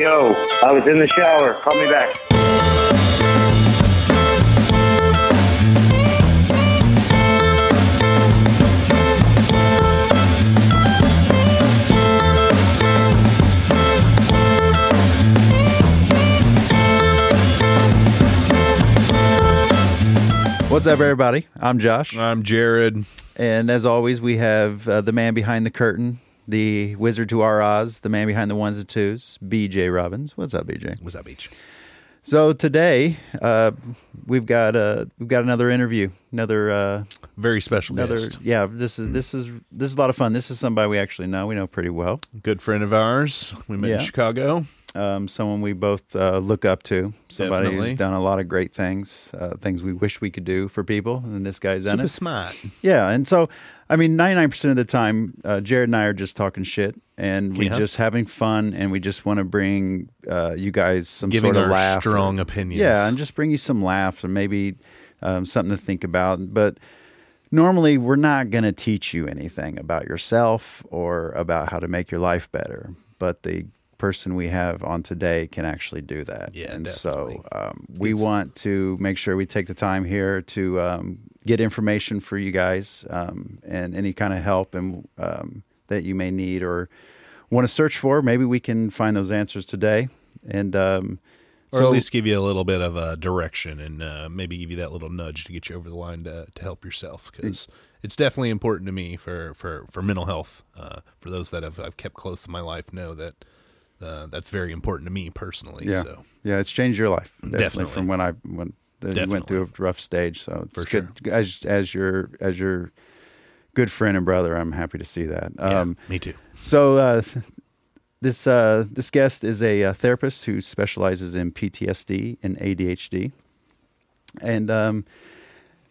Yo, I was in the shower. Call me back. What's up, everybody? I'm Josh. I'm Jared. And as always, we have uh, the man behind the curtain, the wizard to our Oz, the man behind the ones and twos, BJ Robbins. What's up, BJ? What's up, Beach? So today, uh, we've got uh, we've got another interview, another uh, Very special another. guest. Yeah, this is this is this is a lot of fun. This is somebody we actually know. We know pretty well. Good friend of ours. We met Yeah. in Chicago. Um, someone we both uh, look up to. Somebody Definitely. who's done a lot of great things, uh, things we wish we could do for people, and this guy's done Super it. smart. Yeah, and so I mean, ninety nine percent of the time, uh, Jared and I are just talking shit, and we Yeah. just having fun, and we just want to bring uh, you guys some Giving sort of our laugh, strong opinions. Yeah, and just bring you some laughs, or maybe um, something to think about. But normally, we're not going to teach you anything about yourself or about how to make your life better. But the person we have on today can actually do that. Yeah, and definitely. so um, we want to make sure we take the time here to um, get information for you guys um, and any kind of help and um, that you may need or want to search for. Maybe we can find those answers today. And um, Or so, at least give you a little bit of a direction and uh, maybe give you that little nudge to get you over the line to, to help yourself. Because it's definitely important to me for, for, for mental health. Uh, for those that have I've kept close to my life, know that uh, that's very important to me personally. yeah, So yeah, it's changed your life definitely, Definitely. from when I when you went through a rough stage. So it's For good as as your as your good friend and brother. I'm happy to see that. yeah, Um, me too. So uh, this uh, this guest is a, uh therapist who specializes in PTSD and ADHD, and um,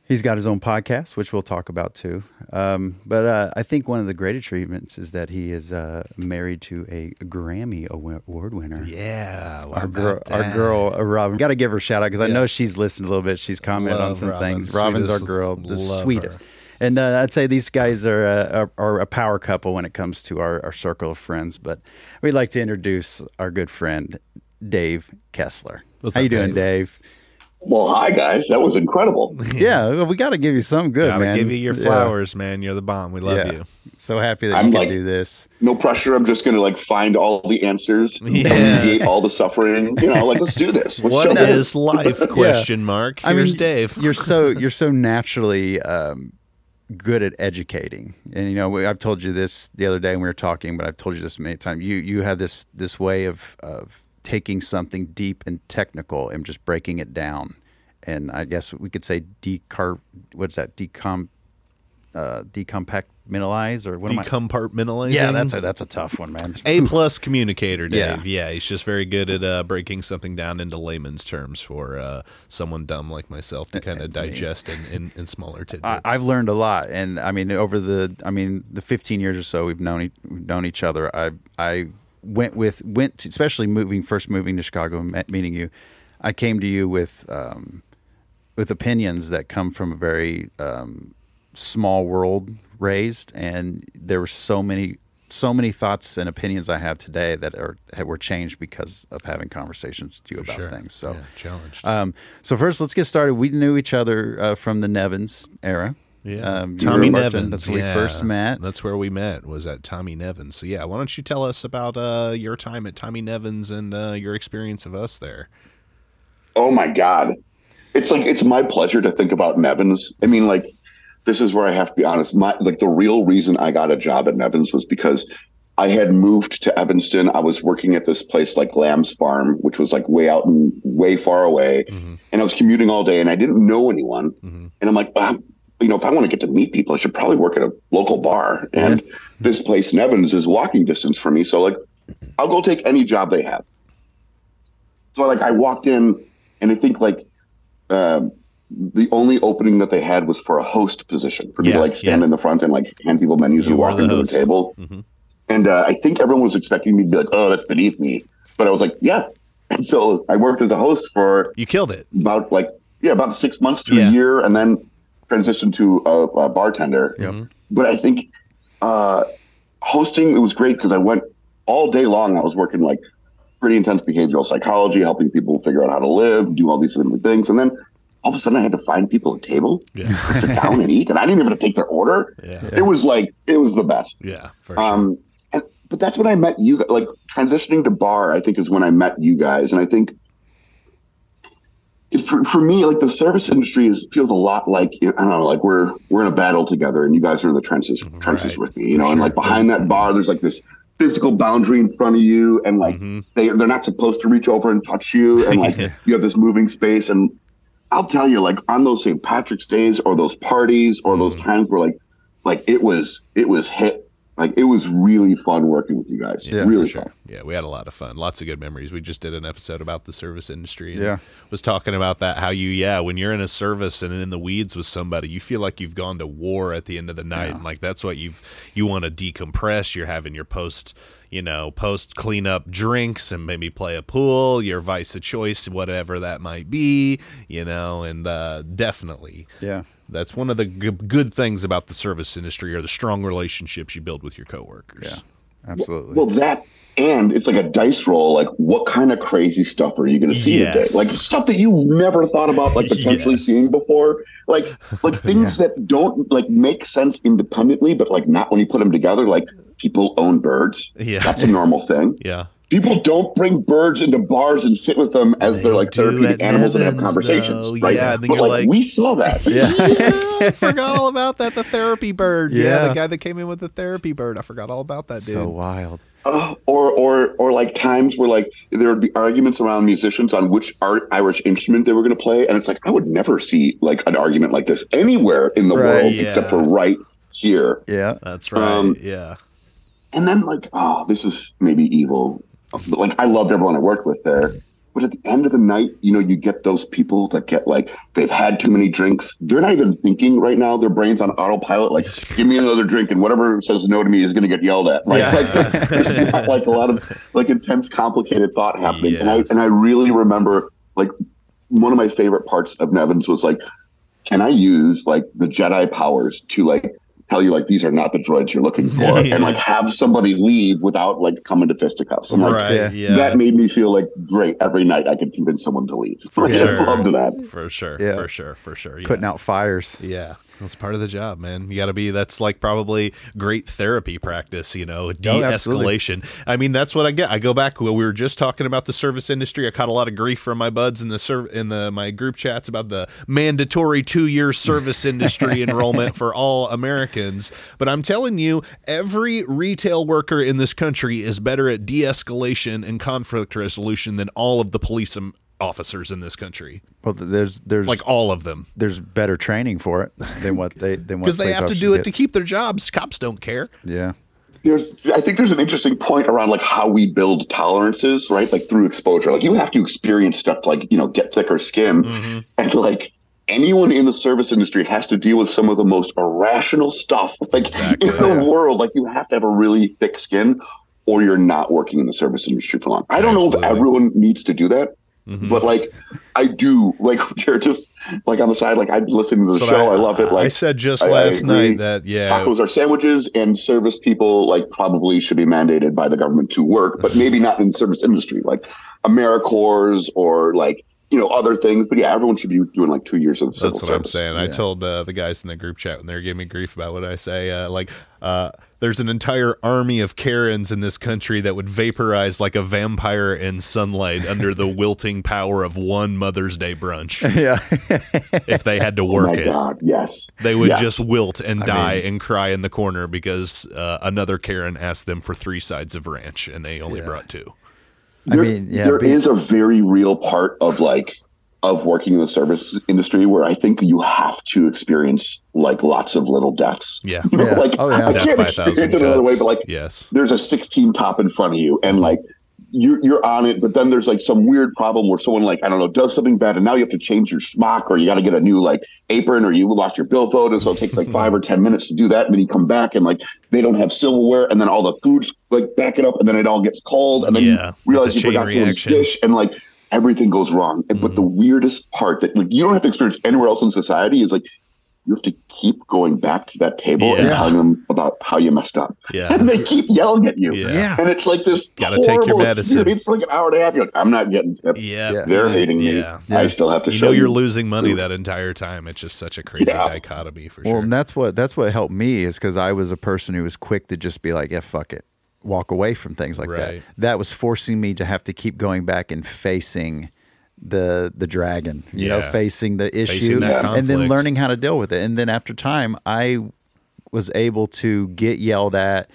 he's got his own podcast, which we'll talk about too. Um, but uh, I think one of the great achievements is that he is uh, married to a Grammy award winner. Yeah. Our girl, our girl, uh, Robin. Got to give her a shout out because I know she's listened a little bit. She's commented on some Robin. things. Robin's our girl, the sweetest. her. And uh, I'd say these guys are, uh, are are a power couple when it comes to our, our circle of friends. But we'd like to introduce our good friend Dave Kessler. What's How up, you doing, Dave? Well, hi guys. That was incredible. yeah, well, we got to give you some good, Gotta man. give you your Yeah. flowers, man. You're the bomb. We love Yeah. you. So happy that I'm you can like- do this. No pressure. I'm just gonna like find all the answers, Yeah. alleviate all the suffering. You know, like let's do this. Let's What show this. life? Question mark. I Here's mean, Dave. you're so you're so naturally um, good at educating, and you know we- I've told you this the other day when we were talking, but I've told you this many times. You you have this this way of of taking something deep and technical and just breaking it down, and I guess we could say decar what's that decom uh, decompactmentalize or what am I? Decompartmentalizing. Yeah, that's a that's a tough one, man. A plus communicator, Yeah. Dave. Yeah. he's just very good at uh, breaking something down into layman's terms for uh, someone dumb like myself to kind of digest in, in, in smaller tidbits. I, I've learned a lot, and I mean, over the, I mean, the 15 years or so we've known e- we've known each other. I I went with went, to, especially moving first moving to Chicago, and meeting you. I came to you with um, with opinions that come from a very um, small world raised, and there were so many so many thoughts and opinions I have today that are were changed because of having conversations with you about sure. things. So. Yeah, challenged. Um, so first, let's get started. We knew each other uh, from the Nevins era. Yeah. um, Tommy a bartender. Nevins. That's where yeah. we first met. That's where we met. Was at Tommy Nevins. So yeah, why don't you tell us about uh, your time at Tommy Nevins and uh, your experience of us there? Oh my god, it's like it's my pleasure to think about Nevins. I mean, like this is where I have to be honest. My like the real reason I got a job at Nevins was because I had moved to Evanston. I was working at this place like Lamb's Farm, which was like way out and way far away, Mm-hmm. and I was commuting all day, and I didn't know anyone. Mhm. And I'm like, well, you know, if I want to get to meet people, I should probably work at a local bar. And this place, Nevins, is walking distance for me. So like, I'll go take any job they have. So like, I walked in, and I think like, um, the only opening that they had was for a host position for me Yeah, to like stand yeah. in the front and like hand people menus You and walk the into host. the table. Mhm. And uh, I think everyone was expecting me to be like, "Oh, that's beneath me," but I was like, "Yeah." And so I worked as a host for You killed it. about like yeah, about six months to Yeah. a year, and then transitioned to a, a bartender. Yep. But I think uh, hosting it was great because I went all day long. I was working like pretty intense behavioral psychology, helping people figure out how to live, do all these different things. And then all of a sudden I had to find people a table Yeah. to sit down and eat. And I didn't even have to take their order. Yeah. It was like, it was the best. Yeah, for sure. Um, and, but that's when I met you. Like transitioning to bar, I think is when I met you guys, and I think it, for for me, like the service industry is feels a lot like I don't know, like we're we're in a battle together, and you guys are in the trenches trenches Right. with me, you know, and like behind that bar, there's like this physical boundary in front of you, and like Mm-hmm. they they're not supposed to reach over and touch you, and like you have this moving space, and I'll tell you, like on those St. Patrick's days or those parties or Mm-hmm. those times where like like it was it was hit like it was really fun working with you guys. Yeah, really for fun. sure. Yeah, we had a lot of fun. Lots of good memories. We just did an episode about the service industry. And Yeah. was talking about that. How you, yeah, when you're in a service and in the weeds with somebody, you feel like you've gone to war at the end of the night, and like that's what you've you want to decompress. You're having your post. You know, post cleanup drinks and maybe play a pool, your vice of choice, whatever that might be, you know, and uh, definitely Yeah. that's one of the g- good things about the service industry are the strong relationships you build with your coworkers. Yeah. Absolutely. Well, that and it's like a dice roll. Like, what kind of crazy stuff are you going to see Yes. today? Like stuff that you've never thought about, like potentially Yes. seeing before. Like, like things that don't like make sense independently, but like not when you put them together. Like people own birds. Yeah. that's a normal thing. Yeah. People don't bring birds into bars and sit with them as They they're like do therapeutic at animals and have conversations, though. right? Yeah, and then but you're like, like- we saw that. yeah, I forgot all about that. The therapy bird. Yeah. Yeah. the guy that came in with the therapy bird. I forgot all about that dude. so wild. Uh, or or or like times where like there would be arguments around musicians on which art Irish instrument they were going to play, and it's like I would never see like an argument like this anywhere in the Right, world yeah. except for right here. Yeah. That's right. Um, yeah. And then like, oh, this is maybe evil, but like I loved everyone I worked with there. But at the end of the night, you know, you get those people that get like they've had too many drinks. They're not even thinking right now. Their brains on autopilot. Like, give me another drink, and whatever says no to me is going to get yelled at. Right? Yeah. Like, there's not like a lot of like intense, complicated thought happening. And I and I really remember like one of my favorite parts of Nevins was like, can I use like the Jedi powers to like tell you like these are not the droids you're looking for, Yeah. and like have somebody leave without like coming to fisticuffs. I'm like, right. yeah. Yeah. that made me feel like great every night I could convince someone to leave. I sure. loved that. for sure. Yeah. For sure. For sure. Yeah. Putting out fires. Yeah. That's part of the job, man. You got to be, that's like probably great therapy practice, you know, de Oh, absolutely. escalation. I mean, that's what I get. I go back we were just talking about the service industry. I caught a lot of grief from my buds in the serv- in the my group chats about the mandatory two year service industry enrollment for all Americans. But I'm telling you, every retail worker in this country is better at de escalation and conflict resolution than all of the police um, officers in this country. Well, there's there's Like all of them. there's better training for it than what they than what because they have to do it get. to keep their jobs. Cops don't care. Yeah. There's, I think there's an interesting point around like how we build tolerances, right? Like through exposure. Like you have to experience stuff to like, you know, get thicker skin. Mm-hmm. And like anyone in the service industry has to deal with some of the most irrational stuff like Exactly. in the Yeah. world. Like you have to have a really thick skin or you're not working in the service industry for long. I don't know if everyone needs to do that. Mhm. But like, I do like you're just like on the side. Like I listen to the So show. I, I, love it. Like I said just I- I last agree. night that yeah, tacos are sandwiches, and service people like probably should be mandated by the government to work, but maybe not in the service industry, like AmeriCorps or like you know other things. But yeah, everyone should be doing like two years of civil That's what I'm service. saying. I told uh, the guys in the group chat when they were giving me grief about what I say. Uh, like, uh, there's an entire army of Karens in this country that would vaporize like a vampire in sunlight under the wilting power of one Mother's Day brunch Yeah. if they had to Oh work my it. god, yes. They would Yes. just wilt and die mean- and cry in the corner because uh, another Karen asked them for three sides of ranch and they only Yeah. brought two. I mean, yeah, there be- is a very real part of like of working in the service industry where I think you have to experience like lots of little deaths. Yeah. You know, Yeah. like Oh, yeah. I Death can't experience it another way, but like yes. there's a 16 top in front of you and like you're, you're on it but then there's like some weird problem where someone like i don't know does something bad and now you have to change your smock or you got to get a new like apron or you lost your billfold and so it takes like five or ten minutes to do that and then you come back and like they don't have silverware and then all the food's like back it up and then it all gets cold and then Yeah, you realize you forgot someone's dish and like everything goes wrong And but the mm-hmm. weirdest part that like you don't have to experience anywhere else in society is like you have to keep going back to that table and telling them about how you messed up. Yeah. And they keep yelling at you. Yeah. Yeah. And it's like this Gotta take your horrible medicine. experience for like an hour and a half. You're like, I'm not getting tipped. Yeah. Yeah. They're hating me. Yeah. I still have to You show know you're you. losing money that entire time. It's just such a crazy Yeah. dichotomy for Well, sure. and that's what that's what helped me is because I was a person who was quick to just be like, "Yeah, fuck it," walk away from things like that. Right. That was forcing me to have to keep going back and facing the the dragon. You know, facing the issue, Facing that and then learning how to deal with it. And then after time, I was able to get yelled at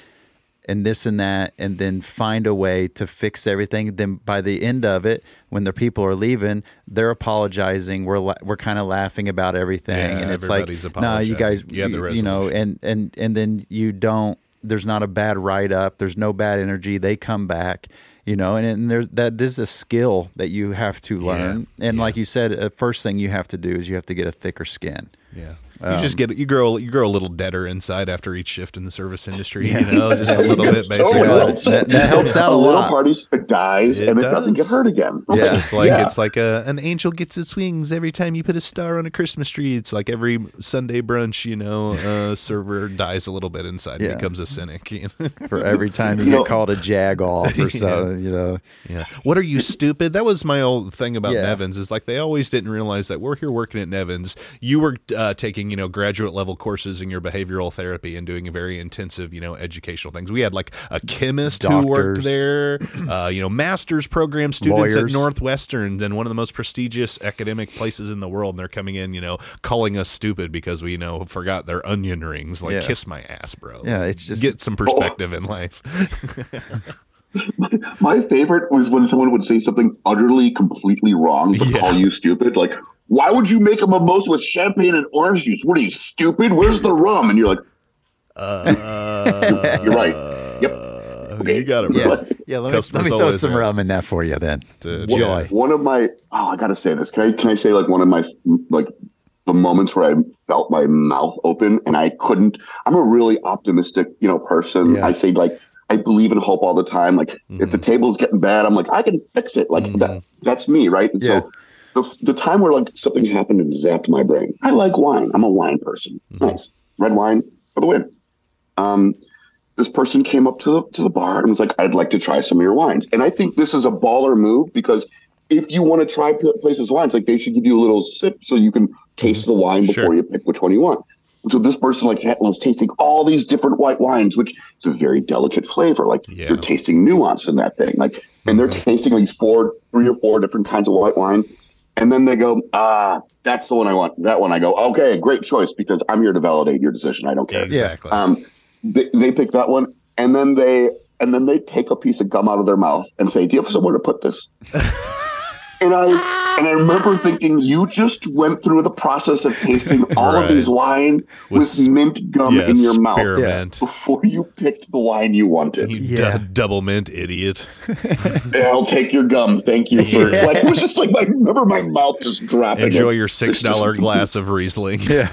and this and that and then find a way to fix everything then by the end of it when the people are leaving they're apologizing we're la- we're kind of laughing about everything Yeah, and it's like no you guys. You you know and and and then you don't there's not a bad write up there's no bad energy they come back you know and, and there's that is a skill that you have to learn and yeah. like you said the first thing you have to do is you have to get a thicker skin yeah. You just get you grow you grow a little deader inside after each shift in the service industry. You know, just a little bit So basically. well. that- that helps out a little lot. party it dies It and it doesn't get hurt again. Yeah. It's like Yeah. it's like a, an angel gets its wings every time you put a star on a Christmas tree. It's like every Sunday brunch, you know, uh, server dies a little bit inside Yeah. and becomes a cynic. you know? for every time you You know- get called a jag off or so you know Yeah. What are you stupid? That was my old thing about Yeah. Nevins is like they always didn't realize that we're here working at Nevins. You were uh, taking you know graduate level courses in your behavioral therapy and doing very intensive you know educational things. We had like a chemist who worked there. Uh, you know, master's program students Lawyers. at Northwestern and one of the most prestigious academic places in the world. And they're coming in, you know, calling us stupid because we you know forgot their onion rings. Like Yeah. kiss my ass, bro. Yeah, it's just- get some perspective in life. My favorite was when someone would say something utterly, completely wrong, but Yeah. call you stupid. Like, why would you make a mimosa with champagne and orange juice? What are you stupid? Where's the rum? And you're like, Uh, you're right. Yep. Okay. You got it, bro. yeah yeah let me, let me throw some right. rum in that for you then Dude, joy yeah. One of my oh, I gotta say this. Can I can I say like one of my like the moments where I felt my mouth open and I couldn't. I'm a really optimistic, you know, person. Yeah. I say like I believe in hope all the time. Like if the table's getting bad, I'm like I can fix it. Like that. That's me, right? And Yeah. so. The, the time where like something happened and zapped my brain. I like wine. I'm a wine person. Mm-hmm. Nice red wine for the win. Um, this person came up to the to the bar and was like, "I'd like to try some of your wines." And I think this is a baller move because if you want to try pl- places wines, like they should give you a little sip so you can mm-hmm. taste the wine before Sure. you pick which one you want. So this person like was tasting all these different white wines, which is a very delicate flavor. Like Yeah. you're tasting nuance in that thing. Like, and they're mm-hmm. tasting these four, three or four different kinds of white wine. And then they go, ah, that's the one I want. That one I go, okay, great choice because I'm here to validate your decision. I don't care. Exactly. Um, they, they pick that one, and then they and then they take a piece of gum out of their mouth and say, "Do you have somewhere to put this?" and I and I remember thinking, you just went through the process of tasting all Right. of these wine With with, mint gum yeah, in your mouth spearmint. before you picked the wine you wanted. You Yeah. du- double mint idiot. I'll take your gum. Thank you for Yeah. like it was just like I remember my mouth just dropping. Enjoy Like, your six dollar glass of Riesling. yeah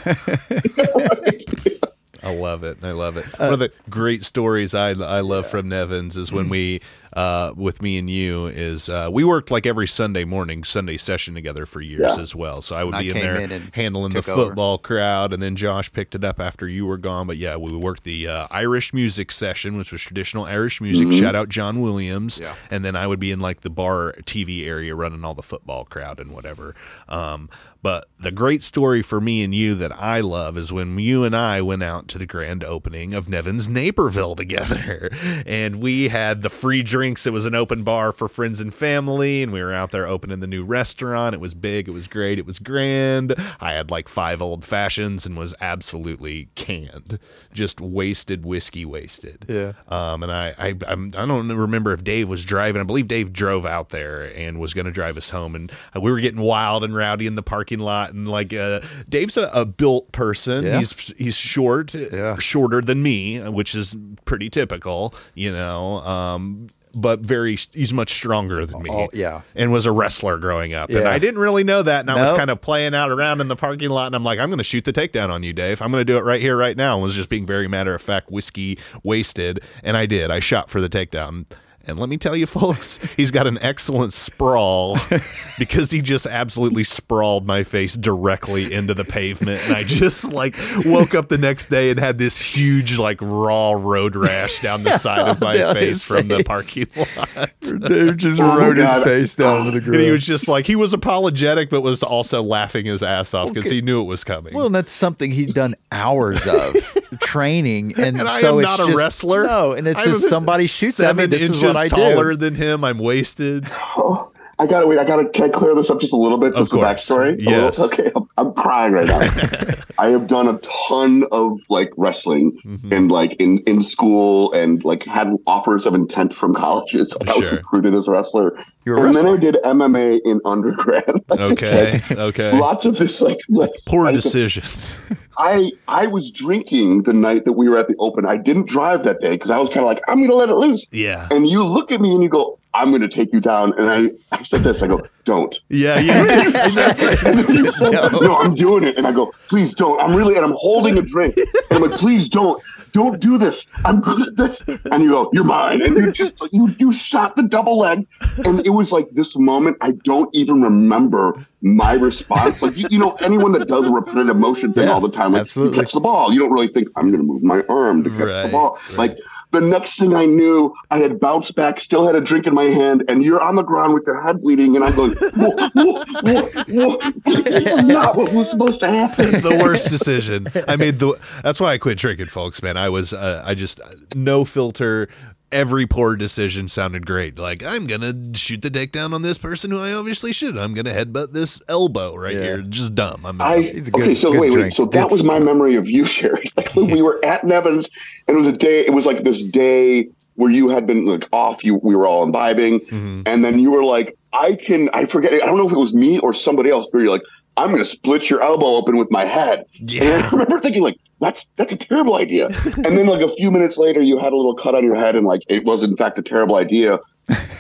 I love it. I love it. Uh, One of the great stories I I love from Nevins is when we uh, with me and you is uh, we worked like every Sunday morning, Sunday session together for years Yeah. as well. So I would I be in there in handling the took over. football crowd, and then Josh picked it up after you were gone. But yeah, we worked the uh, Irish music session, which was traditional Irish music. Shout out John Williams. Yeah. And then I would be in like the bar TV area running all the football crowd and whatever. Um, but the great story for me and you that I love is when you and I went out to the grand opening of Nevin's Naperville together. And we had the free drinks. It was an open bar for friends and family. And we were out there opening the new restaurant. It was big. It was great. It was grand. I had like five old fashions and was absolutely canned. Just wasted whiskey wasted. Yeah. Um, and I, I, I'm, I don't remember if Dave was driving. I believe Dave drove out there and was going to drive us home. And we were getting wild and rowdy in the parking lot. And like, uh, Dave's a, a built person. Yeah. He's he's short, Yeah. shorter than me, which is pretty typical, you know. Um, but very, he's much stronger than me. Oh, yeah. and was a wrestler growing up. And I didn't really know that. And I was kind of playing out around in the parking lot. And I'm like, I'm going to shoot the takedown on you, Dave. I'm going to do it right here, right now. And was just being very matter of fact, whiskey wasted. And I did. I shot for the takedown. And let me tell you, folks, he's got an excellent sprawl because he just absolutely sprawled my face directly into the pavement. And I just like woke up the next day and had this huge, like, raw road rash down the side of my down face from the parking lot. Dave just Oh rode his face down to the And ground. he was just like, he was apologetic, but was also laughing his ass off because Okay. he knew it was coming. Well, and that's something he'd done hours of training, and, and so I am it's not a just, wrestler. No, and it's I'm just somebody shoots at me. seven This is inches what I taller do. than him. I'm wasted. Oh, I gotta wait. I gotta. Can I clear this up just a little bit? Just Of the course. backstory. Yes. little- okay. I'm, I'm crying right now. I have done a ton of like wrestling Mm-hmm. and like in in school and like had offers of intent from colleges. I was recruited as a wrestler, You're a and then I did MMA in undergrad. Okay. Okay. Lots of this like, like Poor I- decisions. I I was drinking the night that we were at the open. I didn't drive that day because I was kind of like I'm gonna let it loose. Yeah. And you look at me and you go, I'm going to take you down. And I, I said this, I go, don't. Yeah. Yeah. That's it. And you said, no, I'm doing it. And I go, please don't. I'm really, and I'm holding a drink. And I'm like, please don't. Don't do this. I'm good at this. And you go, you're mine. And you just, you, you shot the double leg. And it was like this moment, I don't even remember my response. Like, you, you know, anyone that does a repetitive motion thing Yeah, all the time, like, absolutely. you catch the ball. You don't really think, I'm going to move my arm to catch Right, the ball. right. Like, the next thing I knew, I had bounced back, still had a drink in my hand, and you're on the ground with your head bleeding, and I'm going, whoa, whoa, whoa. This is not what was supposed to happen. the worst decision. I made the. That's why I quit drinking, folks. Man, I was. Uh, I just no filter. Every poor decision sounded great. Like I'm gonna shoot the dick down on this person who I obviously should. I'm gonna headbutt this elbow right Yeah. here. Just dumb. I'm. I He's a good- okay, so good wait, drink. wait. So that was my memory of you, Sherry. Like when we were at Nevins, and it was a day. It was like this day where you had been like off. You we were all imbibing, Mhm. and then you were like, "I can." I forget. I don't know if it was me or somebody else. But you're like, "I'm going to split your elbow open with my head." And Yeah. I remember thinking like, "That's that's a terrible idea." and then like a few minutes later, you had a little cut on your head, and like it was in fact a terrible idea.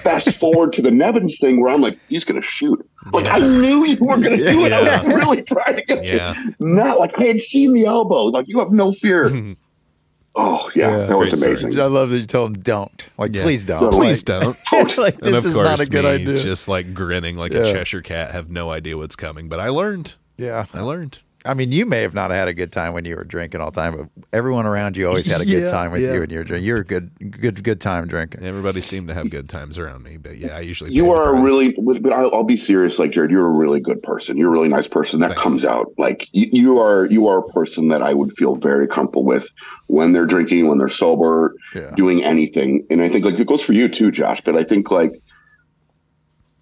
Fast forward to the Nevins thing where I'm like, he's gonna shoot. Like I knew you were gonna do it. I was really trying to get Yeah. you. Not like I had seen the elbow. Like you have no fear. Oh yeah, Yeah. that was Great story. amazing. I love that you told him don't. Like, Yeah. please don't. Please Like- don't. like And this of is course, not a good me idea. just like grinning like Yeah. a Cheshire cat, have no idea what's coming. But I learned. yeah. I learned. I mean, you may have not had a good time when you were drinking all the time, but everyone around you always had a Yeah, good time with yeah. you when you were drinking. You're a good, good, good time drinking. Everybody seemed to have good times around me. But yeah, I usually You are a really, but I'll, I'll be serious. Like Jared, you're a really good person. You're a really nice person. That Thanks. comes out. Like you, you are, you are a person that I would feel very comfortable with when they're drinking, when they're sober, Yeah. doing anything. And I think like it goes for you too, Josh. But I think like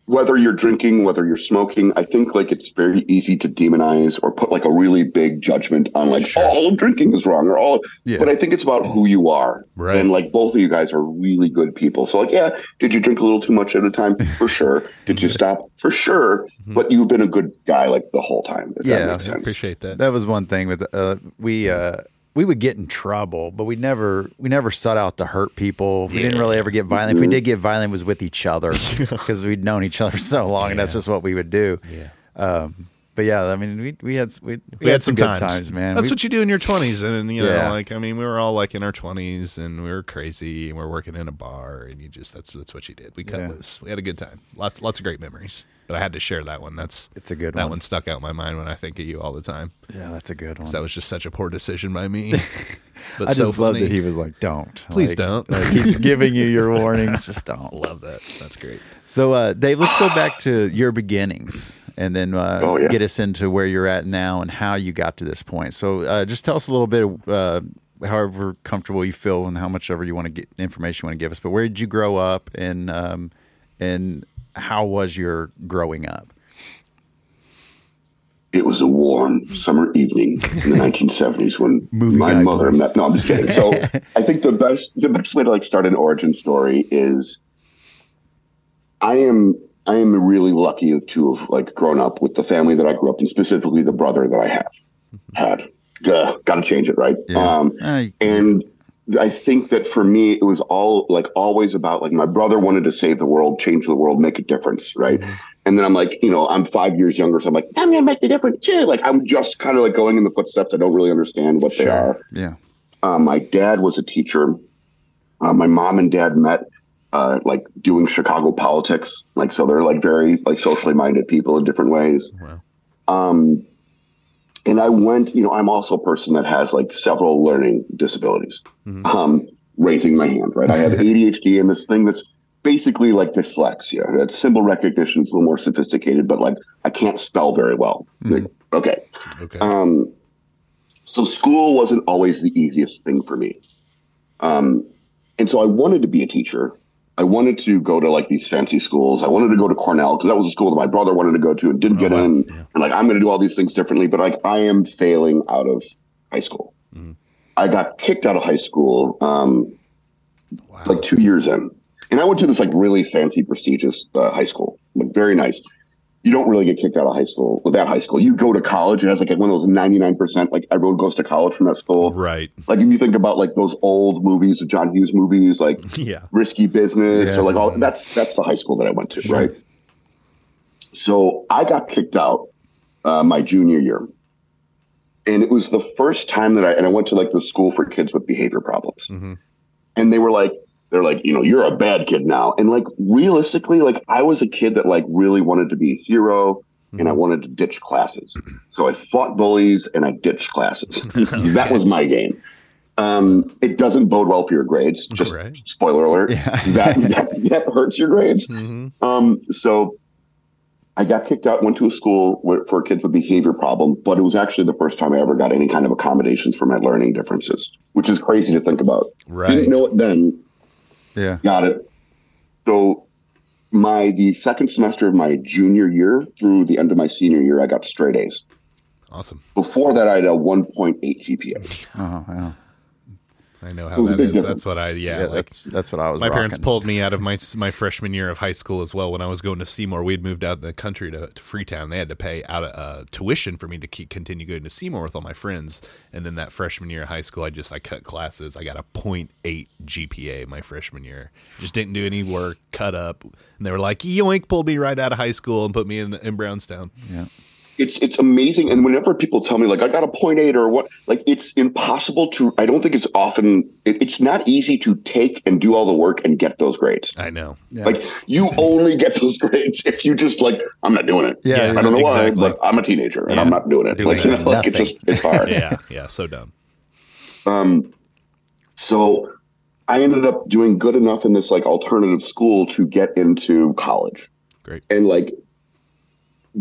whether you're drinking, whether you're smoking, I think like it's very easy to demonize or put like a really big judgment on like Sure. all of drinking is wrong or all. Yeah. But I think it's about who you are. Right. And like both of you guys are really good people. So like, yeah, did you drink a little too much at a time? For sure. Did you stop? For sure. But you've been a good guy like the whole time. Yeah. I appreciate that. That was one thing with uh, we uh, we would get in trouble, but we never we never sought out to hurt people. We didn't really ever get violent. If we did get violent, it was with each other because we'd known each other so long, and that's just what we would do. Yeah. Um, but yeah, I mean, we we had we, we, had some good times. times, man. That's We- what you do in your twenties, and you know, Yeah. like I mean, we were all like in our twenties, and we were crazy, and we are working in a bar, and you just that's that's what you did. We cut Yeah. loose. We had a good time. Lots lots of great memories. But I had to share that one. That's It's a good that one. That one stuck out in my mind when I think of you all the time. yeah, that's a good one. That was just such a poor decision by me. But I so just love funny. that he was like, "Don't, Please Like- don't. Like he's giving you your warnings. Just don't." Love that. That's great. So, uh, Dave, let's go back to your beginnings and then uh, Oh, yeah. get us into where you're at now and how you got to this point. So, uh, just tell us a little bit, uh, however comfortable you feel and how much ever you want to get information you want to give us. But where did you grow up and um, and how was your growing up? It was a warm summer evening in the 1970s when Movie my mother met. No, I'm just kidding. So I think the best the best way to like start an origin story is I am I am really lucky to have like grown up with the family that I grew up in, specifically the brother that I have had. Got to change it, right? Um, Uh, and I think that for me, it was all like always about like my brother wanted to save the world, change the world, make a difference, right? And then I'm like, you know, I'm five years younger, so I'm like, I'm gonna make the difference too. Like I'm just kind of like going in the footsteps. I don't really understand what they are. yeah, Uh, my dad was a teacher. Uh, my mom and dad met uh, like doing Chicago politics. Like so, they're like very like socially minded people in different ways. Wow. Um, and I went, you know, I'm also a person that has like several learning disabilities. Um, raising my hand, right? I have ADHD and this thing that's basically like dyslexia. That symbol recognition is a little more sophisticated, but like I can't spell very well. Like, okay. Okay. Um, so school wasn't always the easiest thing for me. Um, and so I wanted to be a teacher. I wanted to go to like these fancy schools. I wanted to go to Cornell because that was a school that my brother wanted to go to and didn't get wow. in. Yeah. And like, I'm going to do all these things differently, but like, I am failing out of high school. I got kicked out of high school um, wow. like two years in. And I went to this like really fancy, prestigious uh, high school, like very nice. You don't really get kicked out of high school with that high school. You go to college. It has like one of those 99%, like everyone goes to college from that school. right. Like if you think about like those old movies, the John Hughes movies, like Yeah. Risky Business, Yeah. or like all that's that's the high school that I went to, right? So I got kicked out uh, my junior year, and it was the first time that I and I went to like the school for kids with behavior problems, Mhm. and they were like. They're like, you know, you're a bad kid now. And like, realistically, like, I was a kid that like really wanted to be a hero and I wanted to ditch classes. So I fought bullies and I ditched classes. That was my game. Um, it doesn't bode well for your grades. Just Right. spoiler alert. Yeah. that, that that hurts your grades. Mhm. Um, so I got kicked out, went to a school where, for kids with behavior problem, but it was actually the first time I ever got any kind of accommodations for my learning differences, which is crazy to think about. Right. Didn't know it then, Yeah. got it. So my the second semester of my junior year through the end of my senior year, I got straight A's. Awesome. Before that, I had a 1.8 GPA. Oh, uh-huh, yeah. I know how that is. That's what I yeah. Yeah, like that's that's what I was. my parents pulled me out of my my freshman year of high school as well. When I was going to Seymour, we'd moved out of the country to, to Freetown. They had to pay out uh, tuition for me to keep, continue going to Seymour with all my friends. And then that freshman year of high school, I just I cut classes. I got a 0.8 GPA my freshman year. Just didn't do any work, cut up. And they were like, "Yoink!" Pulled me right out of high school and put me in in Brownstown. Yeah. It's it's amazing, and whenever people tell me like I got a point eight or what, like it's impossible to. I don't think it's often. It, it's not easy to take and do all the work and get those grades. I know. Yeah. Like you only get those grades if you just like I'm not doing it. Yeah, I don't know exactly. why, but I'm a teenager and Yeah. I'm not doing it. Doing like you know, like it's just it's hard. Yeah, yeah. So dumb. Um, so I ended up doing good enough in this like alternative school to get into college. Great. And like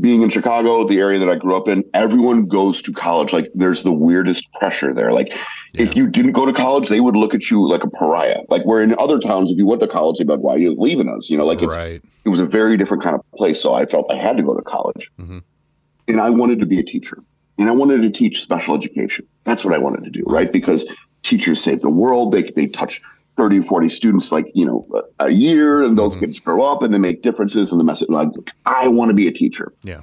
being in Chicago, the area that I grew up in, everyone goes to college. Like there's the weirdest pressure there. Like if you didn't go to college, they would look at you like a pariah. Like where in other towns, if you went to college, they'd be like, why are you leaving us? You know, like it's, right. it was a very different kind of place. So I felt I had to go to college. Mhm. And I wanted to be a teacher. And I wanted to teach special education. That's what I wanted to do, right? Because teachers save the world. They, they touch 30, 40 students like, you know, a, year, and those Mhm. kids grow up and they make differences in the message. Like, I want to be a teacher. Yeah.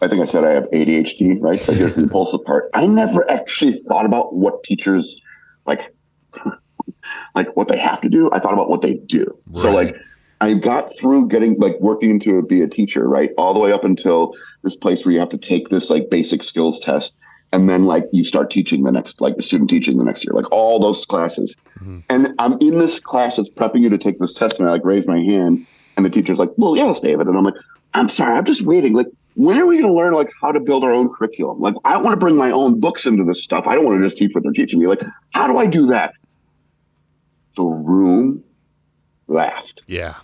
I think I said I have ADHD, right? So here's the impulsive part. I never actually thought about what teachers like, like what they have to do. I thought about what they do. So like, I got through getting like working to be a teacher, right, all the way up until this place where you have to take this like basic skills test, and then like you start teaching the next like the student teaching the next year, like all those classes. Mhm. And I'm in this class that's prepping you to take this test, and I like raise my hand, and the teacher's like, "Well, yes, David," and I'm like, "I'm sorry, I'm just waiting. Like, when are we going to learn like how to build our own curriculum? Like, I want to bring my own books into this stuff. I don't want to just teach what they're teaching me. Like, how do I do that?" The room laughed. Yeah.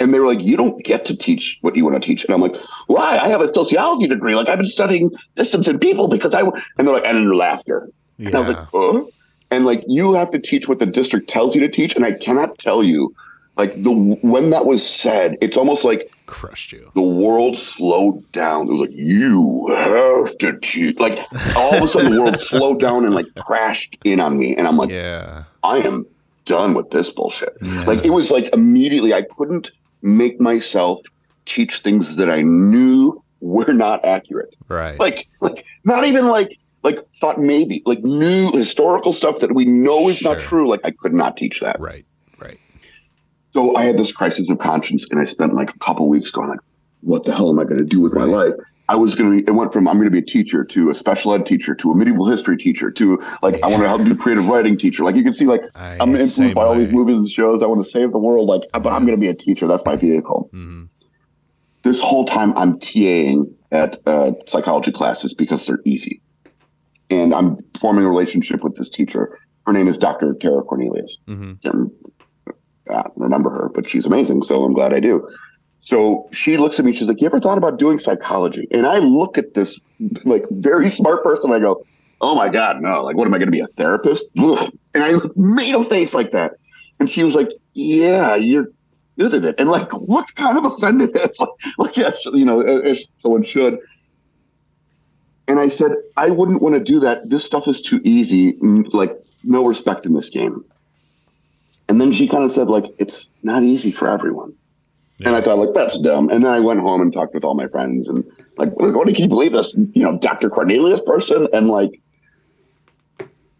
And they were like, you don't get to teach what you want to teach. And I'm like, why? I have a sociology degree. Like I've been studying systems and people because I, w-" and they're like, and laughter. And I was Yeah. like, huh? And like, you have to teach what the district tells you to teach. And I cannot tell you, like the, when that was said, it's almost like Crushed you. the world slowed down. It was like, you have to teach. Like all of a sudden the world slowed down and like crashed in on me. And I'm like, Yeah. I am done with this bullshit. Yeah. Like it was like immediately I couldn't make myself teach things that I knew were not accurate. Right. Like like not even like like thought maybe like new historical stuff that we know is not true. Like I could not teach that. right. Right. So I had this crisis of conscience and I spent like a couple weeks going like, what the hell am I going to do with my life? I was going to, it went from I'm going to be a teacher to a special ed teacher to a medieval history teacher to like, I want to help do creative writing teacher. Like you can see, like, I- I'm influenced by all these movies and shows. I want to save the world. Like, but I'm going to be a teacher. That's my vehicle. Mhm. This whole time I'm TAing at uh, psychology classes because they're easy. And I'm forming a relationship with this teacher. Her name is Dr. Tara Cornelius. Mm-hmm. Uh, remember her, but she's amazing. So I'm glad I do. So she looks at me. She's like, "You ever thought about doing psychology?" And I look at this like very smart person. I go, "Oh my god, no! Like, what am I going to be a therapist?" And I made a face like that. And she was like, "Yeah, you're good at it." And like, what kind of offended is like, like yes, you know, if someone should. And I said, I wouldn't want to do that. This stuff is too easy. Like, no respect in this game. And then she kind of said, like, it's not easy for everyone. And I thought, like, that's dumb. And then I went home and talked with all my friends and, like, what, can you believe this, you know, Dr. Cornelius person? And, like,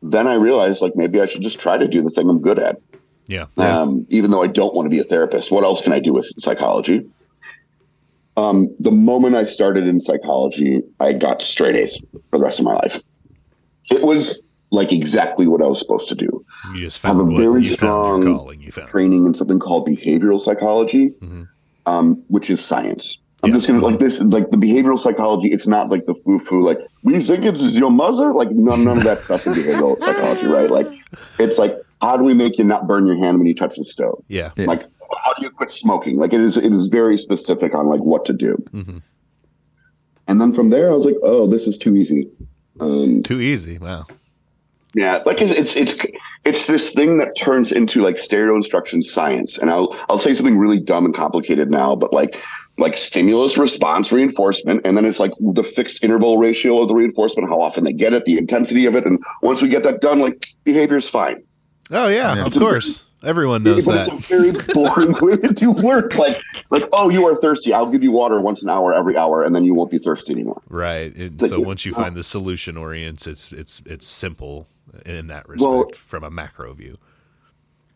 then I realized, like, maybe I should just try to do the thing I'm good at. Yeah. Um, even though I don't want to be a therapist. What else can I do with psychology? Um, the moment I started in psychology, I got straight A's for the rest of my life. It was like exactly what I was supposed to do. You just I have a very you strong your calling. You found. training in something called behavioral psychology, Mhm. um, which is science. I'm Yeah. just gonna like this, like the behavioral psychology. It's not like the foo foo, like we think it's your mother. Like none, none of that stuff in behavioral psychology, right? Like it's like how do we make you not burn your hand when you touch the stove? Yeah. Yeah. Like how do you quit smoking? Like it is, it is very specific on like what to do. Mm-hmm. And then from there, I was like, oh, this is too easy. Um, Too easy. Wow. Yeah, like it's, it's it's it's this thing that turns into like stereo instruction science. And I'll I'll say something really dumb and complicated now, but like like stimulus response reinforcement, and then it's like the fixed interval ratio of the reinforcement, how often they get it, the intensity of it, and once we get that done, like behavior's fine. Oh yeah, Yeah. of course. Everyone knows but that. it's a very boring way to do work. Like like oh, you are thirsty. I'll give you water once an hour every hour, and then you won't be thirsty anymore. Right. And Like, so once you find the solution orients, it's it's it's simple in that respect Well- from a macro view.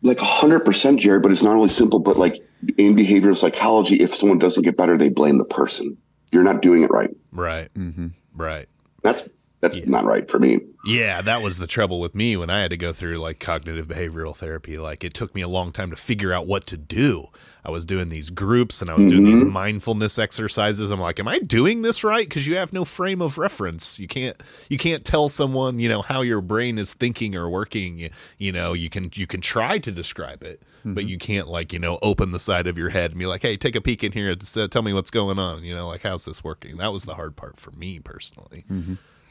like 100% Jared, but it's not only simple, but like in behavioral psychology, if someone doesn't get better, they blame the person. You're not doing it right. Right. Mm-hmm. Right. That's that's Yeah. not right for me. Yeah, that was the trouble with me when I had to go through like cognitive behavioral therapy. Like it took me a long time to figure out what to do. I was doing these groups and I was doing these Mhm. mindfulness exercises. I'm like, am I doing this right? Because you have no frame of reference. You can't you can't tell someone you know how your brain is thinking or working. You, know you can you can try to describe it, but you can't like you know open the side of your head and be like, hey, take a peek in here. and uh, tell me what's going on. You know, like how's this working? That was the hard part for me personally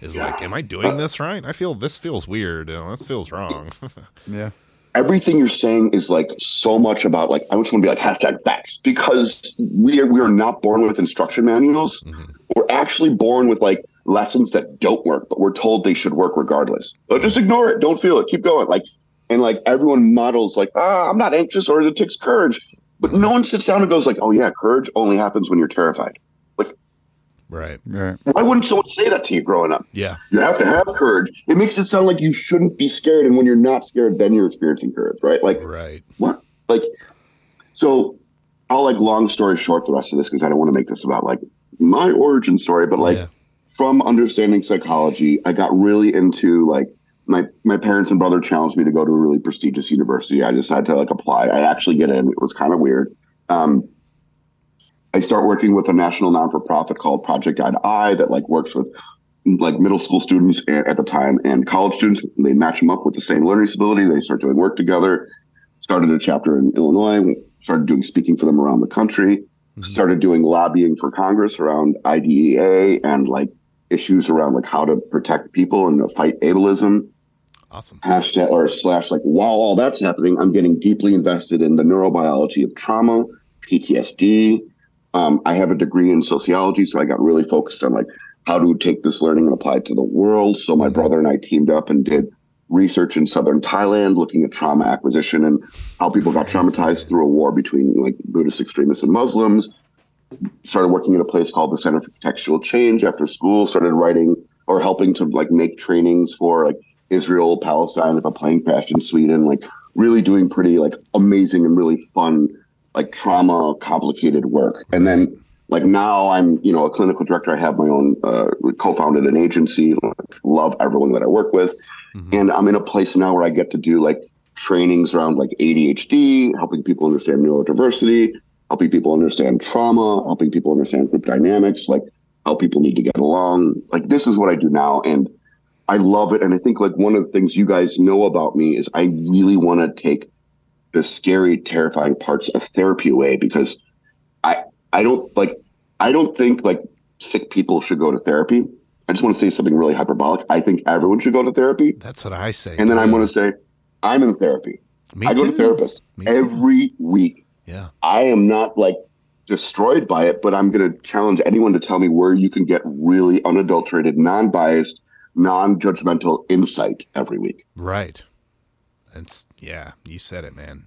is like, am I doing this right? I feel this feels weird. You know, this feels wrong. Yeah. Everything you're saying is like so much about like I just want to be like hashtag facts because we are we are not born with instruction manuals. Mhm. We're actually born with like lessons that don't work, but we're told they should work regardless. But just ignore it. Don't feel it. Keep going. Like and like everyone models like ah I'm not anxious or it takes courage, but no one sits down and goes like oh yeah courage only happens when you're terrified. Right. Right. Why wouldn't someone say that to you growing up? Yeah. You have to have courage. It makes it sound like you shouldn't be scared, and when you're not scared, then you're experiencing courage, right? Like Right. what? Like so. I'll like long story short the rest of this because I don't want to make this about like my origin story, but like Yeah. from understanding psychology, I got really into like my my parents and brother challenged me to go to a really prestigious university. I decided to like apply. I actually get in. It was kind of weird. Um, I start working with a national non for profit called Project Guide Eye that like works with like middle school students at the time and college students. They match them up with the same learning disability. They start doing work together. Started a chapter in Illinois. Started doing speaking for them around the country. Mhm. Started doing lobbying for Congress around IDEA and like issues around like how to protect people and fight ableism Awesome. hashtag or slash like while all that's happening i'm getting deeply invested in the neurobiology of trauma ptsd um, i have a degree in sociology so i got really focused on like how to take this learning and apply it to the world. So my brother and i teamed up and did research in southern thailand looking at trauma acquisition and how people got traumatized through a war between like buddhist extremists and muslims. Started working at a place called the center for contextual change after school. Started writing or helping to like make trainings for like Israel, Palestine, if a plane crashed in Sweden, like really doing pretty like amazing and really fun, like trauma complicated work. And then like now I'm, you know, a clinical director. I have my own uh, co-founded an agency. Love everyone that I work with, and I'm in a place now where I get to do like trainings around like ADHD, helping people understand neurodiversity, helping people understand trauma, helping people understand group dynamics, like how people need to get along. Like this is what I do now, and I love it. And I think like one of the things you guys know about me is I really want to take the scary, terrifying parts of therapy away because I I don't like I don't think like sick people should go to therapy. I just want to say something really hyperbolic. I think everyone should go to therapy. That's what I say. And then I'm going to say I'm in therapy. Me I go to therapist Me too. every week. Yeah. I am not like destroyed by it, but I'm going to challenge anyone to tell me where you can get really unadulterated, non-biased, non-judgmental insight every week. Right. That's yeah. You said it, man.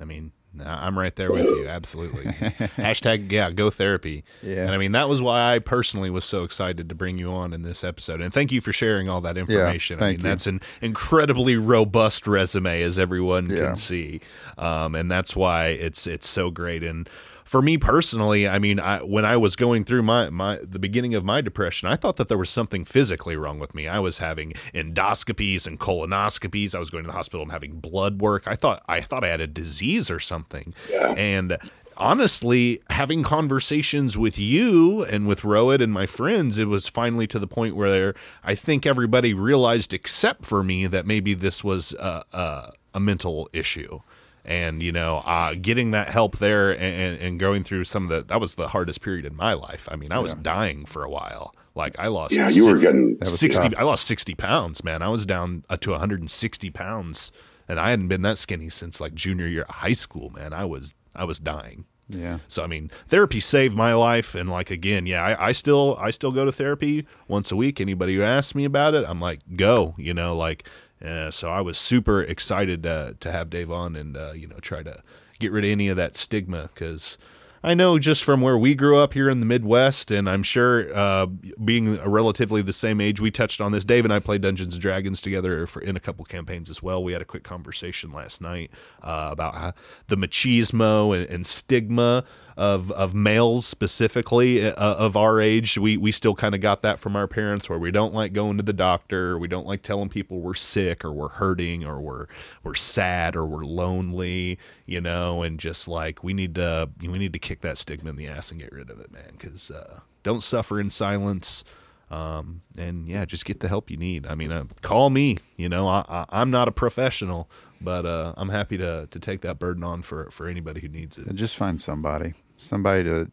I mean, I'm right there with you. Absolutely. Hashtag yeah. Go therapy. Yeah. And I mean that was why I personally was so excited to bring you on in this episode. And thank you for sharing all that information. I thank mean you. that's an incredibly robust resume, as everyone Yeah. can see. Um, and that's why it's it's so great. And for me personally, I mean, I, when I was going through my, my the beginning of my depression, I thought that there was something physically wrong with me. I was having endoscopies and colonoscopies. I was going to the hospital and having blood work. I thought I thought I had a disease or something. Yeah. And honestly, having conversations with you and with Rowan and my friends, it was finally to the point where I think everybody realized, except for me, that maybe this was a, a, a mental issue. And you know, uh, getting that help there and, and, going through some of the that was the hardest period in my life. I mean, I was dying for a while. Like I lost. Yeah, you were getting 60 tough. i lost 60 pounds man i was down uh, to 160 pounds and i hadn't been that skinny since like junior year of high school man i was i was dying Yeah. so i mean therapy saved my life and like again yeah I, I still i still go to therapy once a week anybody who asks me about it i'm like go you know like uh, so i was super excited uh, to have dave on and uh, you know try to get rid of any of that stigma because I know just from where we grew up here in the Midwest, and I'm sure uh, being relatively the same age, we touched on this. Dave and I played Dungeons and Dragons together for in a couple campaigns as well. We had a quick conversation last night uh, about the machismo and, and stigma of of males specifically uh, of our age. We we still kind of got that from our parents, where we don't like going to the doctor, we don't like telling people we're sick or we're hurting or we're we're sad or we're lonely, you know, and just like we need to we need to kick that stigma in the ass and get rid of it, man. Because uh, don't suffer in silence. Um, and yeah, just get the help you need. I mean, uh, call me. You know, I, I, I'm not a professional, but uh, I'm happy to to take that burden on for for anybody who needs it. Just find somebody. Somebody to.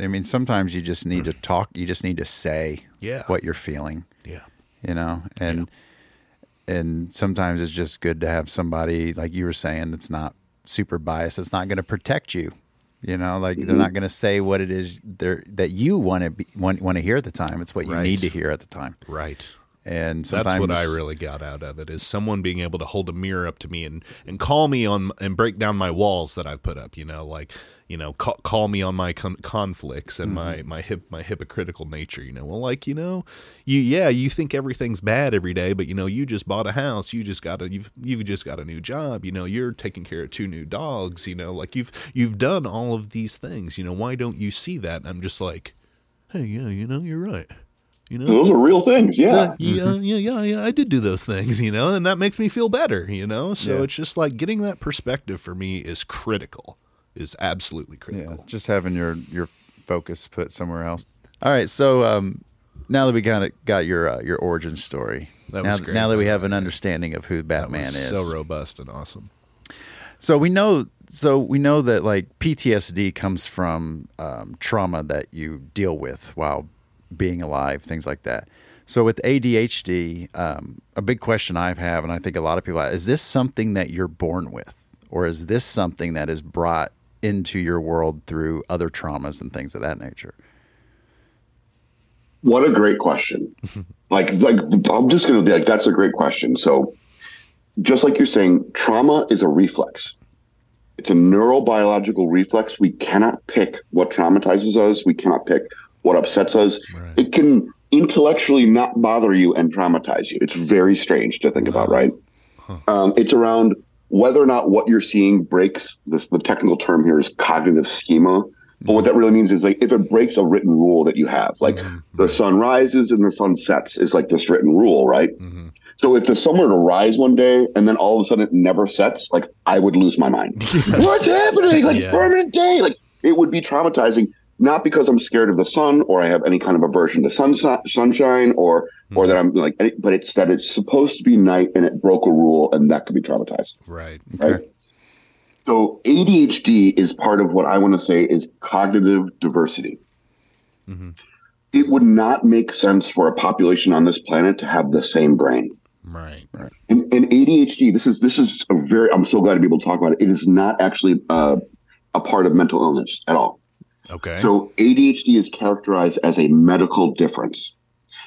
I mean, sometimes you just need to talk. You just need to say Yeah. what you're feeling. Yeah. You know, and and sometimes it's just good to have somebody like you were saying that's not super biased. That's not going to protect you. You know, like they're not mm-hmm. going to say what it is they're, that you want to be, want, want to hear at the time. It's what you Right. need to hear at the time. Right. And sometimes That's what I really got out of it is someone being able to hold a mirror up to me and, and call me on and break down my walls that I've put up. You know, like you know, call, call me on my con- conflicts and my mm-hmm. my hip my hypocritical nature. You know, well, like you know, you yeah, you think everything's bad every day, but you know, you just bought a house, you just got a you've you've just got a new job. You know, you're taking care of two new dogs. You know, like you've you've done all of these things. You know, why don't you see that? And I'm just like, hey, yeah, you know, you're right. You know, those are real things. Yeah. uh, yeah, yeah, yeah, yeah. I did do those things, you know, and that makes me feel better, you know. So Yeah. it's just like getting that perspective for me is critical, is absolutely critical. Yeah, critical. just having your your focus put somewhere else. All right, so um, now that we kind of got your uh, your origin story, That now, was great, now that we have an understanding of who That Batman was is, so robust and awesome. So we know, so we know that like PTSD comes from um, trauma that you deal with while being alive, things like that. So with ADHD, um, a big question I have, and I think a lot of people, have, is this something that you're born with, or is this something that is brought into your world through other traumas and things of that nature? What a great question. like, like I'm just going to be like, that's a great question. So, just like you're saying, trauma is a reflex. It's a neurobiological reflex. We cannot pick what traumatizes us. We cannot pick what upsets us. Right. It can intellectually not bother you and traumatize you. It's very strange to think about, right? Um, it's around whether or not what you're seeing breaks. This the technical term here is cognitive schema. But what that really means is like if it breaks a written rule that you have, like the sun rises and the sun sets is like this written rule, right? Mm-hmm. So if the sun were to rise one day and then all of a sudden it never sets, like I would lose my mind. What's happening? Like Yeah. permanent day. Like it would be traumatizing, not because I'm scared of the sun or I have any kind of aversion to sun, sunshine or or that I'm like, but it's that it's supposed to be night and it broke a rule and that could be traumatized. Right. Right. So ADHD is part of what I want to say is cognitive diversity. Mm-hmm. It would not make sense for a population on this planet to have the same brain. Right. And, and ADHD, this is this is a very. I'm so glad to be able to talk about it. It is not actually uh, a part of mental illness at all. Okay. So ADHD is characterized as a medical difference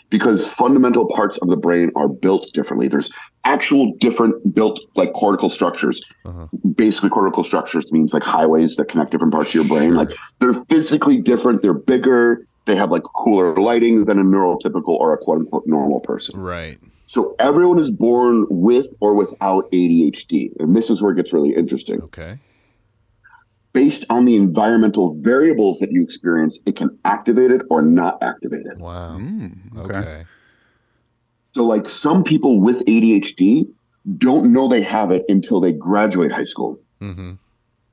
because fundamental parts of the brain are built differently. There's actual different built like cortical structures. Uh-huh. Basically, cortical structures means like highways that connect different parts of your brain. Like they're physically different. They're bigger. They have like cooler lighting than a neurotypical or a quote unquote normal person. right. So everyone is born with or without ADHD. And this is where it gets really interesting. Okay. Based on the environmental variables that you experience, it can activate it or not activate it. Wow. Mm, okay. okay. So, like some people with ADHD don't know they have it until they graduate high school Mm-hmm.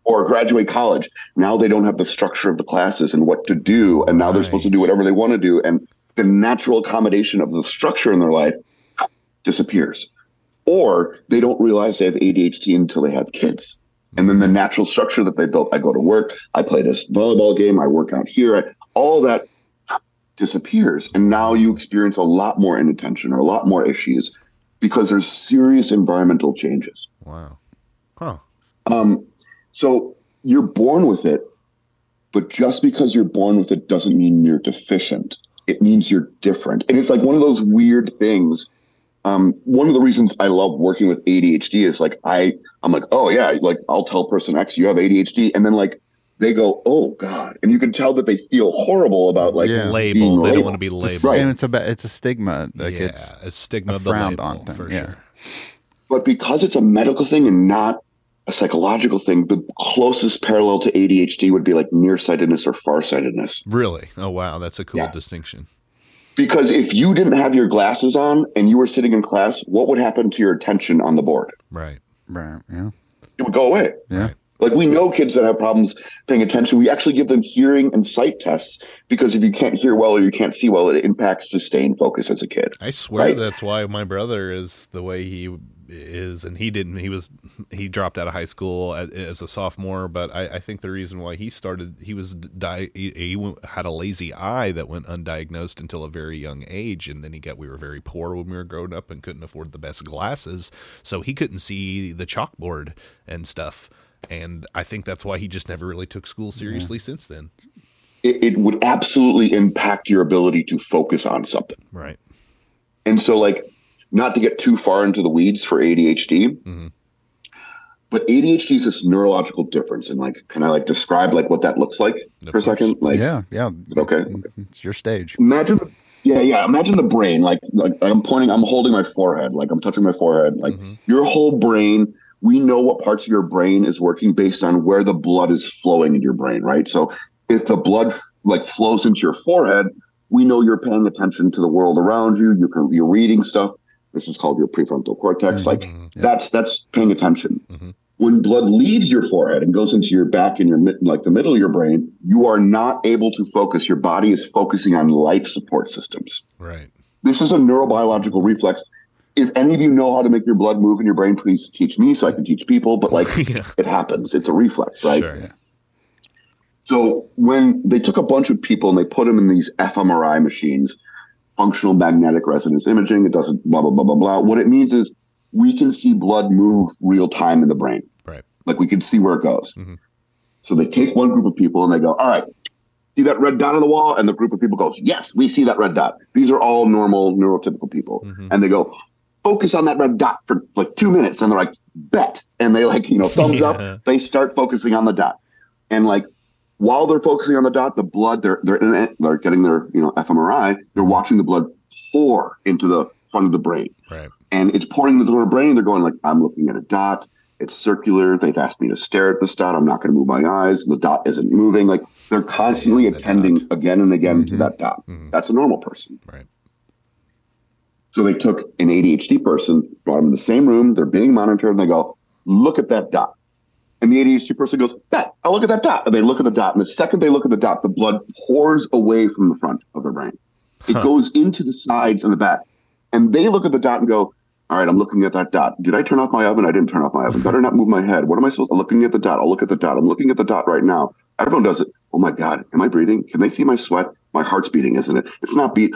or graduate college. Now they don't have the structure of the classes and what to do. And now they're supposed to do whatever they want to do. And the natural accommodation of the structure in their life disappears. Or they don't realize they have ADHD until they have kids. And then the natural structure that they built, I go to work, I play this volleyball game, I work out here, I, all that disappears. And now you experience a lot more inattention or a lot more issues because there's serious environmental changes. Wow. Huh. Um, so you're born with it, but just because you're born with it doesn't mean you're deficient. It means you're different. And it's like one of those weird things. Um, one of the reasons I love working with ADHD is like I I'm like, oh yeah, like I'll tell person X you have ADHD, and then like they go, oh god, and you can tell that they feel horrible about like Yeah. Label. being They don't want to be labeled. Right. And it's a it's a stigma. Like yeah. it's a stigma a frowned label, on thing, for yeah. sure. But because it's a medical thing and not a psychological thing, the closest parallel to ADHD would be like nearsightedness or farsightedness. Really? Oh wow, that's a cool Yeah. distinction. Because if you didn't have your glasses on and you were sitting in class, what would happen to your attention on the board? Right. right. Yeah. It would go away. Yeah. Right. Like we know kids that have problems paying attention. We actually give them hearing and sight tests because if you can't hear well or you can't see well, it impacts sustained focus as a kid. I swear Right. that's why my brother is the way he is, and he didn't. He was he dropped out of high school as, as a sophomore, but I, I think the reason why he started he was di- he, he went- had a lazy eye that went undiagnosed until a very young age, and then he got we were very poor when we were growing up and couldn't afford the best glasses, so he couldn't see the chalkboard and stuff. And I think that's why he just never really took school seriously since then. It, it would absolutely impact your ability to focus on something. Right. And so, like, not to get too far into the weeds for ADHD, Mhm. but ADHD is this neurological difference. And like, can I like describe like what that looks like Of for a second? Like, Yeah. Yeah. Okay. It's your stage. imagine the, yeah yeah imagine the brain like like i'm pointing i'm holding my forehead like i'm touching my forehead like Mhm. your whole brain we know what parts of your brain is working based on where the blood is flowing in your brain right so if the blood like flows into your forehead we know you're paying attention to the world around you you can you're reading stuff this is called your prefrontal cortex like Mhm. that's that's paying attention Mhm. when blood leaves your forehead and goes into your back and your mid, like the middle of your brain you are not able to focus your body is focusing on life support systems Right. this is a neurobiological reflex if any of you know how to make your blood move in your brain please teach me so i can teach people but like Yeah. it happens it's a reflex right Sure. so when they took a bunch of people and they put them in these fMRI machines, functional magnetic resonance imaging, it doesn't blah blah blah blah blah. What it means is we can see blood move real time in the brain. Right. Like we can see where it goes. Mhm. So they take one group of people and they go, all right, see that red dot on the wall? And the group of people goes, yes, we see that red dot. These are all normal neurotypical people. Mhm. And they go, focus on that red dot for like two minutes. And they're like, bet. And they like, you know, thumbs Yeah. up. They start focusing on the dot. And like while they're focusing on the dot, the blood they're they're in it, they're getting their you know fMRI. They're watching the blood pour into the front of the brain, Right. and it's pouring into their brain. They're going like, I'm looking at a dot. It's circular. They've asked me to stare at this dot. I'm not going to move my eyes. The dot isn't moving. Like they're constantly The attending dot. again and again to Mhm. that dot. Mhm. That's a normal person. Right. So they took an ADHD person, brought them in the same room. They're being monitored, and they go, "Look at that dot." And the ADHD person goes, "That, I'll look at that dot." And they look at the dot, and the second they look at the dot, the blood pours away from the front of their brain. It Huh. goes into the sides and the back. And they look at the dot and go, "All right, I'm looking at that dot. Did I turn off my oven? I didn't turn off my oven. Better not move my head. What am I supposed? I'm looking at the dot. I'll look at the dot. I'm looking at the dot right now. Everyone does it. Oh my god, am I breathing? Can they see my sweat? My heart's beating, isn't it? It's not beat.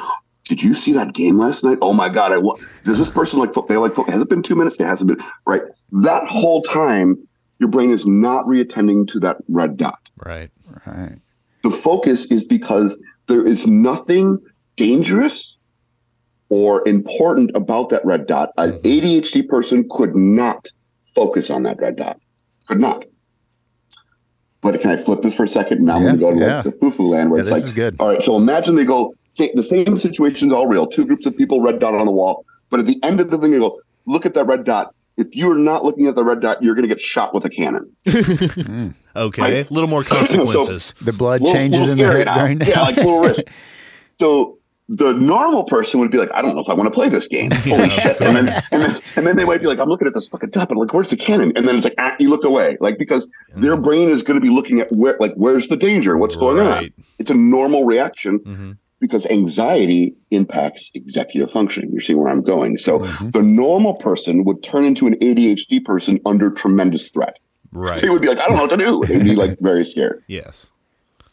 Did you see that game last night? Oh my god! I wa- does this person like fo- they like fo- has it been two minutes? It hasn't been right. That whole time, your brain is not reattending to that red dot. Right. Right. The focus is because there is nothing dangerous or important about that red dot. An Mhm. ADHD person could not focus on that red dot. Could not. But can I flip this for a second? Now Yeah, I'm going to go to yeah. like the foo-foo land where Yeah, it's this like, is good. all right, so imagine they go, say, the same situation's all real. Two groups of people, red dot on the wall. But at the end of the thing, they go, look at that red dot. If you're not looking at the red dot, you're going to get shot with a cannon. Mm. Okay. Right. A little more consequences. The blood Little- changes little in the scary head now. right now. Yeah, like little risk. So the normal person would be like, I don't know if I want to play this game. Holy shit. And then, and then and then they might be like, I'm looking at this fucking top and like, where's the cannon? And then it's like, ah, you look away. Like because their brain is going to be looking at where like where's the danger? What's going on? It's a normal reaction hmm because anxiety impacts executive functioning. You're seeing where I'm going. So Mhm. the normal person would turn into an ADHD person under tremendous threat. Right. They would be like, I don't know what to do. They'd be like very scared. Yes.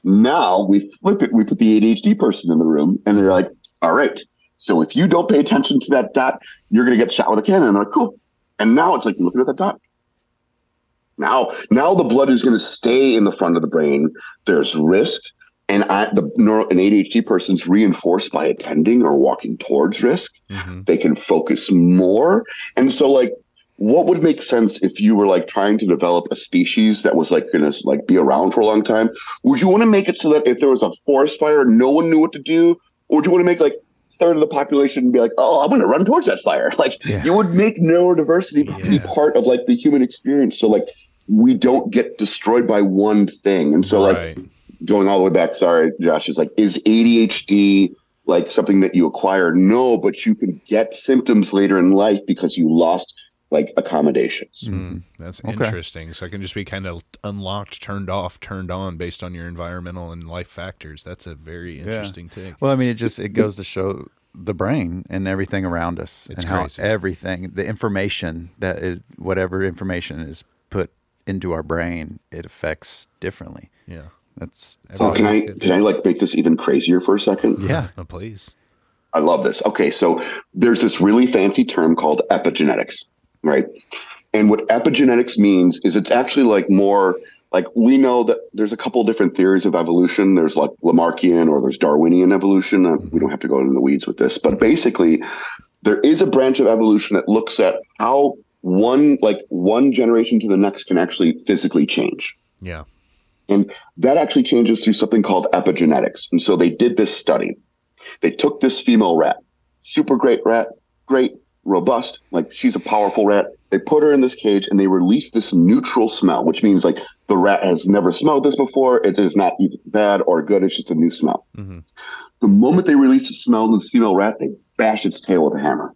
Now we flip it. We put the ADHD person in the room, and they're like, "All right, so if you don't pay attention to that dot, you're going to get shot with a cannon." And they're like, "Cool." And now it's like looking at that dot. Now, now the blood is going to stay in the front of the brain. There's risk, and I, the neuro, an ADHD person's reinforced by attending or walking towards risk. hmm They can focus more, and so like what would make sense if you were like trying to develop a species that was like going to like be around for a long time? Would you want to make it so that if there was a forest fire no one knew what to do? Or would you want to make like third of the population be like oh i'm going to run towards that fire. Like Yeah. you would make neurodiversity be part of like the human experience. So like we don't get destroyed by one thing. And so like right. Going all the way back, sorry, Josh, is like, is ADHD like something that you acquire? No, but you can get symptoms later in life because you lost like accommodations. Mm, that's Okay. interesting. So it can just be kind of unlocked, turned off, turned on based on your environmental and life factors. That's a very interesting take. Well, I mean, it just it goes to show the brain and everything around us, It's and how everything, the information that is whatever information is put into our brain, it affects differently. Yeah. That's, So can I Good. can I like make this even crazier for a second? yeah. Please. I love this. Okay, so there's this really fancy term called epigenetics, right? And what epigenetics means is it's actually like more like we know that there's a couple different theories of evolution. There's like Lamarckian or there's Darwinian evolution. Uh, We don't have to go into the weeds with this, but basically, there is a branch of evolution that looks at how one like one generation to the next can actually physically change. Yeah. And that actually changes through something called epigenetics. And so they did this study. They took this female rat, super great rat, great, robust, like she's a powerful rat. They put her in this cage and they released this neutral smell, which means like the rat has never smelled this before. It is not bad or good. It's just a new smell. hmm The moment they release the smell in this female rat, they bash its tail with a hammer.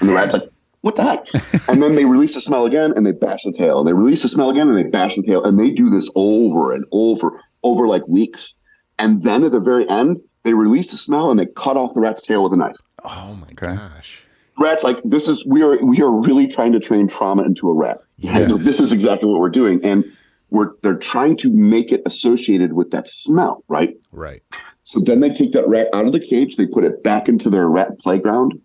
And the rat's like, what the heck? and then they release the smell again and they bash the tail. And they release the smell again and they bash the tail. And they do this over and over, over like weeks. And then at the very end, they release the smell and they cut off the rat's tail with a knife. Oh my Okay. gosh. Rat's like, this is we are we are really trying to train trauma into a rat. Yes. This is exactly what we're doing. And we're they're trying to make it associated with that smell, right? Right. So then they take that rat out of the cage, they put it back into their rat playground.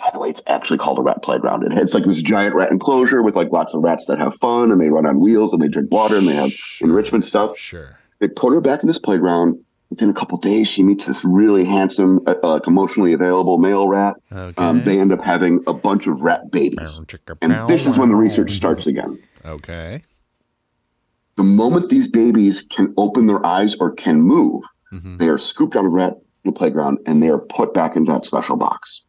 By the way, it's actually called a rat playground. It- It's like this giant rat enclosure with like lots of rats that have fun and they run on wheels and they drink water and they have enrichment stuff. Sure. They put her back in this playground. Within a couple days, she meets this really handsome, uh, like emotionally available male rat. Okay. Um, they end up having a bunch of rat babies. And this is when the research starts again. Okay. The moment these babies can open their eyes or can move, hmm they are scooped out of rat the playground and they are put back into that special box.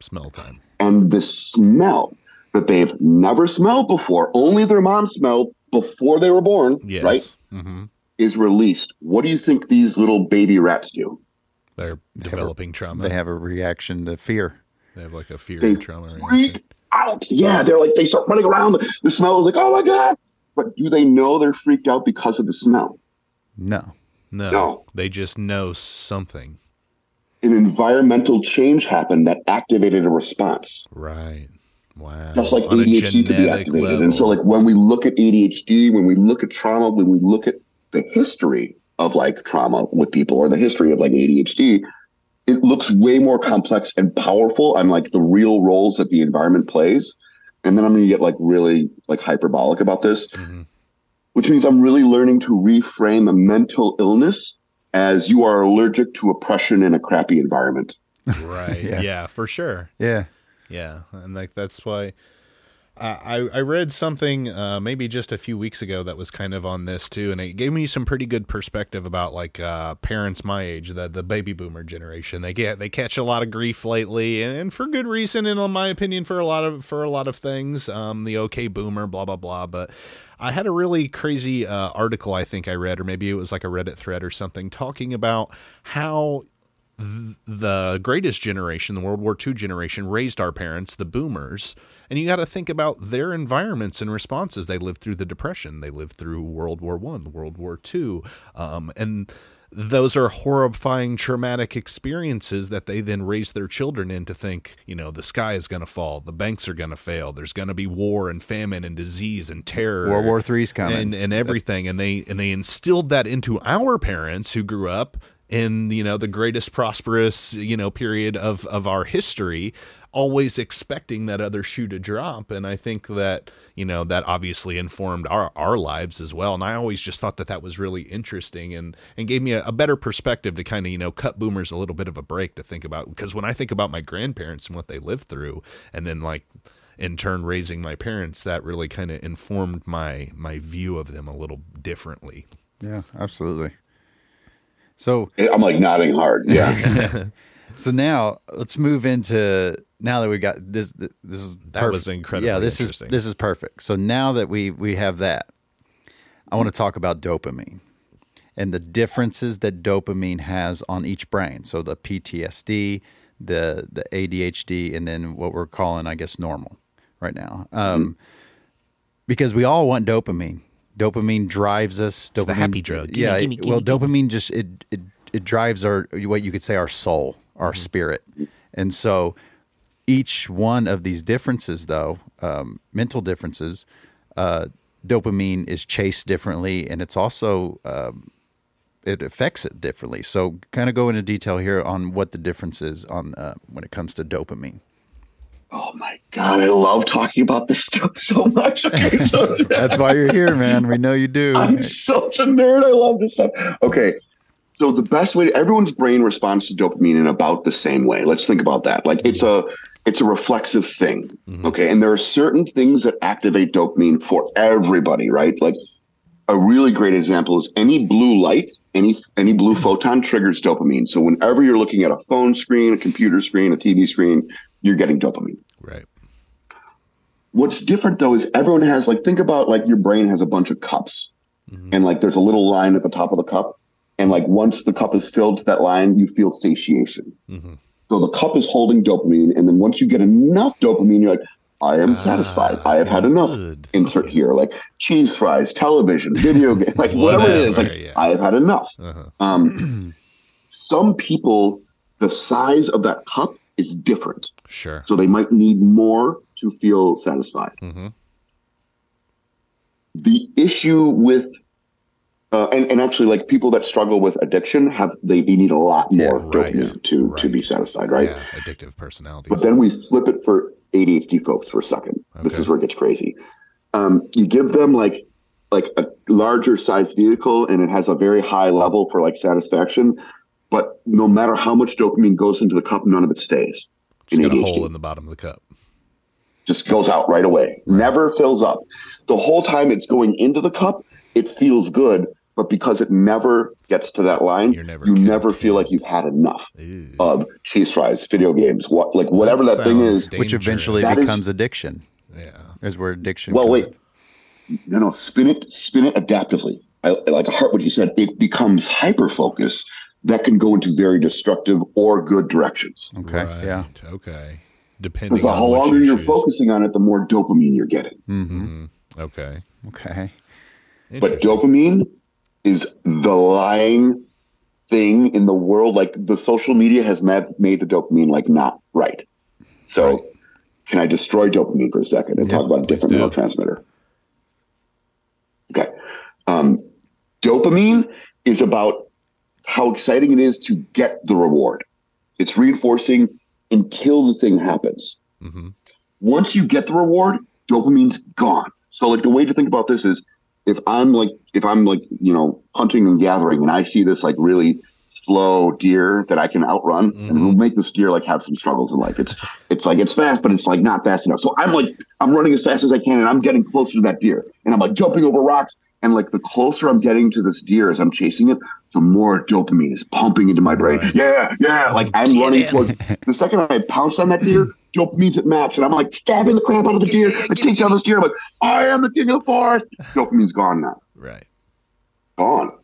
Smell time. And the smell, that they've never smelled before, only their mom smelled before they were born, Yes. right? hmm Is released. What do you think these little baby rats do? They're developing trauma. They have a reaction to fear. They have like a fear They trauma reaction. freak out. Yeah, they're like they start running around. The smell is like, oh my god! But do they know they're freaked out because of the smell? No. No, No. they just know something. An environmental change happened that activated a response. Right. Wow. just like On ADHD could be activated. And so, like when we look at ADHD, when we look at trauma, when we look at the history of like trauma with people or the history of like ADHD, it looks way more complex and powerful on like the real roles that the environment plays. And then I'm going to get like really like hyperbolic about this, Mhm. which means I'm really learning to reframe a mental illness as you are allergic to oppression in a crappy environment. Right. Yeah. yeah. for sure. Yeah. Yeah, and like that's why I I I read something uh, maybe just a few weeks ago that was kind of on this too, and it gave me some pretty good perspective about like uh, parents my age, the the baby boomer generation. They get they catch a lot of grief lately, and, and for good reason, in my opinion, for a lot of for a lot of things. Um, the okay boomer, blah blah blah, but. I had a really crazy uh, article I think I read, or maybe it was like a Reddit thread or something, talking about how the greatest generation, the World War II generation, raised our parents, the boomers. And you got to think about their environments and responses. They lived through the Depression, they lived through World War One, World War Two, um, and those are horrifying, traumatic experiences that they then raise their children in to think, you know, the sky is going to fall, the banks are going to fail, there's going to be war and famine and disease and terror. World War Three's coming. and and everything, and they and they instilled that into our parents who grew up in you know the greatest prosperous you know period of of our history always expecting that other shoe to drop and i think that you know that obviously informed our our lives as well and i always just thought that that was really interesting and and gave me a, a better perspective to kind of you know cut boomers a little bit of a break to think about because when i think about my grandparents and what they lived through and then like in turn raising my parents that really kind of informed my my view of them a little differently Yeah, absolutely. So I'm like nodding hard. Yeah. so now let's move into now that we got this this is That perfect. was incredibly yeah this is this is perfect. So now that we we have that i want to talk about dopamine and the differences that dopamine has on each brain. So the ptsd the the adhd and then what we're calling i guess normal right now. Um because we all want dopamine. Dopamine drives us. The dopamine happy drug. Gimme, yeah gimme, it- well gimme, dopamine just it, it it drives our what you could say our soul our spirit and so each one of these differences though um, mental differences uh, dopamine is chased differently and it's also um, it affects it differently so kind of go into detail here on what the difference is on uh, when it comes to dopamine Oh my god, I love talking about this stuff so much. Okay, so that's why you're here man we know you do I'm such a nerd. I love this stuff. Okay, so the best way everyone's brain responds to dopamine in about the same way. Let's think about that. Like it's a it's a reflexive thing. Mm-hmm. Okay, and there are certain things that activate dopamine for everybody, right? Like a really great example is any blue light, any any blue mm-hmm. photon triggers dopamine. So whenever you're looking at a phone screen, a computer screen, a TV screen, you're getting dopamine. right What's different though is everyone has like think about like your brain has a bunch of cups, mm-hmm. and like there's a little line at the top of the cup, and like once the cup is filled to that line, you feel satiation. So the cup is holding dopamine, and then once you get enough dopamine, you're like, I am satisfied. I have had enough. good. Insert here like cheese fries, television, video game, like whatever, it is. Like yeah. I have had enough. uh-huh. Um, some people, the size of that cup is different. sure So they might need more to feel satisfied. Mhm. The issue with, uh, and, and actually, like people that struggle with addiction have they, they need a lot more Yeah, right, dopamine to to right. be satisfied, right? yeah addictive personality. But then we flip it for ADHD folks for a second. This is where it gets crazy. Um, you give them like like a larger size vehicle, and it has a very high level for like satisfaction. But no matter how much dopamine goes into the cup, none of it stays. just in got a ADHD. hole in the bottom of the cup just goes out right away. Never fills up. The whole time it's going into the cup, it feels good, but because it never gets to that line, You're never you never feel like you've had enough Ew. of cheese fries, video games, what like whatever that, thing is. da- which eventually That is- becomes addiction Yeah. is where addiction. Well, comes wait. in. No, no, spin it, spin it adaptively. I, like Hart, what you said, it becomes hyper focus that can go into very destructive or good directions. Okay. Right. Yeah. Okay. Depending Because the on what longer you you're choose. focusing on it, the more dopamine you're getting. Mm-hmm. Okay. Okay. But dopamine is the lying thing in the world. Like the social media has made, made the dopamine like not right. So Right. can I destroy dopamine for a second and Yeah, talk about a different neurotransmitter? Okay. Um, dopamine is about how exciting it is to get the reward. It's reinforcing until the thing happens. Mhm. Once you get the reward, dopamine's gone. So like the way to think about this is if I'm like if I'm like, you know, hunting and gathering and I see this like really slow deer that I can outrun and we'll make this deer like have some struggles in life. It's it's like it's fast, but it's like not fast enough. So I'm like I'm running as fast as I can and I'm getting closer to that deer. And I'm like jumping over rocks. And like the closer I'm getting to this deer as I'm chasing it, the more dopamine is pumping into my brain. Right. Yeah, yeah. Like I'm running towards the second I pounce on that deer, dopamine's at max, and I'm like stabbing the crap out of the deer. I take down this deer. I'm like, I am the king of the forest. Dopamine's gone now. Right. Gone.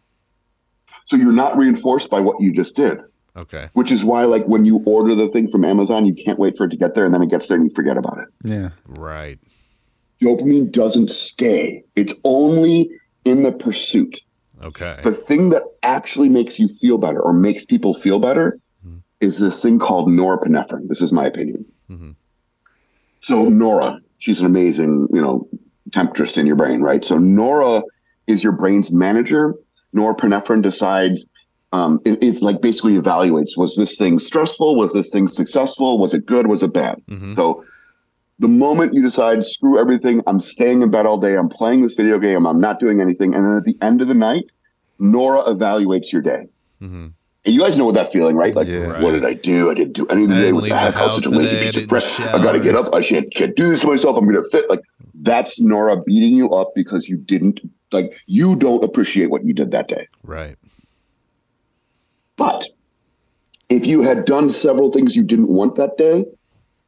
So you're not reinforced by what you just did. Okay. Which is why, like, when you order the thing from Amazon, you can't wait for it to get there, and then it gets there and you forget about it. Yeah. Right. Dopamine doesn't stay. It's only in the pursuit. Okay. The thing that actually makes you feel better or makes people feel better hmm. is this thing called norepinephrine. This is my opinion. Mhm. So Nora, she's an amazing, you know, temptress in your brain, right? So Nora is your brain's manager. Norepinephrine decides. Um, it- it's like basically evaluates: was this thing stressful? Was this thing successful? Was it good? Was it bad? Mhm. So the moment you decide, screw everything, I'm staying in bed all day, I'm playing this video game, I'm not doing anything, and then at the end of the night, Nora evaluates your day. Mhm. You guys know what that feeling, right? Like, Yeah. what did I do? I didn't do anything today. What the heck? I was such a lazy piece of crap. I got to get up. I can't, can't do this to myself. I'm going to fit. Like, that's Nora beating you up because you didn't, like, you don't appreciate what you did that day. Right. But if you had done several things you didn't want that day,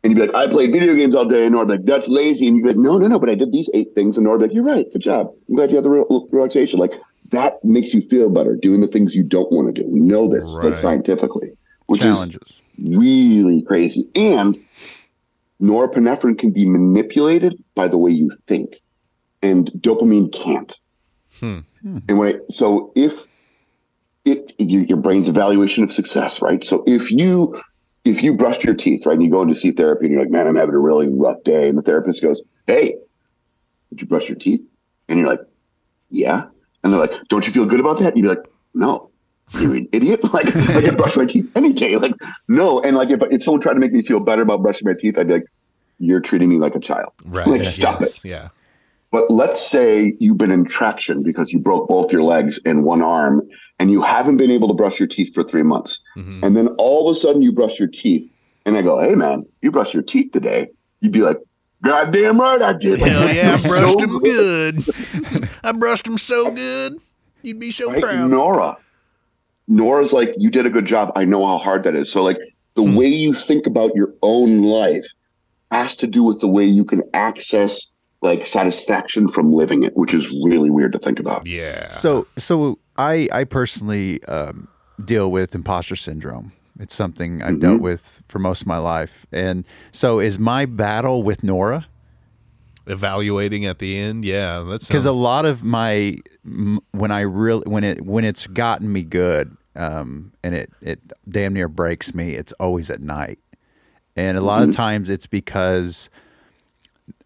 and you'd be like, I played video games all day, and Nora would be like, that's lazy. And you'd be like, no, no, no, but I did these eight things. And Nora would be like, you're right. Good job. I'm glad you had the re- relaxation. Like, that makes you feel better doing the things you don't want to do. We know this like, scientifically, which is really crazy. And norepinephrine can be manipulated by the way you think, and dopamine can't. Hmm. And when I, so if it your, your brain's evaluation of success, right? So if you if you brushed your teeth, right, and you go into see therapy, and you're like, man, I'm having a really rough day, and the therapist goes, hey, did you brush your teeth? And you're like, yeah. And they're like, don't you feel good about that? And you'd be like, no. You're an idiot. Like, I can brush my teeth any day. Like, no. And like, if, if someone tried to make me feel better about brushing my teeth, I'd be like, you're treating me like a child. Right. Like, stop yes. it. Yeah. But let's say you've been in traction because you broke both your legs and one arm and you haven't been able to brush your teeth for three months. Mhm. And then all of a sudden you brush your teeth and I go, Hey man, you brush your teeth today. You'd be like, God damn right I did. Hell yeah, I brushed so him good. I brushed him so good. You'd be so Right? proud. Nora. Nora's like, you did a good job. I know how hard that is. So like the Hmm. way you think about your own life has to do with the way you can access like satisfaction from living it, which is really weird to think about. Yeah. So, so I, I personally um, deal with imposter syndrome. It's something I've dealt with for most of my life, and so is my battle with Nora Evaluating at the end. Yeah. That's because a lot of my when I really when it when it's gotten me good, um, and it it damn near breaks me. It's always at night, and a lot of times it's because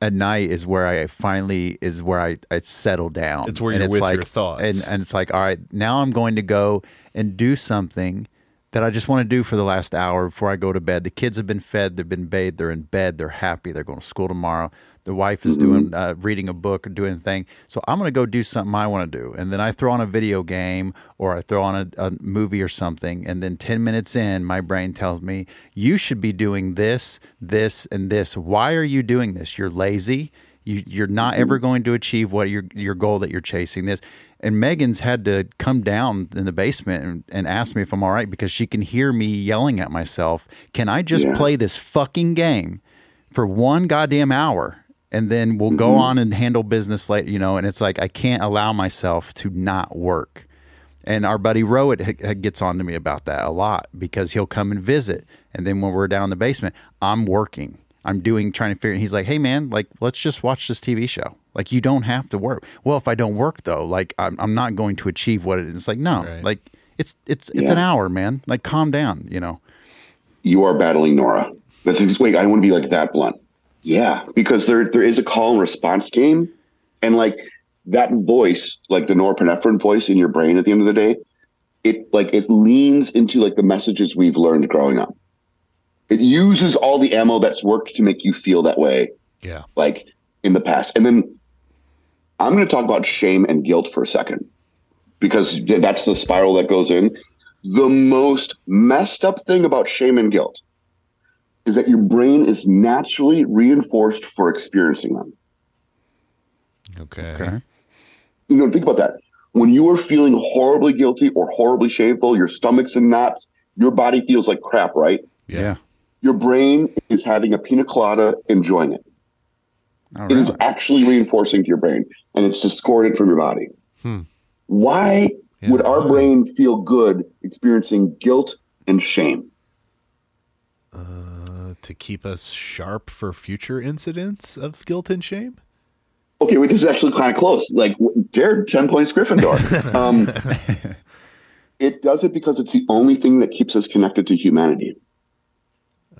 at night is where I finally is where I, I settle down. It's where you're it's with like, your thoughts. And, and it's like, all right, now I'm going to go and do something that I just want to do for the last hour before I go to bed. The kids have been fed, they've been bathed, they're in bed, they're happy, they're going to school tomorrow. The wife is doing uh, reading a book or doing a thing. So I'm going to go do something I want to do, and then I throw on a video game or I throw on a, a movie or something, and then ten minutes in, my brain tells me you should be doing this, this, and this. Why are you doing this? You're lazy. You, you're not ever mm-hmm. going to achieve what your your goal that you're chasing. This and Megan's had to come down in the basement and, and ask me if I'm all right because she can hear me yelling at myself. Can I just Yeah. play this fucking game for one goddamn hour? and then we'll go mm-hmm. on and handle business later, you know. And it's like I can't allow myself to not work. And our buddy Rowett gets on to me about that a lot because he'll come and visit, and then when we're down in the basement, I'm working. I'm doing trying to figure. And he's like, "Hey man, like let's just watch this TV show. Like you don't have to work. Well, if I don't work though, like I'm, I'm not going to achieve what it is. It's like no, Right. like it's it's it's Yeah. an hour, man. Like calm down, you know. you are battling Nora. That's just wait, I don't want to be like that blunt. Yeah, because there there is a call and response game, and like that voice, like the norepinephrine voice in your brain at the end of the day, it like it leans into like the messages we've learned growing up. It uses all the ammo that's worked to make you feel that way, Yeah. like in the past. And then I'm going to talk about shame and guilt for a second, because that's the spiral that goes in. The most messed up thing about shame and guilt is that your brain is naturally reinforced for experiencing them. Okay. Okay. You know, think about that. When you are feeling horribly guilty or horribly shameful, your stomach's in knots, your body feels like crap, right? Yeah. Your brain is having a pina colada, enjoying it. It is actually reinforcing to your brain and it's discordant from your body. Hmm. Why Yeah, would our brain feel good experiencing guilt and shame? Uh, to keep us sharp for future incidents of guilt and shame. Okay, wait, this is actually kind of close. Like, Jared, 10 points Gryffindor. um, it does it because it's the only thing that keeps us connected to humanity.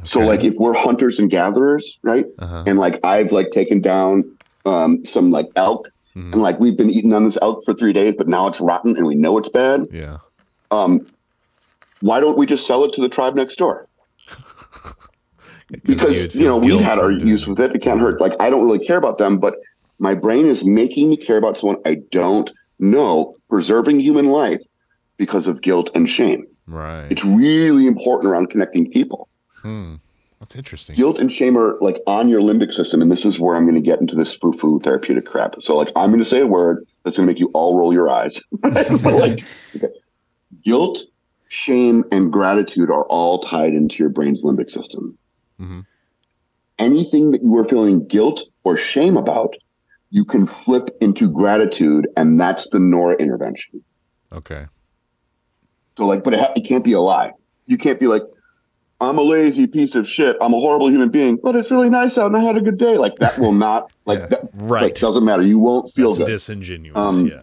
So, like, if we're hunters and gatherers, right? Uh-huh. And like, I've like taken down um, some like elk, Mhm. and like we've been eating on this elk for three days, but now it's rotten and we know it's bad. Yeah. Um, why don't we just sell it to the tribe next door? because you'd you know we had our use with it. It can't hurt. Like I don't really care about them, but my brain is making me care about someone I don't know, preserving human life because of guilt and shame. Right. It's really important around connecting people. Hmm. That's interesting. Guilt and shame are like on your limbic system, and this is where I'm going to get into this foo-foo therapeutic crap. So, like, I'm going to say a word that's going to make you all roll your eyes. But, like, okay. guilt, shame, and gratitude are all tied into your brain's limbic system. Mm-hmm. Anything that you are feeling guilt or shame about, you can flip into gratitude, and that's the Nora intervention. Okay. So like, but it, ha- it can't be a lie. You can't be like, I'm a lazy piece of shit. I'm a horrible human being, but it's really nice out and I had a good day. Like that will not like Yeah. that. Right. like, doesn't matter. You won't feel That's good. disingenuous. Um, yeah.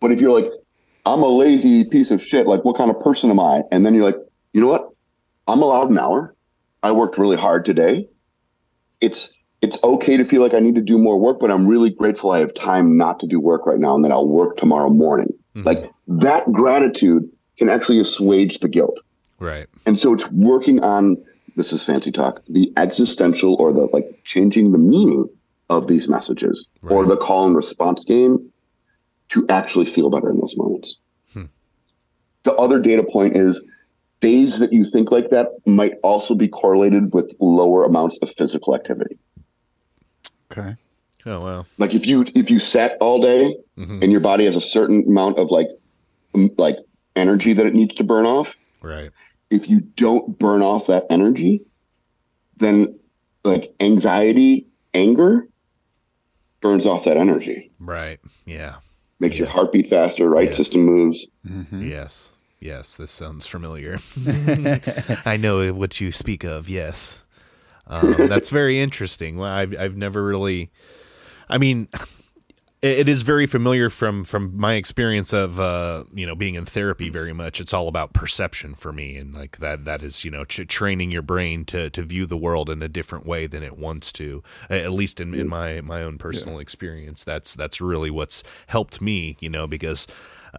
But if you're like, I'm a lazy piece of shit. Like, what kind of person am I? And then you're like, you know what? I'm allowed an hour. I worked really hard today. It's it's okay to feel like I need to do more work, but I'm really grateful I have time not to do work right now and that I'll work tomorrow morning. Mhm. Like that gratitude can actually assuage the guilt. Right. And so it's working on this is fancy talk, the existential or the like changing the meaning of these messages or the call and response game to actually feel better in those moments. Hmm. The other data point is days that you think like that might also be correlated with lower amounts of physical activity. Okay. Oh wow. Like if you if you sat all day Mhm. and your body has a certain amount of like like energy that it needs to burn off, Right. If you don't burn off that energy, then like anxiety, anger burns off that energy. Right. Yeah. Makes your Yes. heartbeat faster, right Yes. system moves. Mm-hmm. Yes. Yes. This sounds familiar. I know what you speak of. Yes. Um, that's very interesting. Well, I've I've never really. I mean, it, is very familiar from from my experience of uh, you know being in therapy. Very much, it's all about perception for me, and like that that is you know ch- training your brain to to view the world in a different way than it wants to. At least in, in my my own personal experience, that's that's really what's helped me. You know, because.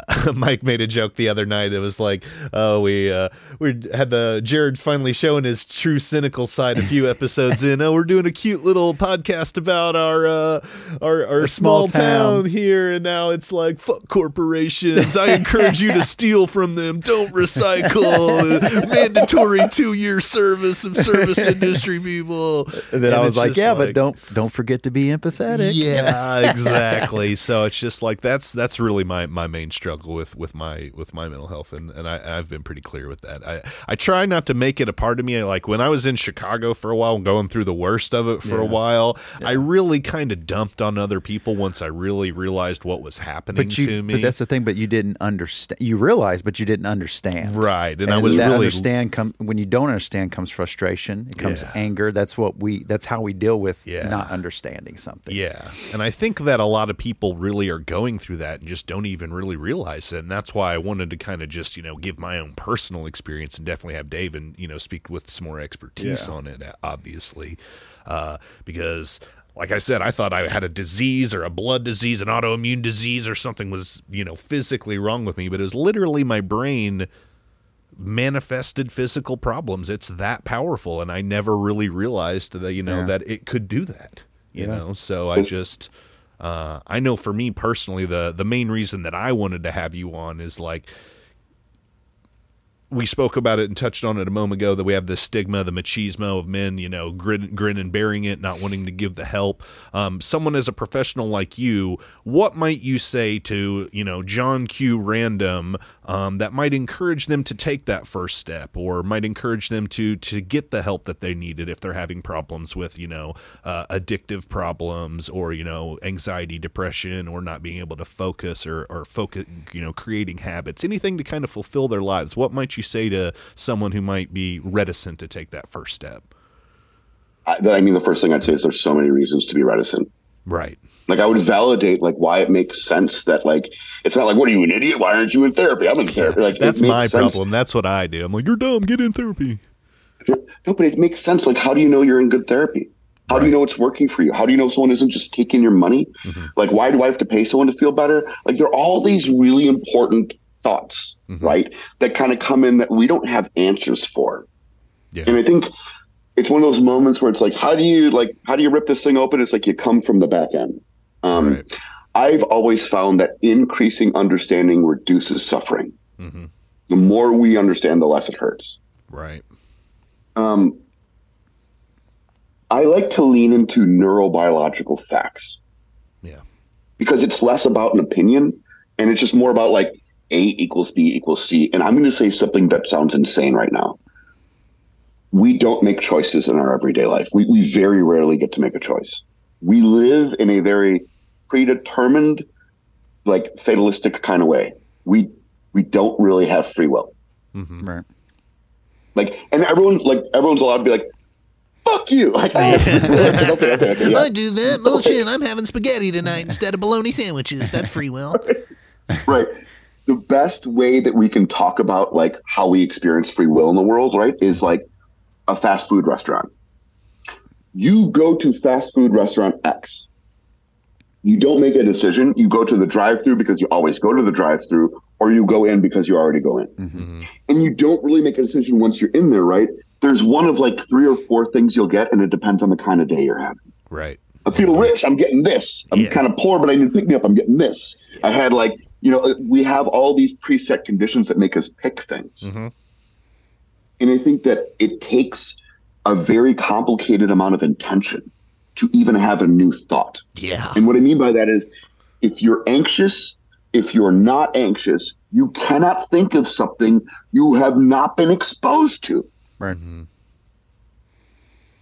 Uh, Mike made a joke the other night. It was like, "Oh, we uh, we had the Jared finally showing his true cynical side a few episodes in. Oh, we're doing a cute little podcast about our uh, our, our small, small town here, and now it's like fuck corporations. I encourage you to steal from them. Don't recycle. Mandatory two year service of service industry people. And then And I was like, yeah, but don't don't forget to be empathetic. yeah, exactly. So it's just like that's that's really my my main struggle with with my with my mental health, and and I, I've been pretty clear with that. I I try not to make it a part of me. Like when I was in Chicago for a while, and going through the worst of it for a Yeah. while, I really kind of dumped on other people once I really realized what was happening But you, to me. but that's the thing. But you didn't understand. You realized, but you didn't understand. right, and, I was really understand. Come when you don't understand, comes frustration. It comes Yeah. anger. That's what we. That's how we deal with Yeah. not understanding something. Yeah. And I think that a lot of people really are going through that and just don't even really realize it. And that's why I wanted to kind of just, you know, give my own personal experience and definitely have Dave and, you know, speak with some more expertise Yeah. on it, obviously. Uh, because like I said, I thought I had a disease or a blood disease, an autoimmune disease or something was, you know, physically wrong with me, but it was literally my brain manifested physical problems. It's that powerful, and I never really realized that you know Yeah. that it could do that. You Yeah. know, so I just uh, I know for me personally, the the main reason that I wanted to have you on is like we spoke about it and touched on it a moment ago that we have this stigma, the machismo of men, you know, grin, grin and bearing it, not wanting to give the help. Um, someone as a professional like you, what might you say to, you know, John Q. Random um, that might encourage them to take that first step or might encourage them to to get the help that they needed if they're having problems with, you know, uh, addictive problems or, you know, anxiety, depression, or not being able to focus or, or focus, you know, creating habits, anything to kind of fulfill their lives. What might you say to someone who might be reticent to take that first step? I, I mean, the first thing I'd say is there's so many reasons to be reticent. Right. Like I would validate like why it makes sense that like it's not like what are you an idiot? Why aren't you in therapy? I'm in therapy. Like That's my sense. problem. That's what I do. I'm like, you're dumb. Get in therapy. No, but it makes sense. Like how do you know you're in good therapy? How do you know it's working for you? How do you know someone isn't just taking your money? Mm-hmm. Like why do I have to pay someone to feel better? Like there are all these really important thoughts, Mm-hmm. right? That kind of come in that we don't have answers for. Yeah. And I think it's one of those moments where it's like, how do you like how do you rip this thing open? It's like you come from the back end. Um, Right. I've always found that increasing understanding reduces suffering. Mm-hmm. The more we understand, the less it hurts. Right. Um, I like to lean into neurobiological facts Yeah. because it's less about an opinion and it's just more about like A equals B equals C. And I'm going to say something that sounds insane right now. We don't make choices in our everyday life. We, we very rarely get to make a choice. We live in a very predetermined, like fatalistic kind of way. We we don't really have free will. Mm-hmm. Right. Like, and everyone like everyone's allowed to be like, "Fuck you!" Like, okay, okay, okay, okay, yeah. do that. Bullshit. I'm having spaghetti tonight instead of bologna sandwiches. That's free will. right the best way that we can talk about like how we experience free will in the world right is like a fast food restaurant you go to fast food restaurant x you don't make a decision you go to the drive through because you always go to the drive through or you go in because you already go in Mm-hmm. and you don't really make a decision once you're in there right there's one of like three or four things you'll get and it depends on the kind of day you're having Right. I feel rich. I'm getting this. I'm Yeah. kind of poor, but I need to pick me up. I'm getting this. I had like, you know, we have all these preset conditions that make us pick things. Mhm. And I think that it takes a very complicated amount of intention to even have a new thought. Yeah. And what I mean by that is if you're anxious, if you're not anxious, you cannot think of something you have not been exposed to. Right.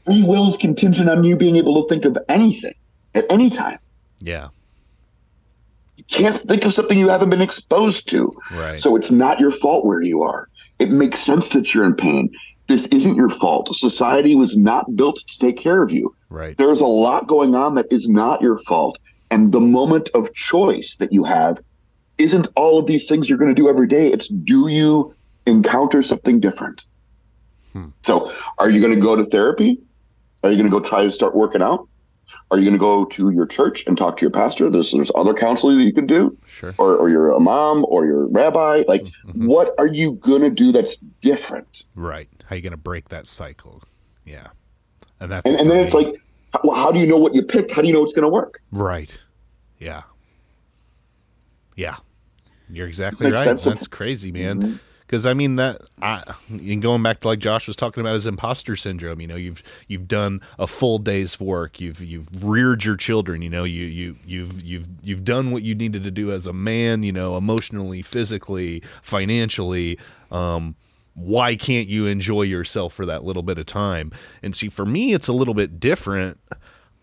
Free will is contingent on you being able to think of anything at any time. Yeah. Can't think of something you haven't been exposed to. Right. So it's not your fault where you are. It makes sense that you're in pain. This isn't your fault. Society was not built to take care of you. right. There's a lot going on that is not your fault. And the moment of choice that you have isn't all of these things you're going to do every day. It's do you encounter something different? Hmm. So are you going to go to therapy? Are you going to go try to start working out? Are you going to go to your church and talk to your pastor? There's there's other counseling that you can do, Sure. or or your imam or your rabbi. Like, mm-hmm. what are you going to do that's different? Right. How are you going to break that cycle? Yeah. And that's And, and then it's like, how, how do you know what you picked? How do you know it's going to work? Right. Yeah. Yeah. You're exactly right. That's crazy, man. Mm-hmm. Because I mean that I and going back to like Josh was talking about his imposter syndrome. You know, you've you've done a full day's work. You've you've reared your children. You know, you you you've you've you've done what you needed to do as a man. You know, emotionally, physically, financially. Um, why can't you enjoy yourself for that little bit of time? And see, for me, it's a little bit different.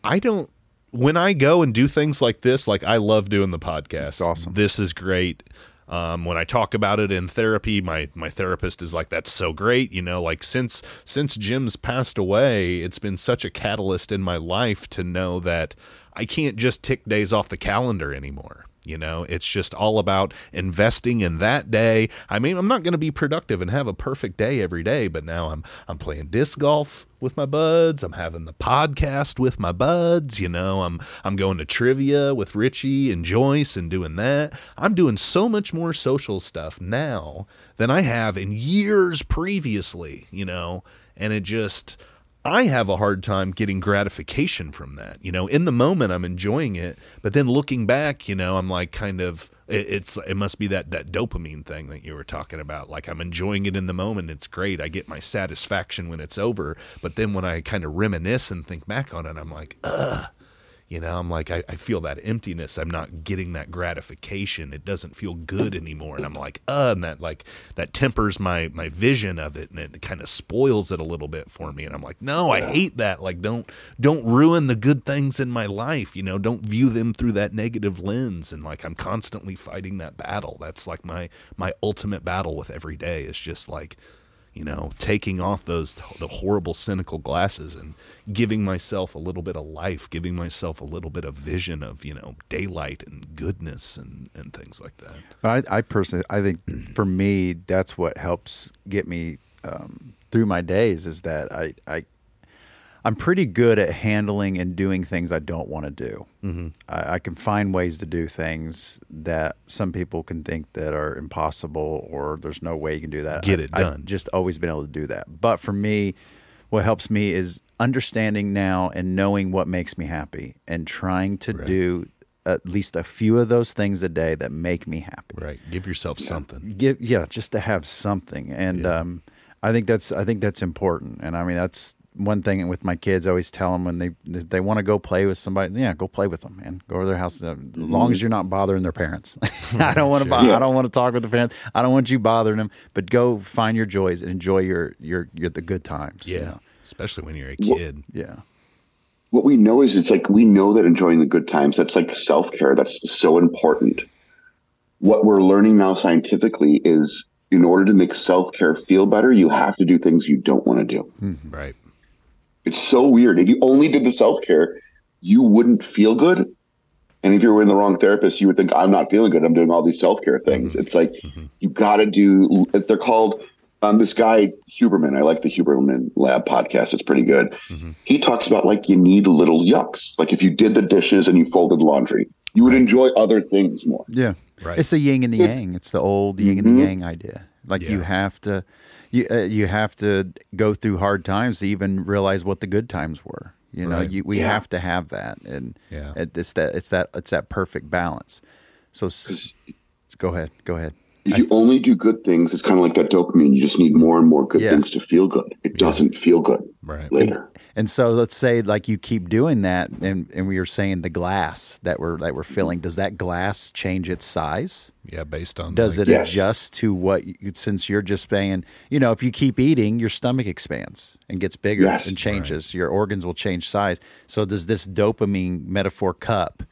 I don't when I go and do things like this, like I love doing the podcast. Awesome. This is great. Um, when I talk about it in therapy, my my therapist is like, "That's so great." You know, like since since Jim's passed away, it's been such a catalyst in my life to know that I can't just tick days off the calendar anymore. You know, it's just all about investing in that day. I mean, I'm not going to be productive and have a perfect day every day, but now I'm I'm playing disc golf with my buds. I'm having the podcast with my buds. You know, I'm I'm going to trivia with Richie and Joyce and doing that. I'm doing so much more social stuff now than I have in years previously. You know, and it just I have a hard time getting gratification from that. You know, in the moment I'm enjoying it, but then looking back, you know, I'm like kind of it, it's it must be that that dopamine thing that you were talking about. Like I'm enjoying it in the moment, it's great. I get my satisfaction when it's over, but then when I kind of reminisce and think back on it, I'm like, ugh. You know, I'm like, I, I feel that emptiness. I'm not getting that gratification. It doesn't feel good anymore. And I'm like, uh, and that like that tempers my my vision of it and it kind of spoils it a little bit for me. And I'm like, no, I hate that. Like don't don't ruin the good things in my life. You know, don't view them through that negative lens. And like I'm constantly fighting that battle. That's like my my ultimate battle with every day is just like you know, taking off those the horrible cynical glasses and giving myself a little bit of life, giving myself a little bit of vision of you know daylight and goodness and and things like that. I, I personally, I think for me, that's what helps get me um, through my days. Is that I, I, I'm pretty good at handling and doing things I don't want to do. Mm-hmm. I, I can find ways to do things that some people can think that are impossible or there's no way you can do that. Get I- it done. I've just always been able to do that. But for me, what helps me is understanding now and knowing what makes me happy and trying to do at least a few of those things a day that make me happy Right. Give yourself something. give yeah just to have something and um i think that's i think that's important and i mean that's one thing with my kids i always tell them when they they want to go play with somebody yeah go play with them man go to their house uh, as long as you're not bothering their parents i don't want to bother i don't want to talk with the parents i don't want you bothering them but go find your joys and enjoy your your your the good times you Yeah. know? Especially when you're a kid. yeah what we know is it's like we know that enjoying the good times that's like self-care that's so important what we're learning now scientifically is in order to make self-care feel better you have to do things you don't want to do Right. It's so weird. If you only did the self-care you wouldn't feel good. And if you were in the wrong therapist you would think i'm not feeling good. I'm doing all these self-care mm-hmm. things. It's like mm-hmm. you got to do they're called um, this guy huberman. I like the huberman lab podcast. It's pretty good. Mm-hmm. He talks about like you need little yucks. Like if you did the dishes and you folded laundry you would enjoy other things more. Yeah, Right. It's the yin and the yang. It's the old yin and the yang idea. Like you have to, you uh, you have to go through hard times to even realize what the good times were. You know, Right. you, we Yeah. have to have that, and Yeah. it, it's that it's that it's that perfect balance. So, go ahead, go ahead. if you only do good things it's kind of like that dopamine you just need more and more good Yeah. things to feel good it doesn't feel good Right. later And so, let's say like you keep doing that, and and we were saying the glass that we're that we're filling. Does that glass change its size? Yeah. Based on Does like, it Yes. adjust to what? You, since you're just saying, you know, if you keep eating, your stomach expands and gets bigger Yes. and changes. Your organs will change size. So does this dopamine metaphor cup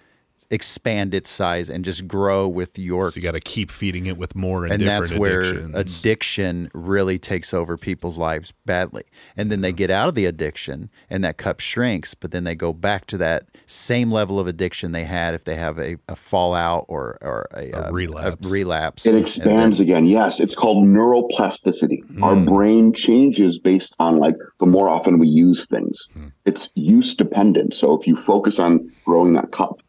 expand its size and just grow with your? So you got to keep feeding it with more and, and different that's where addictions. addiction really takes over people's lives badly. And then they get out of the addiction, and that cup shrinks. But then they go back to that same level of addiction they had if they have a, a fallout or or a, uh, relapse. A relapse. It And then- expands again. Yes, it's called neuroplasticity. Our brain changes based on like the more often we use things. It's use dependent. So if you focus on growing that cup,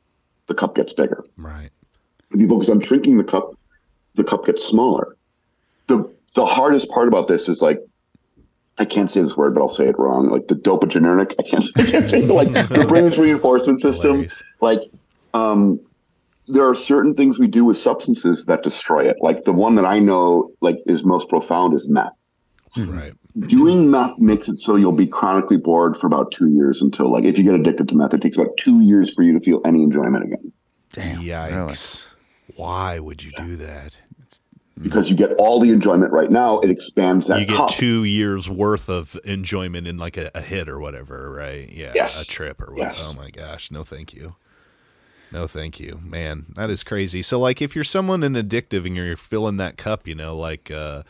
the cup gets bigger. right. If you focus on shrinking the cup, the cup gets smaller. The the hardest part about this is like I can't say this word, but I'll say it wrong. Like the dopaminergic. I can't. I can't say it, like the brain's reinforcement system. Hilarious. Like, um, there are certain things we do with substances that destroy it. Like the one that I know like is most profound is meth. Right. Doing meth makes it so you'll be chronically bored for about two years until like if you get addicted to meth, it takes about two years for you to feel any enjoyment again. Damn. Yikes. Why would you do that? Because you get all the enjoyment right now, it expands that you get cup. two years worth of enjoyment in like a, a hit or whatever, right? Yeah, Yes. a trip or what? Yes. Oh my gosh, no, thank you, no, thank you, man. That is crazy. So, like, if you're someone in addictive and you're filling that cup, you know, like uh,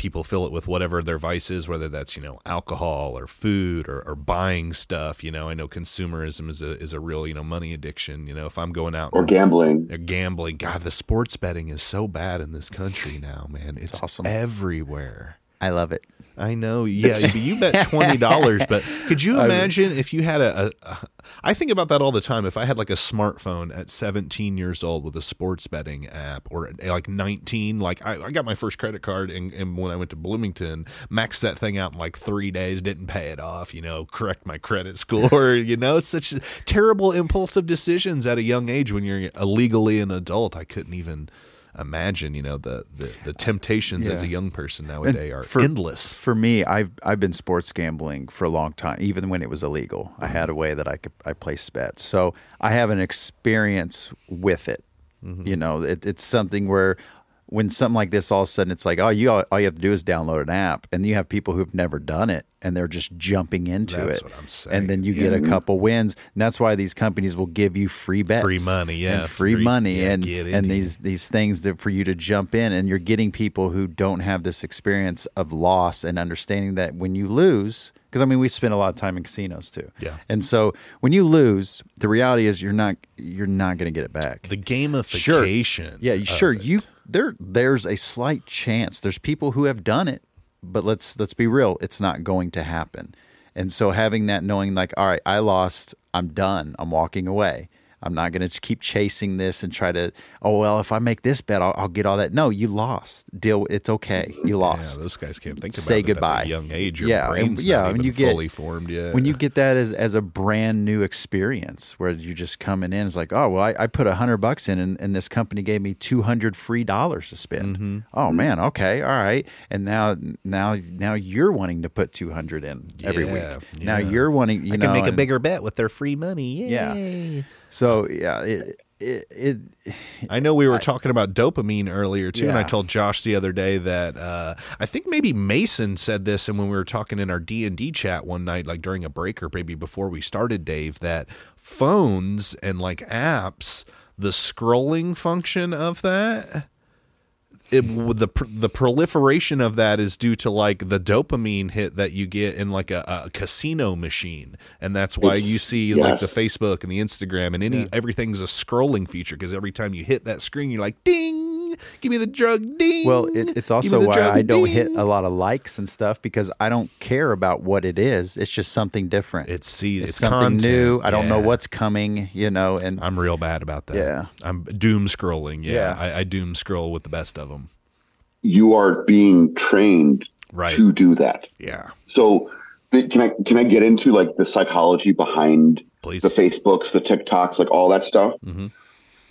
people fill it with whatever their vice is, whether that's you know alcohol or food or, or buying stuff. You know, I know consumerism is a is a real you know money addiction. You know, if I'm going out or gambling. they're gambling. God, the sports betting is so bad in this country now, man. It's awesome. everywhere. I love it. I know. Yeah, but you bet twenty dollars. But could you imagine if you had a, a, a? I think about that all the time. If I had like a smartphone at seventeen years old with a sports betting app, or like nineteen, like I, I got my first credit card, and, and when I went to Bloomington, maxed that thing out in like three days, didn't pay it off. You know, correct my credit score. You know, it's such terrible impulsive decisions at a young age when you're illegally an adult. I couldn't even imagine. You know, the the, the temptations as a young person nowadays are for- endless. For me, I've I've been sports gambling for a long time, even when it was illegal. I mm-hmm. had a way that I could I place bets, so I have an experience with it. Mm-hmm. You know, it, it's something where when something like this, all of a sudden, it's like, oh, you all, all you have to do is download an app, and you have people who've never done it, and they're just jumping into That's it. what I'm saying. And then you get a couple wins, and that's why these companies will give you free bets, Free money, yeah, and free, free- money, yeah, and and into these these things that for you to jump in and you're getting people who don't have this experience of loss and understanding that when you lose because I mean we spend a lot of time in casinos too. Yeah. And so when you lose, the reality is you're not you're not going to get it back. The Sure. gamification. Yeah, you- of sure. it. There there's a slight chance. There's people who have done it, but let's let's be real, it's not going to happen. And so having that knowing like, all right, I lost, I'm done. I'm walking away. I'm not going to keep chasing this and try to. Oh well, if I make this bet, I'll, I'll get all that. No, you lost. Deal. It's okay. You lost. Yeah, those guys can't think about Say it goodbye. young age. Your yeah, and- brain's yeah. not when you get fully formed yet. when you get that as as a brand new experience where you're just coming in, it's like, oh well, I, I put a hundred bucks in, and, and this company gave me two hundred free dollars to spend. Mm-hmm. Oh man, okay, all right. And now now now you're wanting to put two hundred in every Yeah, week. Now you're wanting, you I know, can make a bigger bet with their free money. Yeah. So yeah, it it, it I know we were talking about dopamine earlier too, and I told Josh the other day that uh, I think maybe Mason said this, and when we were talking in our D and D chat one night, like during a break or maybe before we started, Dave, that phones and like apps, the scrolling function of that. It, the the proliferation of that is due to like the dopamine hit that you get in like a, a casino machine, and that's why It's- you see like the. Facebook and the Instagram and any everything's a scrolling feature because every time you hit that screen, you're like, "Ding, give me the drug, ding." Well, it, it's also why I don't hit a lot of likes and stuff because I don't care about what it is. It's just something different. It's see, it's, it's, something content. new. I don't know what's coming, you know, and I'm real bad about that. Yeah. I'm doom scrolling. Yeah, Yeah. I, I doom scroll with the best of them. You are being trained Right. to do that. Yeah, So the, can I can I get into like the psychology behind please. the Facebooks, the TikToks, like all that stuff? Mhm.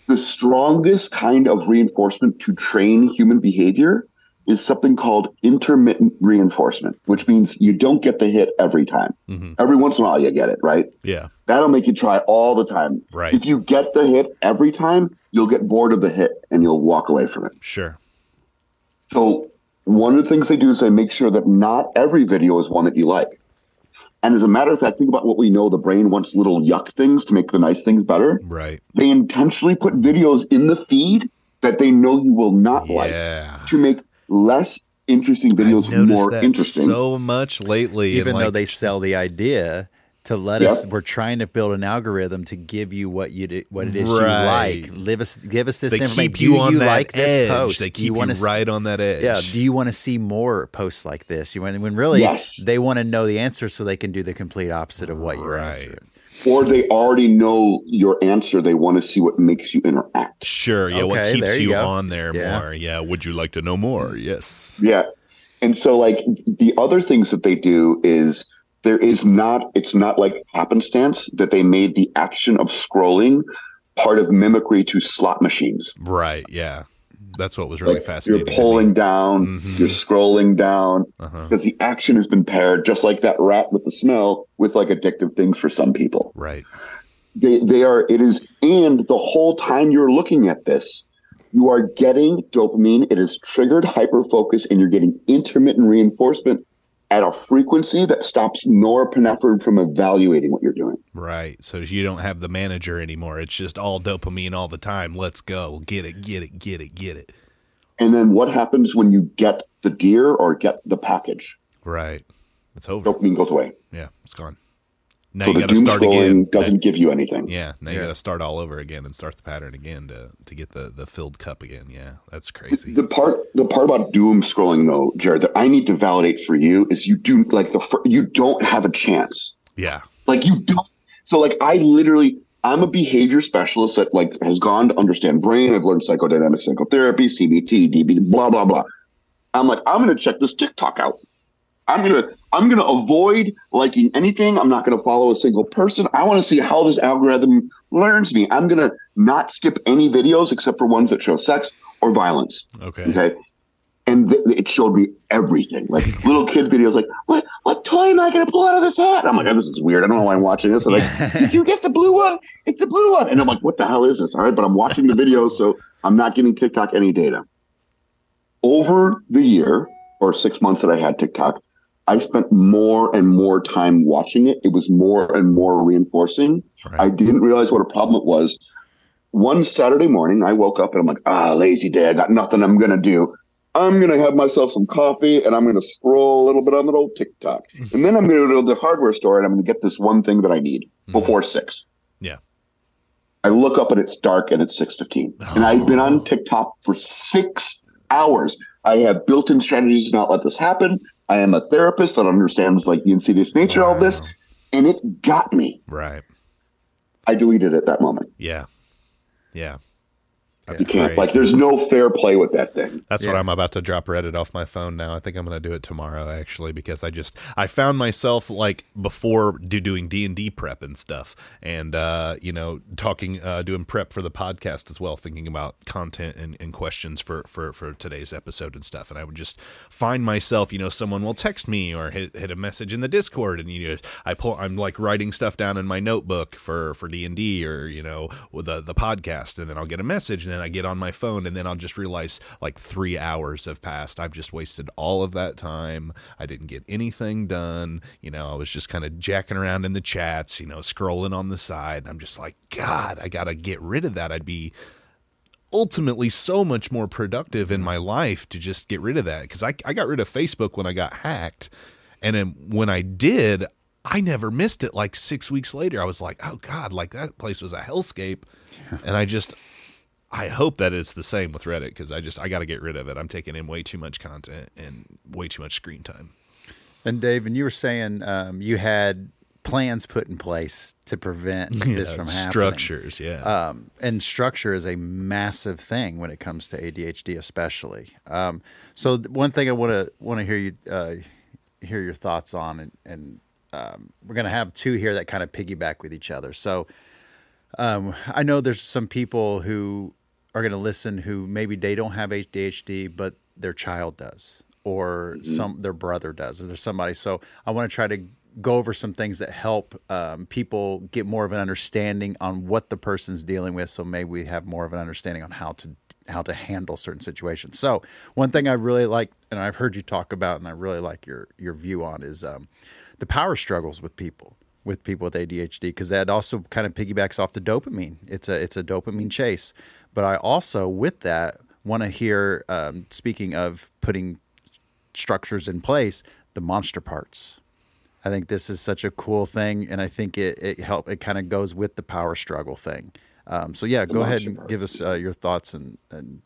The strongest kind of reinforcement to train human behavior is something called intermittent reinforcement, which means you don't get the hit every time. Mhm. Every once in a while, you get it, right? Yeah, That'll make you try all the time. Right. If you get the hit every time, you'll get bored of the hit and you'll walk away from it. sure. So one of the things they do is they make sure that not every video is one that you like. And as a matter of fact, think about what we know. The brain wants little yuck things to make the nice things better. Right. They intentionally put videos in the feed that they know you will not like to make less interesting videos I've more that interesting. so much lately. even and though like, they sell the idea to let Yep. us we're trying to build an algorithm to give you what you do, what it is Right. you like live us give us this they information keep you do on you that like this post They Do keep you you, want to right on that edge. yeah do you want to see more posts like this you want when really Yes. they want to know the answer so they can do the complete opposite of what your Right. answer is or they already know your answer. They want to see what makes you interact. Sure. Yeah. what keeps you you on there Yeah. more? Yeah. Would you like to know more? Yes. Yeah. And so like the other things that they do is there is not it's not like happenstance that they made the action of scrolling part of mimicry to slot machines. Right. Yeah. That's what was really Like fascinating. you're pulling down, Mhm. you're scrolling down, Uh-huh. because the action has been paired, just like that rat with the smell, with like addictive things for some people. Right. They they are it is, and the whole time you're looking at this, you are getting dopamine. It is triggered hyper focus, and you're getting intermittent reinforcement at a frequency that stops norepinephrine from evaluating what you're doing. Right. So you don't have the manager anymore. It's just all dopamine all the time. Let's go. Get it, get it, get it, get it. And then what happens when you get the deer or get the package? Right. It's over. Dopamine goes away. Yeah, it's gone. Now so you got to start again. doesn't give you anything. Yeah, now you got to start all over again and start the pattern again to to get the the filled cup again. Yeah, that's crazy. The part, the part about doom scrolling, though, Jared, that I need to validate for you is you do like the fir- you don't have a chance. yeah. Like you don't. So like I literally, I'm a behavior specialist that like has gone to understand brain. I've learned psychodynamic psychotherapy, CBT, DB, blah blah blah. I'm like I'm gonna check this TikTok out. I'm gonna I'm gonna avoid liking anything. I'm not gonna follow a single person. I want to see how this algorithm learns me. I'm gonna not skip any videos except for ones that show sex or violence. Okay. Okay. And th- it showed me everything, like little kid videos, like what what toy am I going to pull out of this hat? I'm like, oh, this is weird. I don't know why I'm watching this. I'm like, did you guess the blue one? It's the blue one. And I'm like, what the hell is this? All right, but I'm watching the videos, so I'm not giving TikTok any data. Over the year or six months that I had TikTok, I spent more and more time watching it. It was more and more reinforcing. Right. I didn't realize what a problem it was. One Saturday morning, I woke up and I'm like, ah, lazy day. I got nothing I'm going to do. I'm going to have myself some coffee and I'm going to scroll a little bit on the old TikTok. and then I'm going to go to the hardware store and I'm going to get this one thing that I need before six. Yeah. I look up and it's dark and it's 6:15. And I've been on TikTok for 6 hours. I have built-in strategies to not let this happen. I am a therapist that understands like the insidious nature of this and it got me. Right. I deleted it at that moment. Yeah. Yeah. That's You can't like there's no fair play with that thing. That's what I'm about to drop Reddit off my phone now. I think I'm going to do it tomorrow actually because I just I found myself like before do doing D and D prep and stuff, and uh, you know talking uh, doing prep for the podcast as well, thinking about content and, and questions for for for today's episode and stuff. And I would just find myself, you know, someone will text me or hit, hit a message in the Discord, and you know I pull I'm like writing stuff down in my notebook for for D and D or you know with the the podcast, and then I'll get a message, and then I get on my phone, and then I'll just realize like three hours have passed. I've just wasted all of that time. I didn't get anything done. You know, I was just kind of jacking around in the chats, you know, scrolling on the side. I'm just like, God, I gotta get rid of that. I'd be ultimately so much more productive in my life to just get rid of that because I, I got rid of Facebook when I got hacked. And then when I did, I never missed it. Like six weeks later, I was like, oh God, like that place was a hellscape. And I just, I hope that it's the same with Reddit because I just, I got to get rid of it. I'm taking in way too much content and way too much screen time. And Dave, and you were saying um, you had plans put in place to prevent this from happening. structures. Yeah. Um, and structure is a massive thing when it comes to ADHD, especially. Um, so one thing I want to want to hear you uh, hear your thoughts on, and, and um, we're going to have two here that kind of piggyback with each other. So um, I know there's some people who are going to listen who maybe they don't have ADHD, but their child does, or some their brother does, or there's somebody. So I want to try to go over some things that help um, people get more of an understanding on what the person's dealing with. So maybe we have more of an understanding on how to how to handle certain situations. So one thing I really like, and I've heard you talk about, and I really like your your view on, is um, the power struggles with people with people with ADHD because that also kind of piggybacks off the dopamine. It's a it's a dopamine chase. But I also with that want to hear um, speaking of putting structures in place, the monster parts. I think this is such a cool thing, and I think it it help it kind of goes with the power struggle thing. Um, so yeah, go ahead monster and give us uh, your thoughts and, and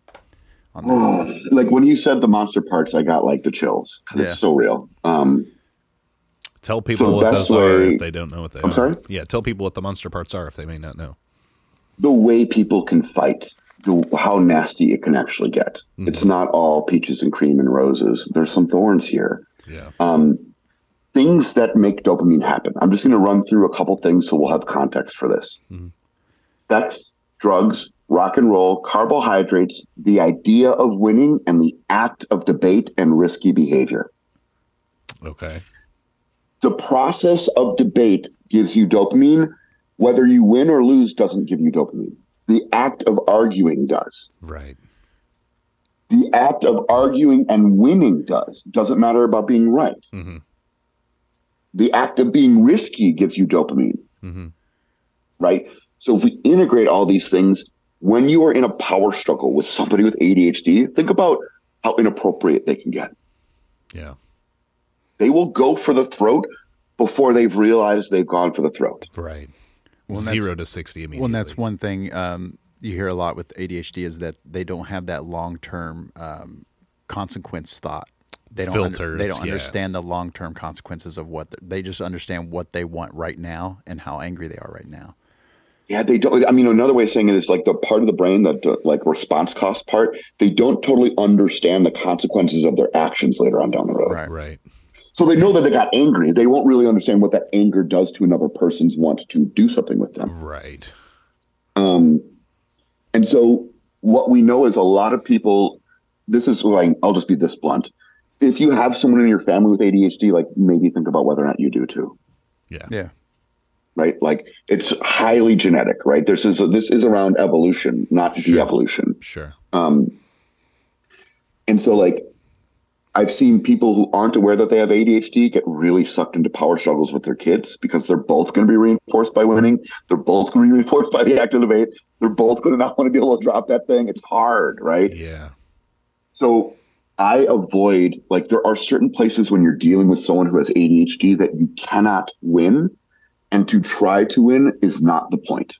on that. Like when you said the monster parts, I got like the chills. 'cause Yeah. It's so real. Um, tell people so what best those are way- if they don't know what they I'm are. sorry? Yeah. Tell people what the monster parts are if they may not know. The way people can fight, the how nasty it can actually get. It's not all peaches and cream and roses. There's some thorns here. Yeah. Um, things that make dopamine happen. I'm just going to run through a couple things so we'll have context for this. Sex, drugs, rock and roll, carbohydrates, the idea of winning, and the act of debate and risky behavior. Okay. The process of debate gives you dopamine. Whether you win or lose doesn't give you dopamine. The act of arguing does. Right. The act of arguing and winning does. Doesn't matter about being right. Mhm. The act of being risky gives you dopamine. Mhm. right? So if we integrate all these things, when you are in a power struggle with somebody with ADHD, think about how inappropriate they can get. Yeah. They will go for the throat before they've realized they've gone for the throat. Right. Well, that's- Zero to sixty immediately. Well, and that's one thing um, you hear a lot with ADHD is that they don't have that long term um, consequence thought. They don't. under- they don't yeah. understand the long term consequences of what they just understand what they want right now and how angry they are right now. Yeah, they don't. I mean, another way of saying it is like the part of the brain that, uh, like response cost part, they don't totally understand the consequences of their actions later on down the road. Right. Right. So they know that they got angry. They won't really understand what that anger does to another person's want to do something with them. Right. Um, and so what we know is a lot of people, this is like, I'll just be this blunt. If you have someone in your family with ADHD, like maybe think about whether or not you do too, Yeah. Yeah. right? Like it's highly genetic, right? This is, this is around evolution, not Sure. de-evolution. Sure. Um, and so like, I've seen people who aren't aware that they have ADHD get really sucked into power struggles with their kids because they're both going to be reinforced by winning. They're both going to be reinforced by the act of debate. They're both going to not want to be able to drop that thing. It's hard, right? Yeah. So I avoid like there are certain places when you're dealing with someone who has ADHD that you cannot win, and to try to win is not the point.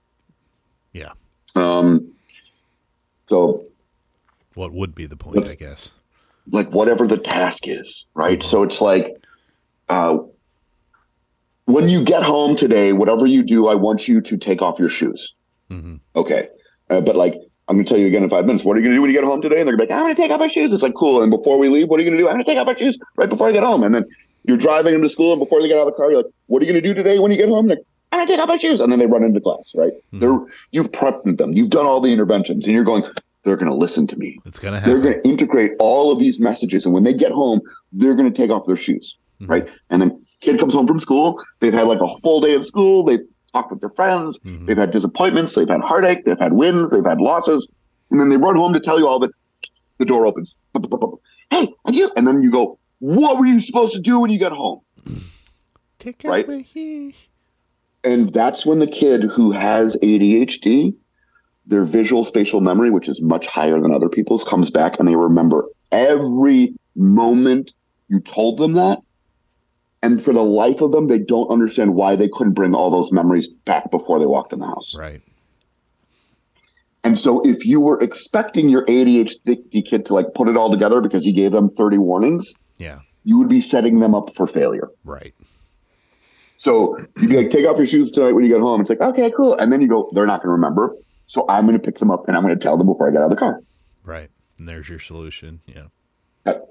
Yeah. Um, so What would be the point? I guess. Like whatever the task is, right? So it's like, uh, when you get home today, whatever you do, I want you to take off your shoes. Mhm. Okay. Uh, but like, I'm going to tell you again in five minutes, what are you going to do when you get home today? And they're going to be like, I'm going to take off my shoes. It's like, cool. And before we leave, what are you going to do? I'm going to take off my shoes right before I get home. And then you're driving them to school. And before they get out of the car, you're like, what are you going to do today when you get home? They're like, I'm going to take off my shoes. And then they run into class, right? They're, you've prepped them. You've done all the interventions and you're going, they're going to listen to me It's gonna happen. they're going to integrate all of these messages and when they get home they're going to take off their shoes Mm-hmm. right and then kid comes home from school they've had like a full day of school they've talked with their friends Mhm. they've had disappointments they've had heartache they've had wins they've had losses and then they run home to tell you all that the door opens hey and you and then you go what were you supposed to do when you got home Take right? and that's when the kid who has ADHD, their visual spatial memory, which is much higher than other people's, comes back and they remember every moment you told them that. And for the life of them, they don't understand why they couldn't bring all those memories back before they walked in the house. Right. And so if you were expecting your ADHD kid to like put it all together because you gave them 30 warnings, Yeah. you would be setting them up for failure. Right. So you'd be like, take off your shoes tonight when you get home. It's like, okay, cool. And then you go, they're not going to remember. So I'm going to pick them up and I'm going to tell them before I get out of the car. Right. And there's your solution. Yeah. That-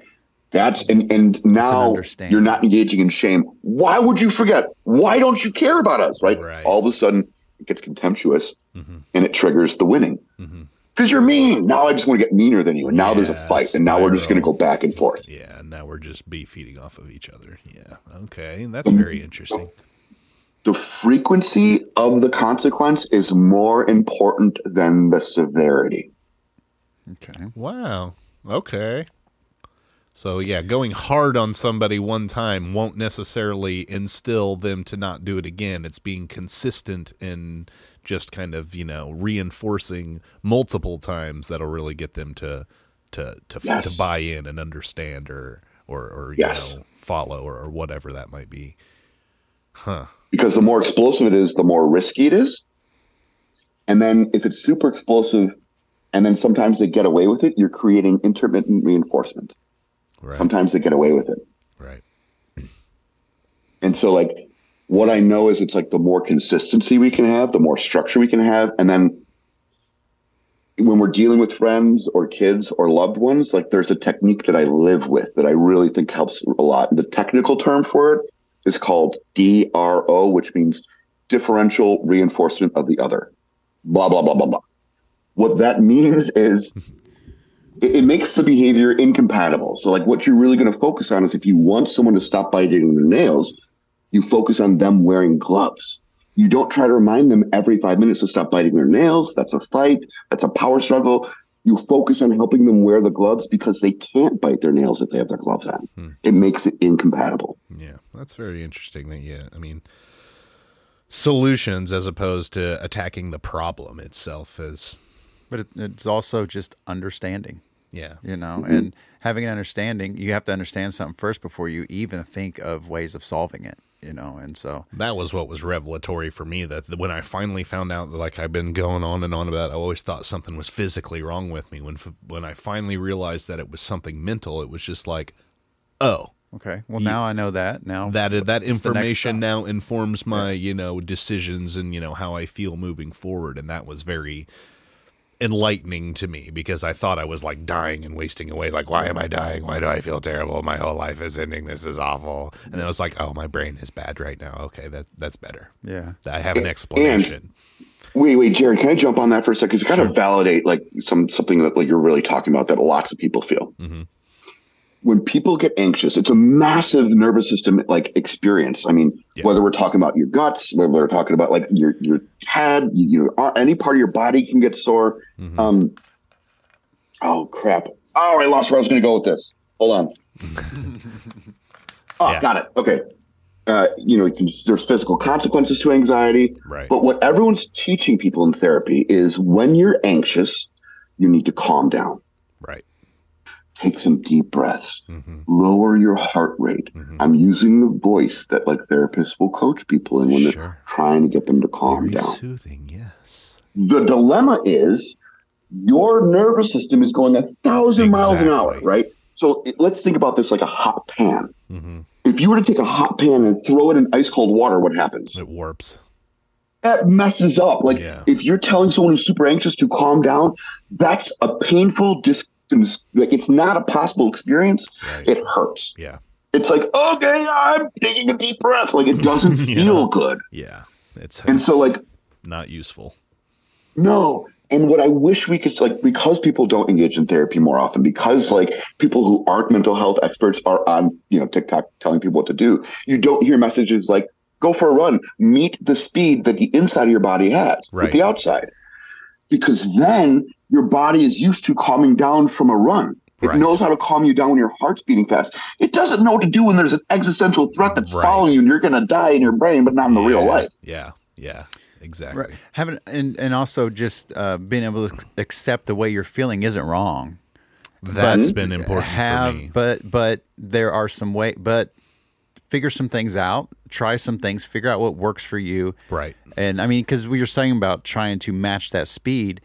That's and and now understanding. you're not engaging in shame. Why would you forget? Why don't you care about us? Right? Right. All of a sudden, it gets contemptuous Mhm. and it triggers the winning Mhm. because you're mean. Now I just want to get meaner than you, and now there's a Yeah, fight, and now we're just going to go back and forth. Yeah. And now we're just be feeding off of each other. Yeah. Okay. And that's very interesting. The frequency of the consequence is more important than the severity. Okay. Wow. Okay. So yeah, going hard on somebody one time won't necessarily instill them to not do it again. It's being consistent and just kind of, you know, reinforcing multiple times that'll really get them to to to, Yes. to buy in and understand or or or you Yes. know, follow or, or whatever that might be. Huh. Because the more explosive it is, the more risky it is. And then if it's super explosive and then sometimes they get away with it, you're creating intermittent reinforcement. Right. Sometimes they get away with it. Right. And so like what I know is it's like the more consistency we can have, the more structure we can have. And then when we're dealing with friends or kids or loved ones, like there's a technique that I live with that I really think helps a lot. And the technical term for it is called DRO, which means differential reinforcement of the other. Blah, blah, blah, blah, blah. what that means is it, it makes the behavior incompatible. So, like, what you're really going to focus on is if you want someone to stop biting their nails, you focus on them wearing gloves. You don't try to remind them every five minutes to stop biting their nails. That's a fight. That's a power struggle. You focus on helping them wear the gloves because they can't bite their nails if they have their gloves on. Hmm. It makes it incompatible. Yeah, that's very interesting. That yeah, I mean, solutions as opposed to attacking the problem itself is But it, it's also just understanding. yeah, you know mm-hmm. and having an understanding you have to understand something first before you even think of ways of solving it you know and so that was what was revelatory for me. That when I finally found out, like I've been going on and on about, I always thought something was physically wrong with me. When when I finally realized that it was something mental, it was just like, oh, okay well now i know that now that that what's the next information now informs my you know decisions and you know how I feel moving forward, and that was very enlightening to me because I thought I was like dying and wasting away. Like, why am I dying? Why do I feel terrible? My whole life is ending. This is awful. And then I was like, oh, my brain is bad right now. Okay, that that's better. yeah I have an explanation. Wait, wait, Jared, can I jump on that for a second? Because it kind of validate like some something that like you're really talking about that lots of people feel. Mhm. When people get anxious, it's a massive nervous system like experience. I mean, Yeah. whether we're talking about your guts, whether we're talking about like your your head, your ar- any part of your body can get sore. Mm-hmm. Um, oh crap! Oh, I lost where I was going to go with this. Hold on. oh, Yeah. got it. Okay. Uh, you know, there's physical consequences to anxiety. right. But what everyone's teaching people in therapy is when you're anxious, you need to calm down, right. Take some deep breaths, hmm lower your heart rate. hmm I'm using the voice that like therapists will coach people in when they're trying to get them to calm Very down. soothing. Yes. The dilemma is your nervous system is going a thousand miles an hour, right? So it- let's think about this like a hot pan. hmm If you were to take a hot pan and throw it in ice cold water, what happens? It warps. that messes up. Like Yeah. if you're telling someone who's super anxious to calm down, that's a painful dis. Like it's not a possible experience. Right. It hurts. yeah. It's like okay, I'm taking a deep breath. Like it doesn't Yeah. feel good. Yeah. It's And so like not useful. no. And what I wish we could like because people don't engage in therapy more often, because like people who aren't mental health experts are on you know TikTok telling people what to do. You don't hear messages like go for a run, meet the speed that the inside of your body has Right. with the outside, because then your body is used to calming down from a run. It Right. knows how to calm you down when your heart's beating fast. It doesn't know what to do when there's an existential threat that's Right. following you and you're going to die in your brain, but not in the real life. Yeah. Yeah. Exactly. right having and and also just uh, being able to accept the way you're feeling isn't wrong That's But been important have for me. but but there are some way but figure some things out try some things figure out what works for you. Right. and i mean because we were saying about trying to match that speed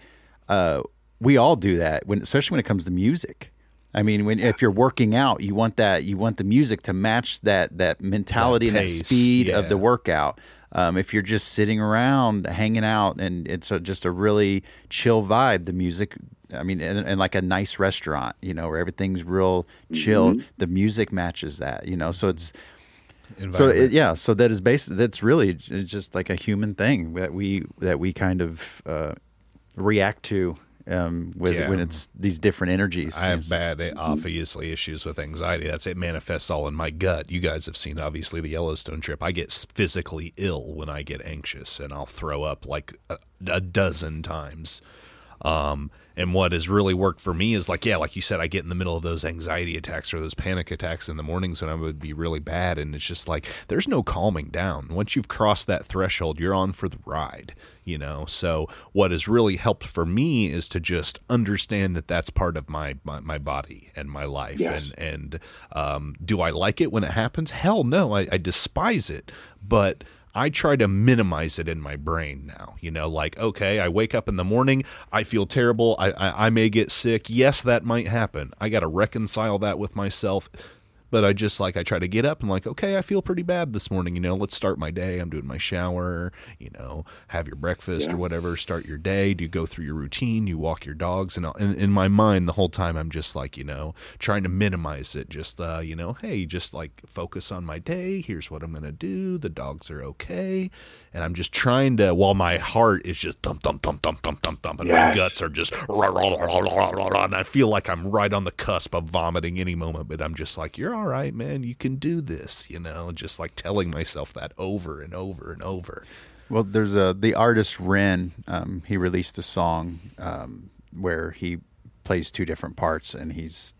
uh, we all do that when especially when it comes to music. I mean when if you're working out you want that you want the music to match that that mentality That and that speed of the workout. Um, if you're just sitting around hanging out and it's a, just a really chill vibe the music i mean and, and like a nice restaurant you know where everything's real chill the music matches that you know? So it's so it, yeah, so that is based. That's really just like a human thing that we that we kind of uh, react to um, with Yeah. when it's these different energies. I have bad, eh, obviously, issues with anxiety. That's it manifests all in my gut. You guys have seen, obviously, the Yellowstone trip. I get physically ill when I get anxious, and I'll throw up like a, a dozen times. Um, and what has really worked for me is like, yeah, like you said, I get in the middle of those anxiety attacks or those panic attacks in the mornings when I would be really bad. And it's just like, there's no calming down. Once you've crossed that threshold, you're on for the ride, you know? So what has really helped for me is to just understand that that's part of my, my, my body and my life. Yes. And, and, um, do I like it when it happens? Hell no, I, I despise it. But, I try to minimize it in my brain now. You know, like, okay, I wake up in the morning, I feel terrible, I, I, I may get sick. Yes, that might happen. I got to reconcile that with myself, but I just like I try to get up and like, okay, I feel pretty bad this morning. You know, let's start my day. I'm doing my shower. You know, have your breakfast Yeah. or whatever. Start your day. Do you go through your routine? You walk your dogs, and all- in, in my mind, the whole time I'm just like, you know, trying to minimize it. Just uh, you know, hey, just like focus on my day. Here's what I'm gonna do. The dogs are okay, and I'm just trying to. While my heart is just thump thump thump thump thump thump thump, and my guts are just rah, rah, rah, rah, rah, rah, rah, and I feel like I'm right on the cusp of vomiting any moment. But I'm just like, you're all right, man. You can do this. You know, just like telling myself that over and over and over. Well, there's a the artist Ren. Um, he released a song um, where he plays two different parts, and he's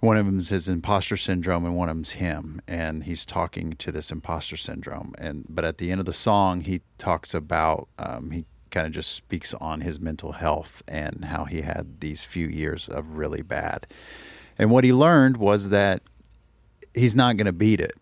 one of them is his imposter syndrome, and one of them's him, and he's talking to this imposter syndrome. And but at the end of the song, he talks about um, he kind of just speaks on his mental health and how he had these few years of really bad. And what he learned was that he's not going to beat it.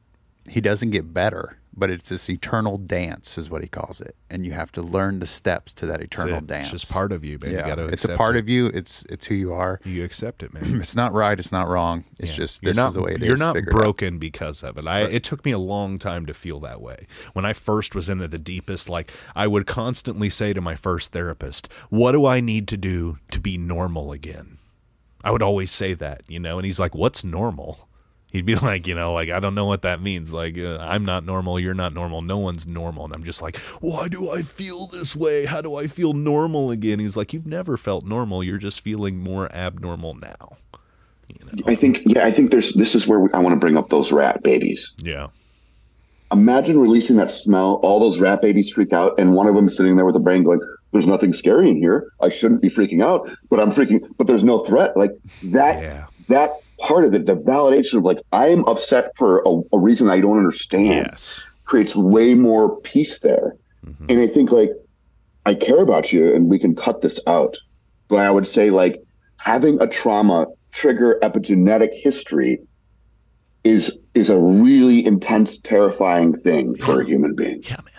He doesn't get better, but it's this eternal dance, is what he calls it, and you have to learn the steps to that eternal It's dance. just part of you, man. Yeah, gotta it's a part it. of you. It's it's who you are. You accept it, man. It's not right. It's not wrong. It's Yeah. just this not, is the way it is. You're not it out. broken because of it. I it took me a long time to feel that way. When I first was into the deepest, like I would constantly say to my first therapist, "What do I need to do to be normal again?" I would always say that, you know, and he's like, "What's normal?" He'd be like, you know, like I don't know what that means. Like uh, I'm not normal, you're not normal, no one's normal, and I'm just like, why do I feel this way? How do I feel normal again? He's like, you've never felt normal. You're just feeling more abnormal now. You know? I think, yeah, I think there's. This is where we, I want to bring up those rat babies. Yeah. Imagine releasing that smell. All those rat babies freak out, and one of them sitting there with a brain going, "There's nothing scary in here. I shouldn't be freaking out, but I'm freaking. But there's no threat. Like that. Yeah. That part of it, the validation of like I'm upset for a, a reason I don't understand. Yes. creates way more peace there. Mm-hmm. And I think like I care about you and we can cut this out. But I would say like having a trauma trigger epigenetic history is is a really intense, terrifying thing for a human being. Yeah, man.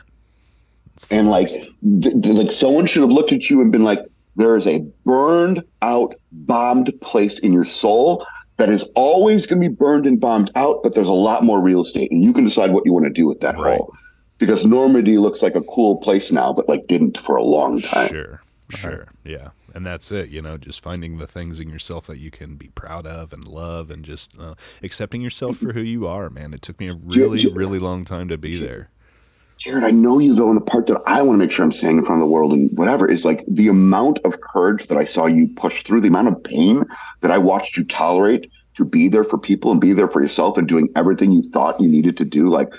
And like th- th- like someone should have looked at you and been like, there is a burned out, bombed place in your soul that is always going to be burned and bombed out, but there's a lot more real estate, and you can decide what you want to do with that Right. hole. Because Normandy looks like a cool place now, but like didn't for a long time. Sure, sure, yeah, and that's it. You know, just finding the things in yourself that you can be proud of and love, and just uh, accepting yourself for who you are. Man, it took me a really, really long time to be there. Jared, I know you though, and the part that I want to make sure I'm saying in front of the world and whatever is like the amount of courage that I saw you push through, the amount of pain that I watched you tolerate to be there for people and be there for yourself and doing everything you thought you needed to do. Like,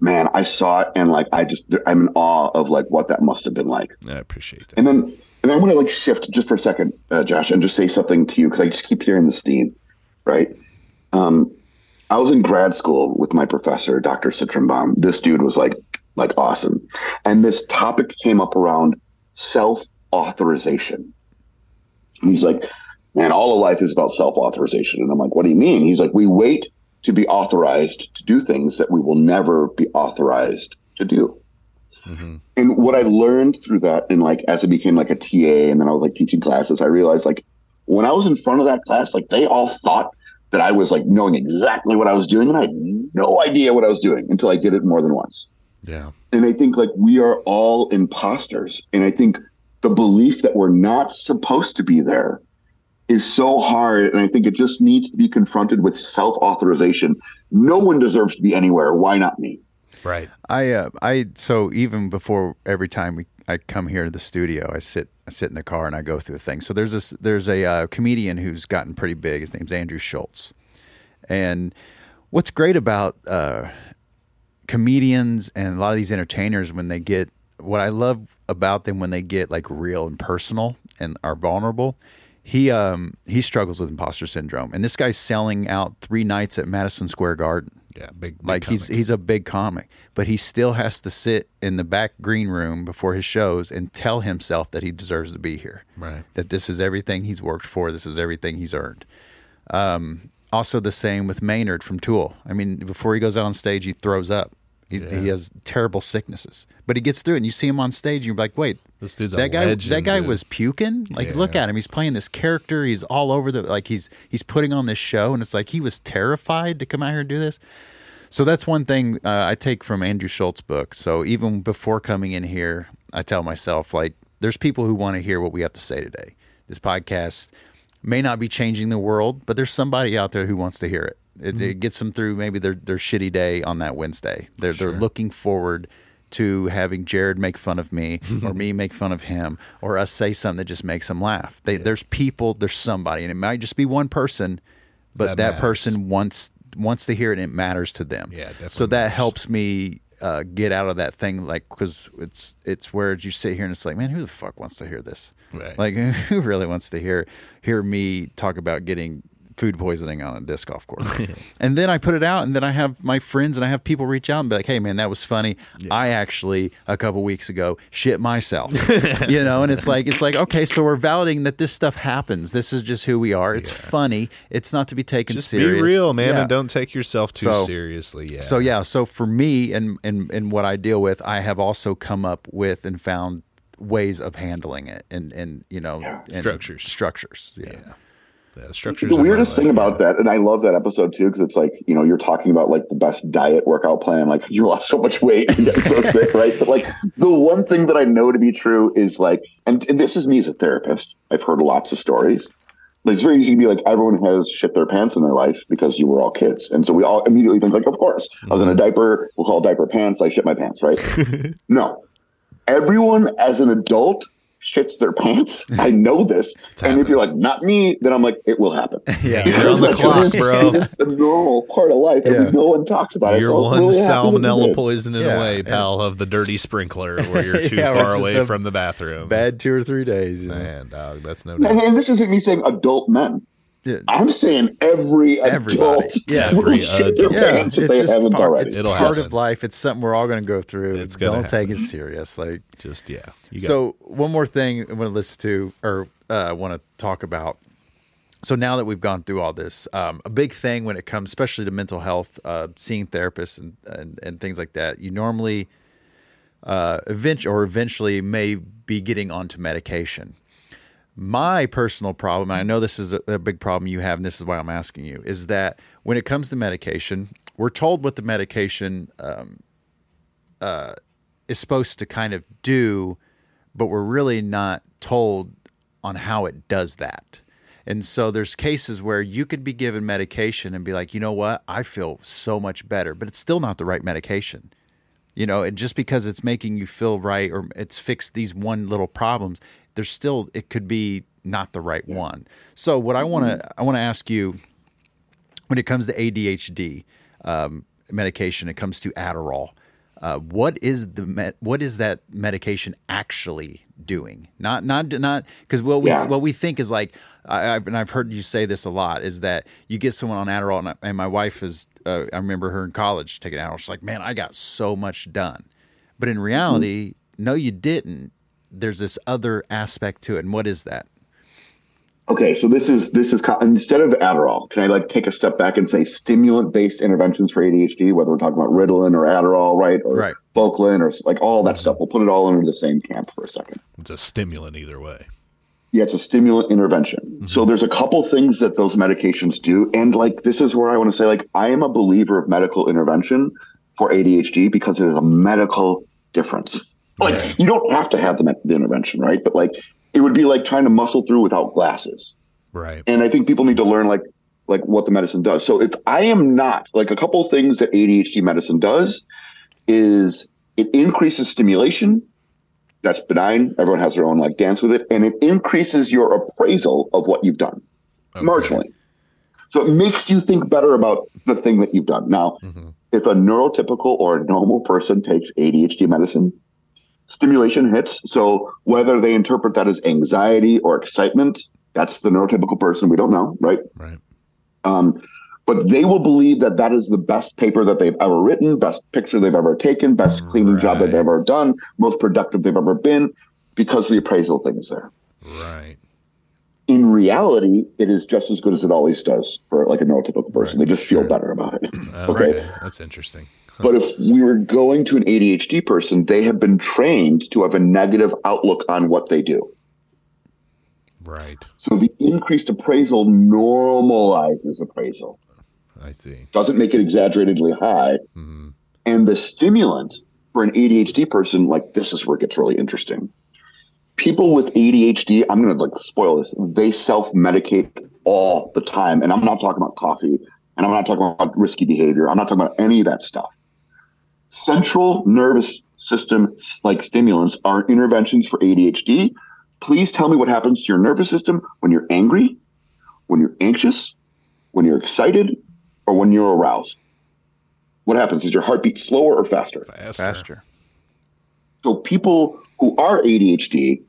man, I saw it and like I just I'm in awe of like what that must have been like. I appreciate that. And then and I want to like shift just for a second, uh, Josh, and just say something to you because I just keep hearing this theme, right? Um, I was in grad school with my professor, Dr. Citronbaum. This dude was like like awesome, and this topic came up around self authorization. He's like, man, all of life is about self authorization, and I'm like, what do you mean? He's like, we wait to be authorized to do things that we will never be authorized to do. Mm-hmm. And what I learned through that, and like as I became like a TA, and then I was like teaching classes, I realized like when I was in front of that class, like they all thought that I was like knowing exactly what I was doing, and I had no idea what I was doing until I did it more than once. Yeah, And I think like we are all imposters, and I think the belief that we're not supposed to be there is so hard, and I think it just needs to be confronted with self authorization. No one deserves to be anywhere. Why not me? right. I uh, I so even before every time we I come here to the studio, I sit I sit in the car and I go through things. So there's this there's a uh, comedian who's gotten pretty big. His name's Andrew Schulz, and what's great about uh, comedians and a lot of these entertainers when they get what I love about them when they get like real and personal and are vulnerable. He um he struggles with imposter syndrome, and this guy's selling out three nights at Madison Square Garden Yeah, big. big like he's he's a big comic, but he still has to sit in the back green room before his shows and tell himself that he deserves to be here. Right. That this is everything he's worked for. This is everything he's earned. Um, also, the same with Maynard from Tool. I mean, before he goes out on stage, he throws up He, he has terrible sicknesses, but he gets through it. And you see him on stage, and you're like, wait, This dude's that guy. That guy dude. was puking. Like, look at him. He's playing this character. He's all over the like. He's he's putting on this show, and it's like he was terrified to come out here and do this. So that's one thing uh, I take from Andrew Schulz's book. So even before coming in here, I tell myself like, there's people who want to hear what we have to say today. This podcast may not be changing the world, but there's somebody out there who wants to hear it. It, Mm-hmm. it gets them through maybe their their shitty day on that Wednesday. They're they're looking forward to having Jared make fun of me or me make fun of him or us say something that just makes them laugh. They, There's people, there's somebody, and it might just be one person, but That that, person wants wants to hear it and it matters to them. Yeah, definitely So that matters. helps me uh, get out of that thing, like because it's it's where you sit here and it's like, man, who the fuck wants to hear this? Right. Like, who really wants to hear hear me talk about getting food poisoning on a disc golf course? and then I put it out, and then I have my friends and I have people reach out and be like, hey, man, that was funny. I actually a couple weeks ago shit myself, you know, and it's like it's like okay, so we're validating that this stuff happens. This is just who we are. It's funny. It's not to be taken Just serious. be real, man, Yeah. and don't take yourself too So- seriously. Yeah. So yeah, so for me and and and what I deal with, I have also come up with and found ways of handling it and and you know and Structures. structures yeah. Yeah, structures. the weirdest thing about that, and I love that episode too, because it's like you know you're talking about like the best diet workout plan, like you lost so much weight and get so sick, right? But like the one thing that I know to be true is like, and, and this is me as a therapist. I've heard lots of stories. Like it's very easy to be like everyone has shit their pants in their life because you were all kids, and so we all immediately think like, of course, I was in a diaper. We'll call it diaper pants. I shit my pants, right? no, everyone as an adult shits their pants. I know this. and if you're like, not me, then I'm like, it will happen. Yeah. You're on the like, clock, it is- bro. It is a normal part of life, and no one talks about it. You're so one it's really happy that you salmonella did. poisoning Yeah, away, and- pal, of the dirty sprinkler where you're too Yeah, far away the from the bathroom. Bad two or three days. You know? man, dog. That's no And, and this isn't me saying adult men. Yeah. I'm saying every Everybody. adult Yeah. Every adult. Yeah, pants it's just part, it's It'll part happen. of life. It's something we're all going to go through. It's gonna Don't take it happen. serious. Like Just yeah. You got so, one more thing I want to listen to or uh, want to talk about. So now that we've gone through all this, um, a big thing when it comes, especially to mental health, uh, seeing therapists and, and and things like that, you normally uh, eventually or eventually may be getting onto medication. My personal problem, and I know this is a, a big problem you have, and this is why I'm asking you, is that when it comes to medication, we're told what the medication um, uh, is supposed to kind of do, but we're really not told on how it does that. And so there's cases where you could be given medication and be like, you know what, I feel so much better, but it's still not the right medication. You know, and just because it's making you feel right or it's fixed these one little problems, there's still it could be not the right one. So what I want to I want to ask you when it comes to ADHD um, medication, it comes to Adderall. Uh, what is the med- what is that medication actually doing? Not not not because what we Yeah. what we think is like I, I've, and I've heard you say this a lot is that you get someone on Adderall and, I, and my wife is uh, I remember her in college taking Adderall. She's like, man, I got so much done, but in reality, no, you didn't. There's this other aspect to it, and what is that? Okay, so this is this is co- instead of Adderall, can I like take a step back and say stimulant based interventions for ADHD, whether we're talking about Ritalin or Adderall, right, or Right. Focalin or like all that stuff. We'll put it all under the same camp for a second. it's a stimulant either way. Yeah, it's a stimulant intervention. Mm-hmm. So there's a couple things that those medications do, and like this is where I want to say, like I am a believer of medical intervention for ADHD because it is a medical difference. Like you don't have to have the, the intervention, right? But like it would be like trying to muscle through without glasses. Right. and I think people need to learn like like what the medicine does. So if I am not like a couple of things that ADHD medicine does is it increases stimulation. That's benign. Everyone has their own like dance with it, and it increases your appraisal of what you've done marginally. So it makes you think better about the thing that you've done. Now, mm-hmm. if a neurotypical or a normal person takes ADHD medicine, stimulation hits. So whether they interpret that as anxiety or excitement, that's the neurotypical person. We don't know, right? Right. Um, but they will believe that that is the best paper that they've ever written, best picture they've ever taken, best cleaning job that they've ever done, most productive they've ever been, because the appraisal thing is there. Right. In reality, it is just as good as it always does for like a neurotypical person. Right, They just feel sure. better about it. Okay. okay. That's interesting. But if we were going to an ADHD person, they have been trained to have a negative outlook on what they do. Right. So the increased appraisal normalizes appraisal, I see. doesn't make it exaggeratedly high. Mhm. And the stimulant for an ADHD person, like this is where it gets really interesting. People with ADHD, I'm going to like spoil this. They self medicate all the time, and I'm not talking about coffee, and I'm not talking about risky behavior. I'm not talking about any of that stuff. Central nervous system like stimulants are interventions for ADHD. Please tell me what happens to your nervous system when you're angry, when you're anxious, when you're excited, or when you're aroused. What happens? Is your heartbeat slower or faster? Faster. Faster. So people who are ADHD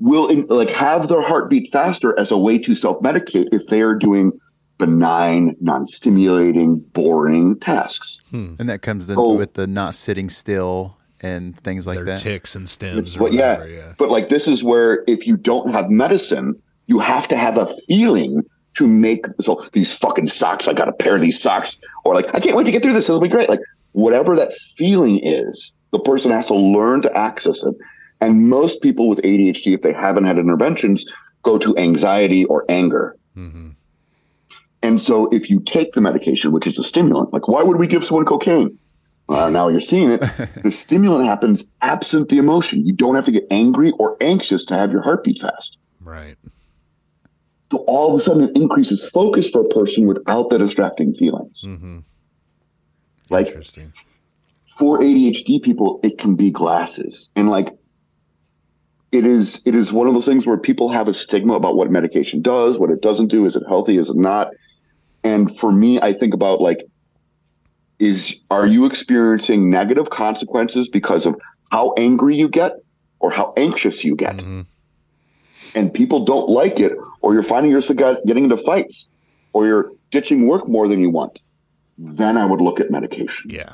will in, like have their heartbeat faster as a way to self-medicate if they are doing benign, non-stimulating, boring tasks. And that comes then Oh. with the not sitting still and things like Their that. tics and stems or But yeah, whatever. Yeah. but like this is where if you don't have medicine, you have to have a feeling to make so these fucking socks. I got a pair of these socks, or like I can't wait to get through this. This will be great. Like whatever that feeling is, the person has to learn to access it. And most people with ADHD, if they haven't had interventions, go to anxiety or anger. Mhm. And so if you take the medication, which is a stimulant, like why would we give someone cocaine? Well, now you're seeing it. the stimulant happens absent the emotion. You don't have to get angry or anxious to have your heartbeat fast. Right. So all of a sudden it increases focus for a person without the distracting feelings. Mm-hmm. Like Interesting. for ADHD people, it can be glasses. And like it is it is one of those things where people have a stigma about what medication does, what it doesn't do, is it healthy, is it not? And for me, I think about like is are you experiencing negative consequences because of how angry you get or how anxious you get? Mhm. And people don't like it, or you're finding yourself getting into fights, or you're ditching work more than you want. Then I would look at medication Yeah.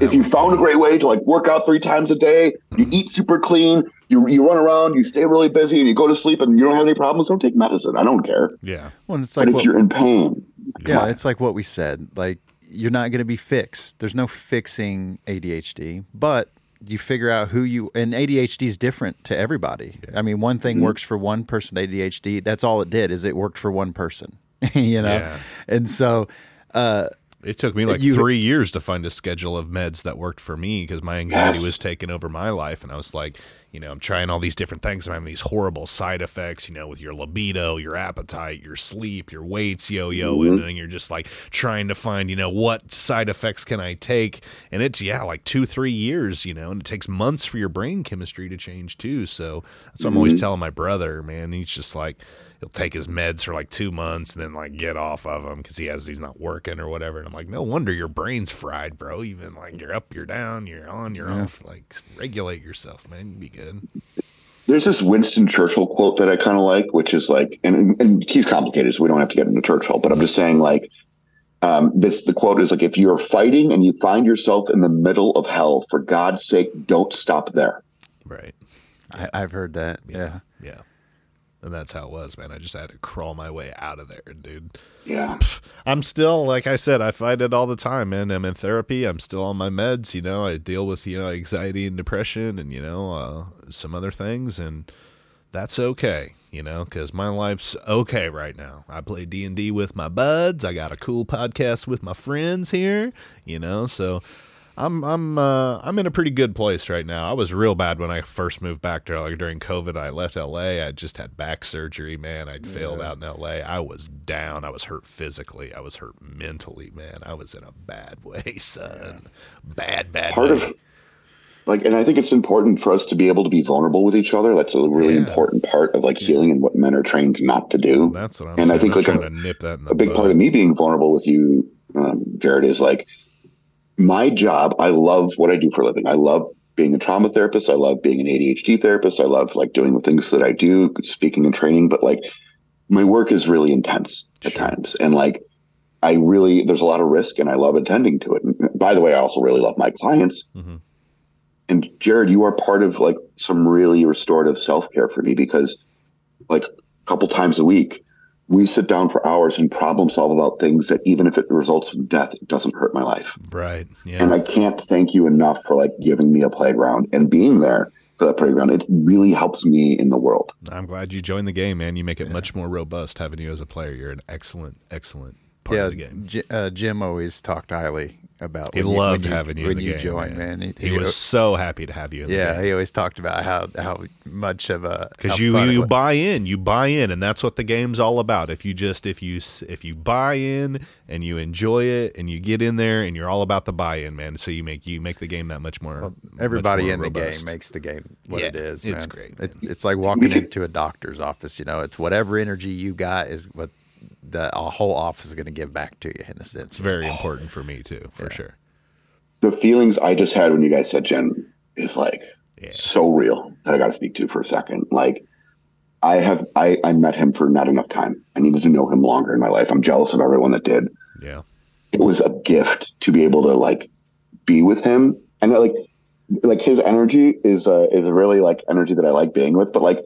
if you found a great way to like work out three times a day, you eat super clean, you you run around, you stay really busy, and you go to sleep, and you don't have any problems, don't take medicine. I don't care. Yeah. Well, it's But if what, you're in pain, come yeah, on. it's like what we said. Like you're not going to be fixed. There's no fixing ADHD, but you figure out who you and ADHD is different to everybody. I mean, one Mm-hmm. thing works for one person. ADHD. That's all it did is it worked for one person. you know, Yeah. and so. uh It took me like You- three years to find a schedule of meds that worked for me because my anxiety Yes. was taking over my life. And I was like, you know, I'm trying all these different things. I'm having these horrible side effects, you know, with your libido, your appetite, your sleep, your weights yo yo. And mm-hmm. you're just like trying to find, you know, what side effects can I take? And it's, yeah, like two, three years, you know, and it takes months for your brain chemistry to change too. So that's what I'm always mm-hmm. telling my brother, man. He's just like, he'll take his meds for like two months and then like get off of them because he has he's not working or whatever. And I'm like, no wonder your brain's fried, bro. Even like you're up, you're down, you're on, you're off. Like regulate yourself, man. You'd be good. there's this Winston Churchill quote that I kind of like, which is like, and and he's complicated, so we don't have to get into Churchill, but I'm just saying like. Um, this the quote is like if you're fighting and you find yourself in the middle of hell, for God's sake, don't stop there. Right. I, I've heard that. Yeah. Yeah. And that's how it was, man. I just had to crawl my way out of there, dude. Yeah. I'm still, like I said, I fight it all the time, man. I'm in therapy. I'm still on my meds. You know, I deal with you know anxiety and depression, and you know uh, some other things, and that's okay. You know, because my life's okay right now. I play D and D with my buds. I got a cool podcast with my friends here. You know, so I'm I'm uh, I'm in a pretty good place right now. I was real bad when I first moved back to like during COVID. I left LA. I just had back surgery, man. I'd failed out in LA. I was down. I was hurt physically. I was hurt mentally, man. I was in a bad way, son. Bad, bad. part way. of like and i think it's important for us to be able to be vulnerable with each other that's a really Yeah. important part of like healing and what men are trained not to do That's what I'm and saying. i think I'm like trying a, to nip that in the a big bud. part of me being vulnerable with you um, jared is like my job i love what i do for a living. I love being a trauma therapist. I love being an adhd therapist. I love like doing the things that i do speaking and training but like my work is really intense at Sure. times. And like i really there's a lot of risk and i love attending to it. And by the way i also really love my clients. Mhm. and Jared, you are part of like some really restorative self care for me because, like, a couple times a week, we sit down for hours and problem solve about things that even if it results in death, it doesn't hurt my life. Right. Yeah. And I can't thank you enough for like giving me a playground and being there for that playground. It really helps me in the world. I'm glad you joined the game, man. You make it much more robust having you as a player. You're an excellent, excellent part yeah, of the game. J- uh, Jim always talked highly about. He loved you, having you when in the you game, joined, man. man. He, was so happy to have you. In the Yeah, he always talked about how how much of a because you you buy in, you buy in, and that's what the game's all about. If you just if you if you buy in and you enjoy it and you get in there and you're all about the buy in, man. So you make you make the game that much more. much Everybody more in robust. the game makes the game what Yeah, it is. it's great, It, it's like walking into a doctor's office. You know, it's whatever energy you got is what the a whole office is going to give back to you in a sense. It's very important for me too, for sure. The feelings I just had when you guys said Jen is like Yeah. so real that I got to speak to for a second. Like, I have I, I met him for not enough time. I needed to know him longer in my life. I'm jealous of everyone that did. Yeah. It was a gift to be able to like be with him, and like like his energy is uh, is really like energy that I like being with. But like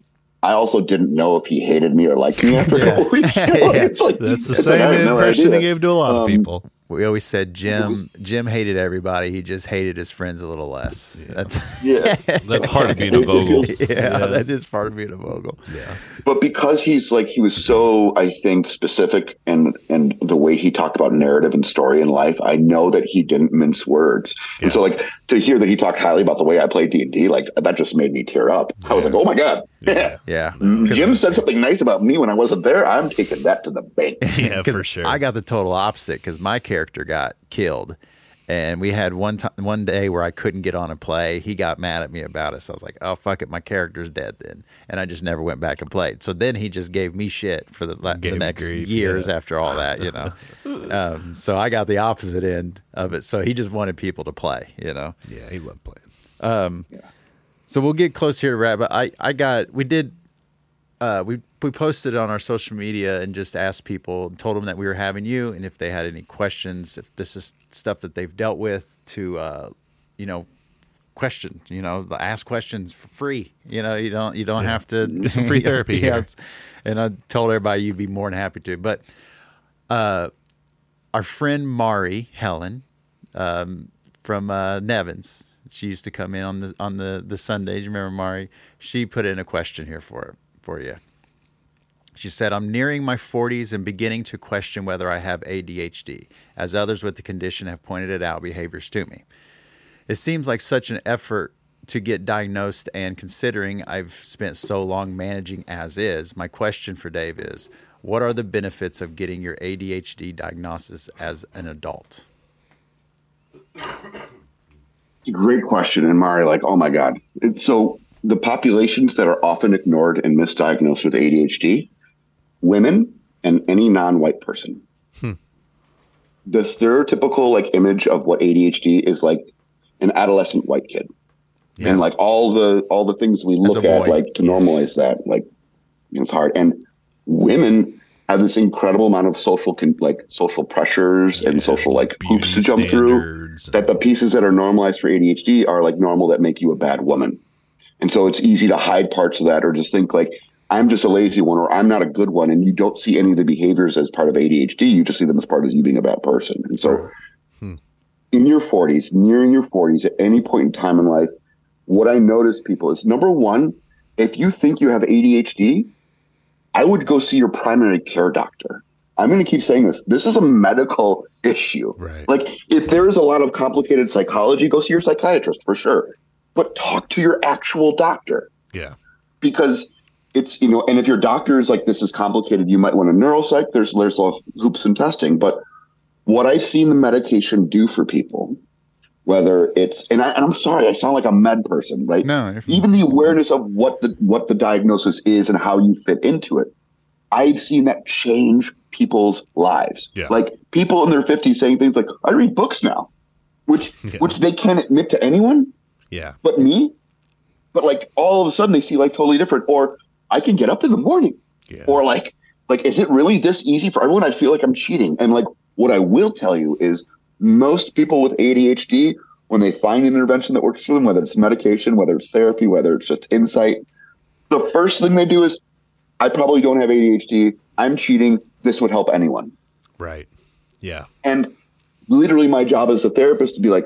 I also didn't know if he hated me or liked me after a couple weeks. Yeah. it's like That's the it's like, I same no impression he gave to a lot of Um, people. We always said Jim Jim hated everybody. He just hated his friends a little less. That's Yeah. That's part of being a Vogel. yeah, that is part of being a Vogel. Yeah. but because he's like he was so i think specific and and the way he talked about narrative and story in life i know that he didn't mince words and so like to hear that he talked highly about the way i played d&d like that just made me tear up i was like oh my god Yeah. Yeah, mm, jim said something nice about me when i wasn't there i'm taking that to the bank Yeah, 'Cause for sure. I got the total opposite because my character got killed, and we had one time, one day where I couldn't get on a play. He got mad at me about it, so I was like, "Oh fuck it, my character's dead." Then, and I just never went back and played. So then he just gave me shit for the, la- the next grief, years yeah. after all that, you know. um, so I got the opposite end of it. So he just wanted people to play, you know. yeah, he loved playing. Um so we'll get close here to wrap. But I, I got, we did, uh, we we posted on our social media and just asked people, told them that we were having you, and if they had any questions, if this is stuff that they've dealt with, to, uh, you know, question, you know, ask questions for free. You know, you don't you don't have to free therapy here. And I told everybody you'd be more than happy to. But uh, our friend Mari Helen um, from uh, Nevins, she used to come in on the on the the Sundays. You remember Mari? She put in a question here for for you. She said, I'm nearing my 40s and beginning to question whether I have ADHD, as others with the condition have pointed it out behaviors to me. It seems like such an effort to get diagnosed, and considering I've spent so long managing as is, my question for Dave is what are the benefits of getting your ADHD diagnosis as an adult? Great question and mari like oh my god so the populations that are often ignored and misdiagnosed with adhd women and any non-white person. The stereotypical like image of what adhd is like an adolescent white kid. And like all the all the things we look at like to normalize that like you know, it's hard. And women have this incredible amount of social con- like social pressures and social like hoops to jump through and- that the pieces that are normalized for ADHD are like normal that make you a bad woman. And so it's easy to hide parts of that or just think like I'm just a lazy one or I'm not a good one and you don't see any of the behaviors as part of ADHD, you just see them as part of you being a bad person. And so hmm. in your 40s, nearing your 40s at any point in time in life, what I notice people is number 1, if you think you have ADHD, I would go see your primary care doctor. I'm going to keep saying this. This is a medical issue. Right. Like, if there is a lot of complicated psychology, go see your psychiatrist for sure. But talk to your actual doctor yeah. because it's you know, and if your doctor is like this is complicated, you might want a neuropsych. There's there's all hoops and testing. But what I've seen the medication do for people, whether it's and, I, and I'm sorry, I sound like a med person, right? No, even the awareness of what the what the diagnosis is and how you fit into it i've seen that change people's lives Yeah. like people in their 50s saying things like i read books now which Yeah. which they can't admit to anyone Yeah. but me but like all of a sudden they see like totally different or i can get up in the morning Yeah. or like like is it really this easy for everyone i feel like i'm cheating and like what i will tell you is most people with adhd when they find an intervention that works for them whether it's medication whether it's therapy whether it's just insight the first thing they do is i probably don't have adhd I'm cheating. This would help anyone. Right. Yeah. And literally, my job as a therapist to be like,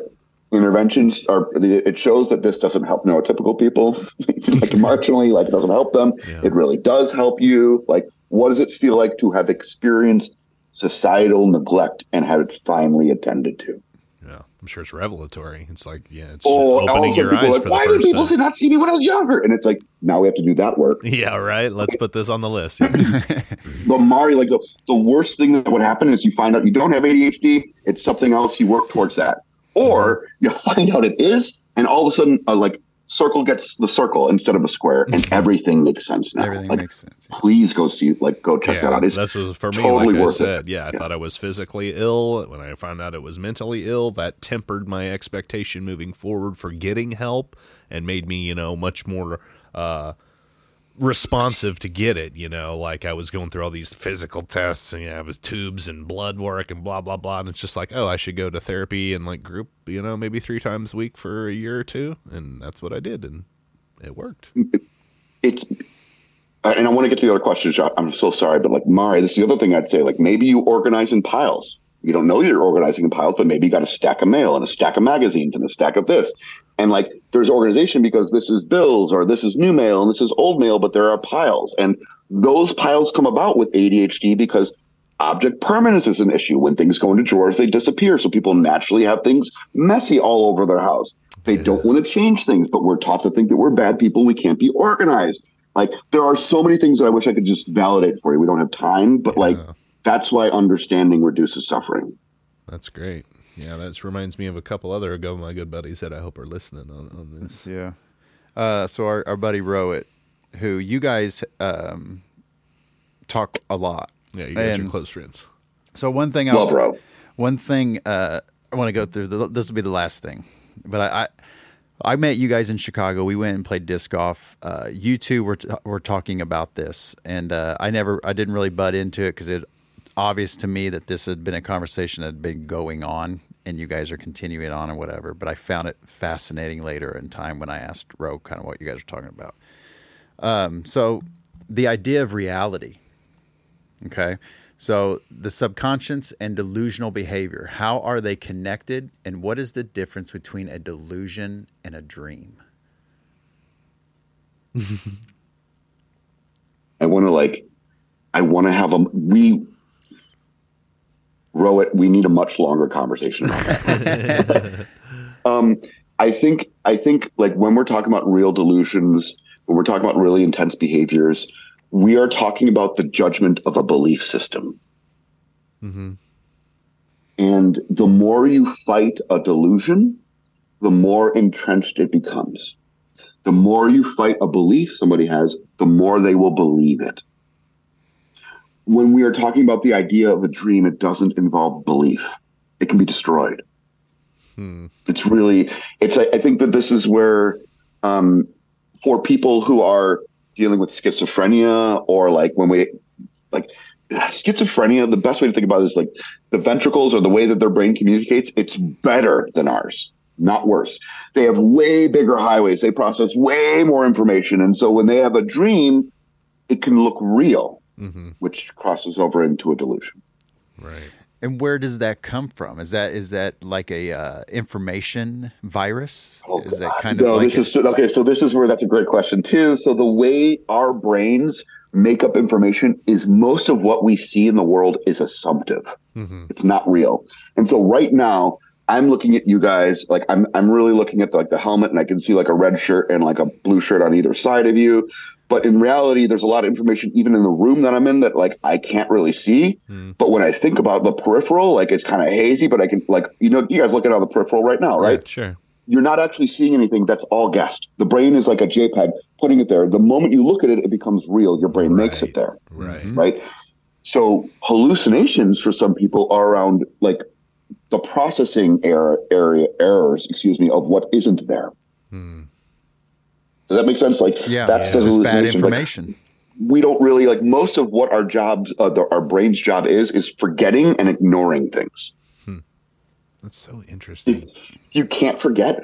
interventions are. It shows that this doesn't help neurotypical people, like marginally, like it doesn't help them. Yeah. It really does help you. Like, what does it feel like to have experienced societal neglect and had it finally attended to? Yeah. I'm sure it's revelatory. It's like, yeah, it's Oh, opening your eyes like, for why the did people time. not see me when I was younger? And it's like, now we have to do that work. Yeah, right. Let's put this on the list. Yeah. But Mari, like the, the worst thing that would happen is you find out you don't have ADHD. It's something else. You work towards that, or you find out it is, and all of a sudden, a like circle gets the circle instead of a square, and everything makes sense now. Everything Like, makes sense. Please go see, like, go check that out. It's that's what for me. totally like I worth it. said, yeah, I thought I was physically ill. When I found out it was mentally ill, that tempered my expectation moving forward for getting help and made me, you know, much more uh, responsive to get it. You know, like I was going through all these physical tests and yeah, was tubes and blood work and blah blah blah. And it's just like, oh, I should go to therapy and like group, you know, maybe three times a week for a year or two, and that's what I did, and it worked. it's and I want to get to the other questions. Josh. I'm so sorry, but like Mari, this is the other thing I'd say. Like maybe you organize in piles. You don't know you're organizing in piles, but maybe you got a stack of mail and a stack of magazines and a stack of this. And like there's organization because this is bills or this is new mail and this is old mail, but there are piles. And those piles come about with ADHD because object permanence is an issue. When things go into drawers, they disappear. So people naturally have things messy all over their house. They don't want to change things, but we're taught to think that we're bad people. We can't be organized. Like there are so many things that I wish I could just validate for you. We don't have time, but like Yeah. That's why understanding reduces suffering. That's great. Yeah, that reminds me of a couple other of my good buddies that I hope are listening on, on this. Yeah. Uh, so our, our buddy Rowett, who you guys um, talk a lot. Yeah, you guys And are close friends. So one thing, Love I, Row. one thing uh, I want to go through. the- This will be the last thing, but I, I I met you guys in Chicago. We went and played disc golf. Uh, you two were t- were talking about this, and uh, I never, I didn't really butt into it because it obvious to me that this had been a conversation that had been going on, and you guys are continuing on and whatever. But I found it fascinating later in time when I asked Ro kind of what you guys were talking about. Um, so the idea of reality. Okay. So the subconscious and delusional behavior, how are they connected? And what is the difference between a delusion and a dream? I want to like, I want to have a we row it. We need a much longer conversation about that. um, I think I think like when we're talking about real delusions, when we're talking about really intense behaviors, we are talking about the judgment of a belief system. Mm-hmm. And the more you fight a delusion, the more entrenched it becomes. The more you fight a belief somebody has, the more they will believe it. When we are talking about the idea of a dream, it doesn't involve belief. It can be destroyed. It's really, it's, I, I think that this is where, um, for people who are dealing with schizophrenia or like when we, like schizophrenia, the best way to think about it is like the ventricles or the way that their brain communicates, it's better than ours, not worse. They have way bigger highways. They process way more information. And so when they have a dream, it can look real, which crosses over into a delusion. Right. And where does that come from? Is that is that like a uh, information virus? Oh, is that kind no, of like this a- is okay. So this is where that's a great question too. So the way our brains make up information is most of what we see in the world is assumptive. Mm-hmm. It's not real. And so right now, I'm looking at you guys like I'm I'm really looking at like the helmet, and I can see like a red shirt and like a blue shirt on either side of you. But in reality, there's a lot of information even in the room that I'm in that like I can't really see. Hmm. But when I think about the peripheral, like it's kind of hazy, but I can like you know you guys looking on the peripheral right now, right? Sure. you're not actually seeing anything that's all guessed. The brain is like a JPEG putting it there. The moment you look at it, it becomes real. Your brain makes it there, Right. Mm-hmm. right? So hallucinations for some people are around like the processing error, area errors, excuse me, of what isn't there. Hmm. Does that make sense? Like yeah, that's it's the just bad hallucination. Like, information. we don't really like most of what our jobs, uh, the, our brain's job is, is forgetting and ignoring things. That's so interesting. you can't forget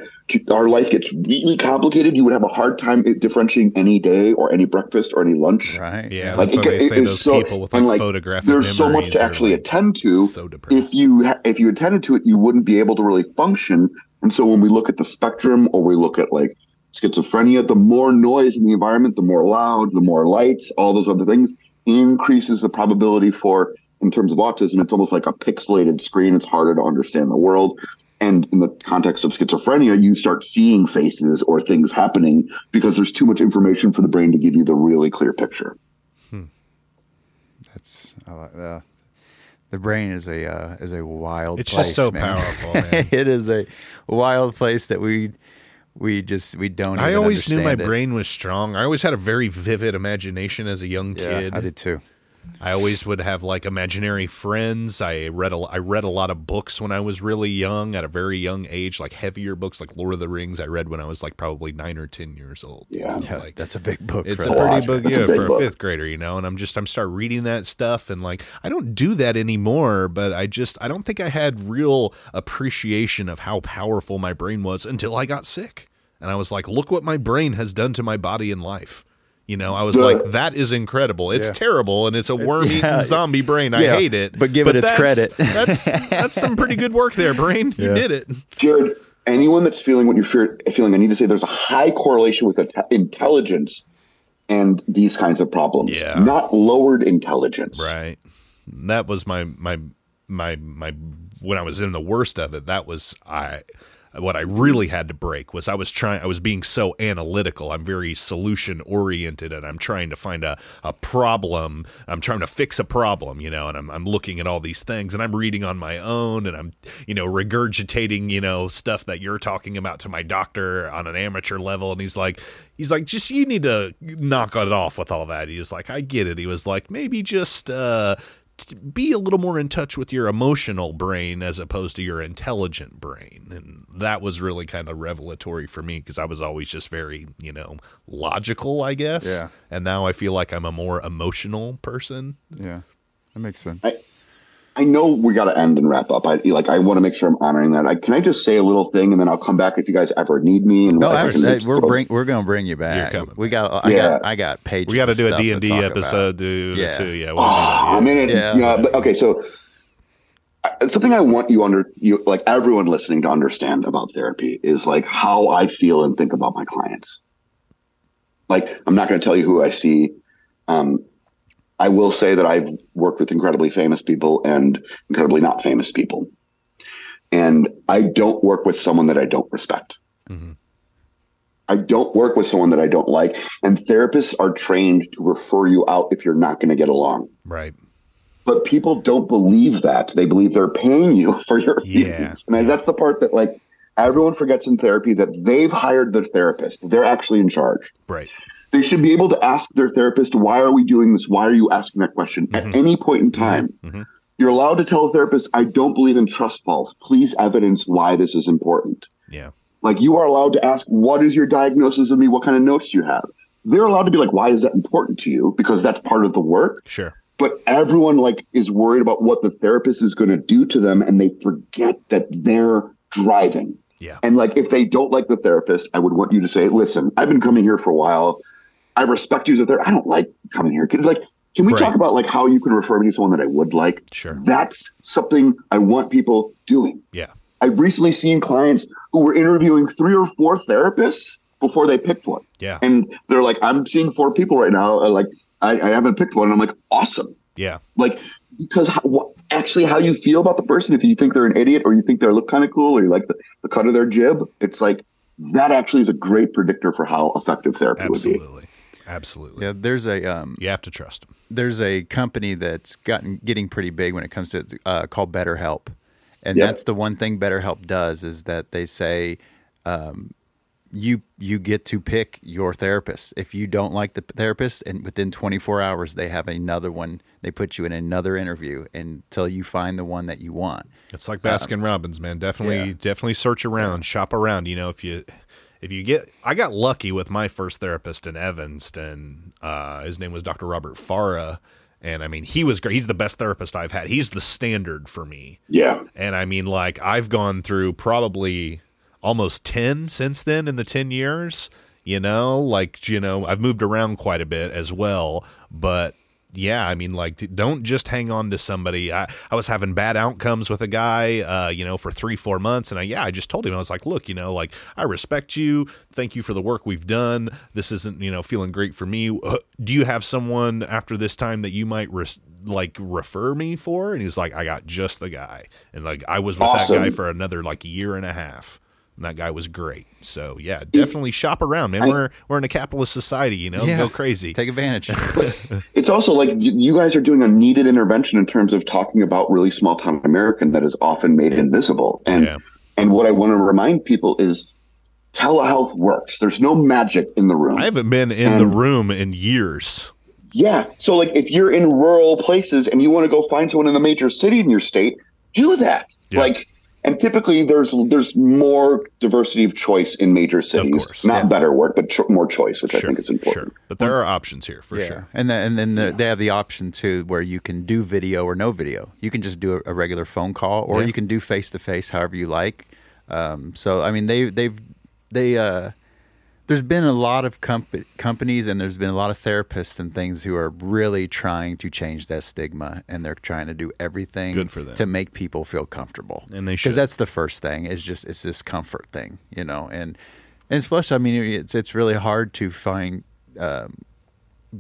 our life gets really complicated. You would have a hard time differentiating any day or any breakfast or any lunch. Right. Yeah, Like, that's why it- they it say those so- people with and, like, like, photographic There's so much to actually like, attend to. So depressed. If you if you attended to it, you wouldn't be able to really function. And so when we look at the spectrum, or we look at like schizophrenia, the more noise in the environment, the more loud, the more lights, all those other things increases the probability for. In terms of autism, it's almost like a pixelated screen. It's harder to understand the world. And in the context of schizophrenia, you start seeing faces or things happening because there's too much information for the brain to give you the really clear picture. That's I like that. The brain is a uh, is a wild. It's place, just so man. powerful, man. it is a wild place that we we just we don't. I always knew my it. brain was strong. I always had a very vivid imagination as a young kid. Yeah, kid. I did too. I always would have like imaginary friends. I read a, I read a lot of books when I was really young, at a very young age, like heavier books like Lord of the Rings. I read when I was like probably nine or ten years old. Yeah. Yeah, like that's a big book. it's for a pretty Watch. book, That's a yeah, big for a book. fifth grader, you know. And I'm just I'm start reading that stuff, and like I don't do that anymore. But I just I don't think I had real appreciation of how powerful my brain was until I got sick, and I was like, look what my brain has done to my body and life. You know, I was The- like, that is incredible. It's Yeah. terrible, and it's a worm-eating yeah. zombie brain. I Yeah, hate it, but give it its credit. that's that's some pretty good work there, brain. You did it. Jared, anyone that's feeling what you're fear, feeling, I need to say there's a high correlation with intelligence and these kinds of problems. Yeah. Not lowered intelligence. Right. That was my my my my when I was in the worst of it, that was I what I really had to break was I was trying I was being so analytical. I'm very solution oriented and I'm trying to find a, a problem. I'm trying to fix a problem, you know, and I'm I'm looking at all these things and I'm reading on my own and I'm, you know, regurgitating, you know, stuff that you're talking about to my doctor on an amateur level and he's like he's like just you need to knock it off with all that. He's like I get it. He was like maybe just uh be a little more in touch with your emotional brain as opposed to your intelligent brain and that was really kind of revelatory for me because i was always just very you know logical i guess Yeah. and now i feel like i'm a more emotional person Yeah, that makes sense. I know we got to end and wrap up. I like. I want to make sure I'm honoring that. I, can I just say a little thing and then I'll come back if you guys ever need me? And No, absolutely. just We're bring we're gonna bring you back. coming We got I Yeah. got I got pages. we got to do a stuff to d&d episode too, Yeah. too yeah we'll Oh, that, I mean, it, Yeah. yeah. But okay, so uh, something I want you under you like everyone listening to understand about therapy is like how I feel and think about my clients. Like I'm not going to tell you who I see. Um, I will say that I've worked with incredibly famous people and incredibly not famous people, and I don't work with someone that I don't respect. Mhm. I don't work with someone that I don't like, and therapists are trained to refer you out if you're not going to get along. right But people don't believe that. They believe they're paying you for your Yeah, feelings. And that's the part that like everyone forgets in therapy that they've hired the therapist. They're actually in charge. right They should be able to ask their therapist, why are we doing this? Why are you asking that question at any point in time? Mhm. You're allowed to tell a therapist, I don't believe in trust falls. Please evidence why this is important. yeah Like you are allowed to ask, what is your diagnosis of me? What kind of notes do you have? They're allowed to be like, why is that important to you? Because that's part of the work sure but everyone like is worried about what the therapist is going to do to them and they forget that they're driving yeah and like if they don't like the therapist i would want you to say listen i've been coming here for a while i respect you as a therapist i don't like coming here. Can- like can we Right. talk about like how you can refer me to someone that i would like? Sure. that's something i want people doing. Yeah. I've recently seen clients who were interviewing three or four therapists before they picked one. Yeah. And they're like i'm seeing four people right now. Like I, I haven't picked one. And i'm like awesome. Yeah. Like because how, what, actually how you feel about the person if you think they're an idiot or you think they look kind of cool or you like the, the cut of their jib it's like that actually is a great predictor for how effective therapy would be absolutely absolutely Yeah, there's a um, you have to trust them there's a company that's gotten getting pretty big when it comes to uh, called BetterHelp, and Yeah. that's the one thing BetterHelp does is that they say um, you you get to pick your therapist. If you don't like the therapist, and within 24 hours they have another one, they put you in another interview until you find the one that you want. It's like Baskin Robbins, man. Definitely, yeah. definitely search around, shop around. You know, if you if you get, I got lucky with my first therapist in Evanston. Uh, his name was Dr. Robert Farah, And I mean, he was great. He's the best therapist I've had. He's the standard for me. Yeah. And I mean, like, I've gone through probably almost 10 since then in the 10 years, you know, like, you know, I've moved around quite a bit as well. But yeah, I mean, like, don't just hang on to somebody. I, I was having bad outcomes with a guy, uh, you know, for three, four months. And I, yeah, I just told him, I was like, look, you know, like, I respect you. Thank you for the work we've done. This isn't, you know, feeling great for me. Uh, Do you have someone after this time that you might, res- like, refer me for? And he was like, I got just the guy. And, like, I was with that guy for another, like, year and a half. And that guy was great. So yeah, definitely shop around, man. We're we're in a capitalist society, you know. Yeah. Go crazy. Take advantage. It's also like you guys are doing a needed intervention in terms of talking about really small town American that is often made invisible. And Yeah. and what I want to remind people is telehealth works. There's no magic in the room. I haven't been in the Um, room in years. Yeah. So like if you're in rural places and you want to go find someone in a major city in your state, do that. Yeah. Like and typically there's there's more diversity of choice in major cities. course, Not yeah. better work, but cho- more choice, which I think is important. sure. But there are options here for yeah. sure. And then, and then the, they have the option too where you can do video or no video. You can just do a, a regular phone call, or Yeah. you can do face to face, however you like. Um, so I mean, they they've they uh, there's been a lot of comp- companies and there's been a lot of therapists and things who are really trying to change that stigma, and they're trying to do everything Good for them. to make people feel comfortable. And they should. because that's the first thing. Is just it's this comfort thing, you know, and and especially I mean it's it's really hard to find. Um,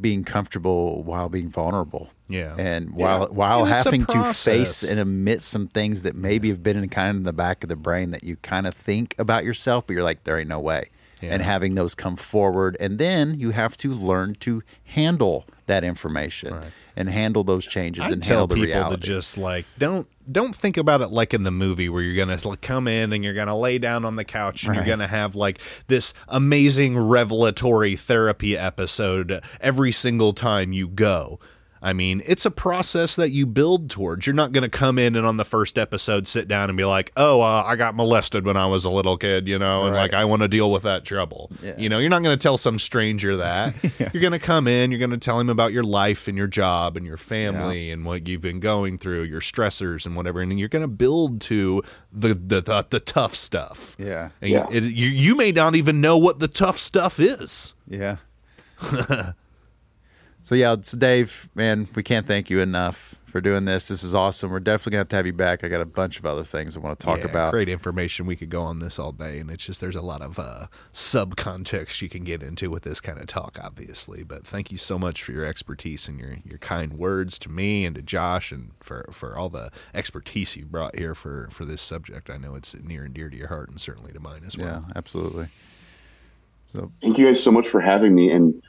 being comfortable while being vulnerable. Yeah. And while Yeah. while And having to face and admit some things that maybe have been in kind of in the back of the brain that you kind of think about yourself, but you're like, there ain't no way. And having those come forward, and then you have to learn to handle that information and handle those changes I and tell handle the people reality. to just like don't don't think about it like in the movie where you're gonna come in and you're gonna lay down on the couch and you're gonna have like this amazing revelatory therapy episode every single time you go. I mean, it's a process that you build towards. You're not going to come in and on the first episode sit down and be like, "Oh, uh, I got molested when I was a little kid," you know, and Right. like I want to deal with that trouble. Yeah. You know, you're not going to tell some stranger that. You're going to come in, you're going to tell him about your life and your job and your family and what you've been going through, your stressors and whatever, and you're going to build to the the, the the tough stuff. Yeah. And Yeah. It, you you may not even know what the tough stuff is. Yeah. so yeah, it's Dave, man, we can't thank you enough for doing this. This is awesome. We're definitely gonna have to have you back. I got a bunch of other things I want to talk Yeah, about. great information. We could go on this all day, and it's just there's a lot of uh, sub context you can get into with this kind of talk, obviously. But thank you so much for your expertise and your your kind words to me and to Josh, and for for all the expertise you brought here for for this subject. I know it's near and dear to your heart, and certainly to mine as well. Yeah, well. absolutely. So Thank you guys so much for having me and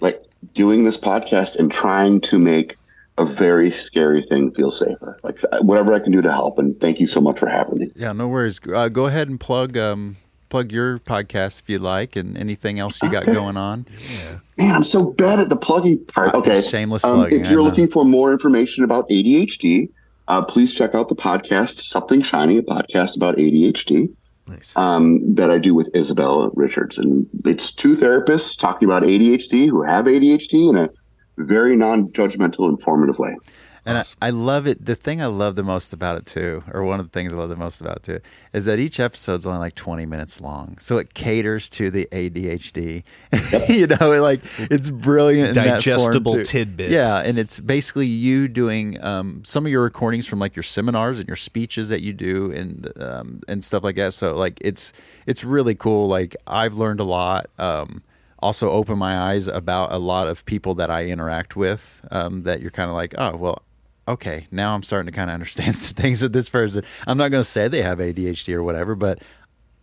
like doing this podcast and trying to make a very scary thing feel safer. Like whatever I can do to help. And thank you so much for having me. yeah, no worries. Uh, go ahead and plug um, plug your podcast if you'd like, and anything else you got Okay. going on. Yeah. Man, I'm so bad at the plugging part. Uh, Okay. shameless Um, plugging, if you're looking for more information about ADHD, uh, please check out the podcast Something Shiny, a podcast about ADHD Nice. um, that I do with Isabella Richards. And it's two therapists talking about ADHD who have ADHD in a very non judgmental, informative way. And I, I love it. The thing I love the most about it too, or one of the things I love the most about it too, is that each episode's only like 20 minutes long. So it caters to the ADHD. you know, it like it's brilliant. in that form, Digestible too. tidbits. Yeah, and it's basically you doing um, some of your recordings from like your seminars and your speeches that you do and um, and stuff like that. So like it's it's really cool. Like I've learned a lot. Um, also opened my eyes about a lot of people that I interact with. Um, that you're kind of like, oh well, okay, now I'm starting to kind of understand some things with this person. I'm not going to say they have ADHD or whatever, but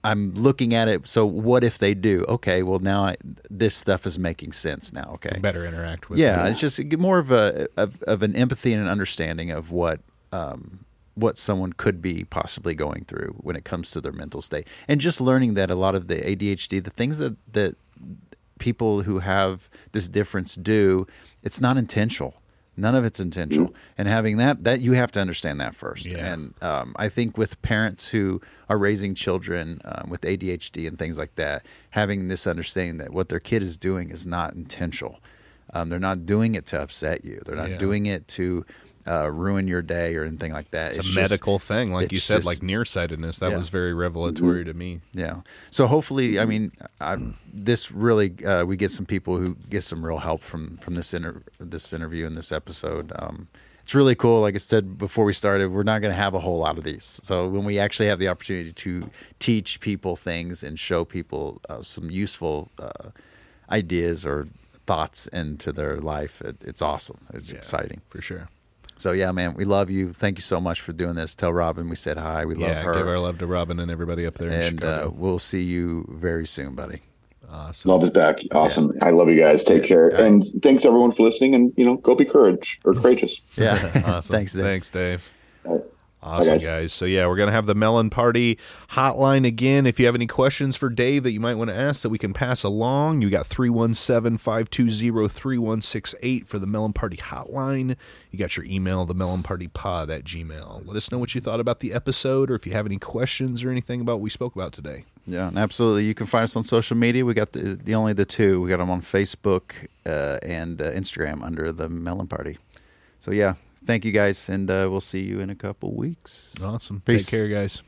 I'm looking at it. So what if they do? Okay, well now I, this stuff is making sense now. Okay, Better interact with. yeah, people. it's just more of a of, of an empathy and an understanding of what um, what someone could be possibly going through when it comes to their mental state, and just learning that a lot of the ADHD, the things that that people who have this difference do, it's not intentional. None of it's intentional, and having that that you have to understand that first. Yeah. And um, I think with parents who are raising children um, with ADHD and things like that, having this understanding that what their kid is doing is not intentional, Um, they're not doing it to upset you. They're not Yeah. doing it to uh, ruin your day or anything like that. It's, a just- medical thing, like you said, just- like nearsightedness. That Yeah. was very revelatory to me. Yeah. So hopefully, I mean, I, this really uh, we get some people who get some real help from from this inter- this interview and this episode. Um, it's really cool. Like I said before we started, we're not going to have a whole lot of these. So when we actually have the opportunity to teach people things and show people uh, some useful uh, ideas or thoughts into their life, it, it's awesome. It's exciting. for sure. So yeah, man, we love you. Thank you so much for doing this. Tell Robin we said hi. We love yeah, her. give our love to Robin and everybody up there in and uh, we'll see you very soon, buddy. awesome. Love is back. Awesome. I love you guys. Take care. And thanks everyone for listening. And you know, go be courage or courageous. Yeah. Awesome. Thanks, Dave. Thanks, Dave. All right. Awesome, guys. guys. So, yeah, we're going to have the Melon Party hotline again. If you have any questions for Dave that you might want to ask that we can pass along, you got 317 520 3168 for the Melon Party hotline. You got your email, the Melon Party Pod at Gmail. Let us know what you thought about the episode or if you have any questions or anything about what we spoke about today. Yeah, and absolutely. You can find us on social media. We got the, the only the two. We got them on Facebook uh, and uh, Instagram under the Melon Party. So yeah, thank you guys, and uh, we'll see you in a couple weeks. Awesome. Peace. Take care, guys.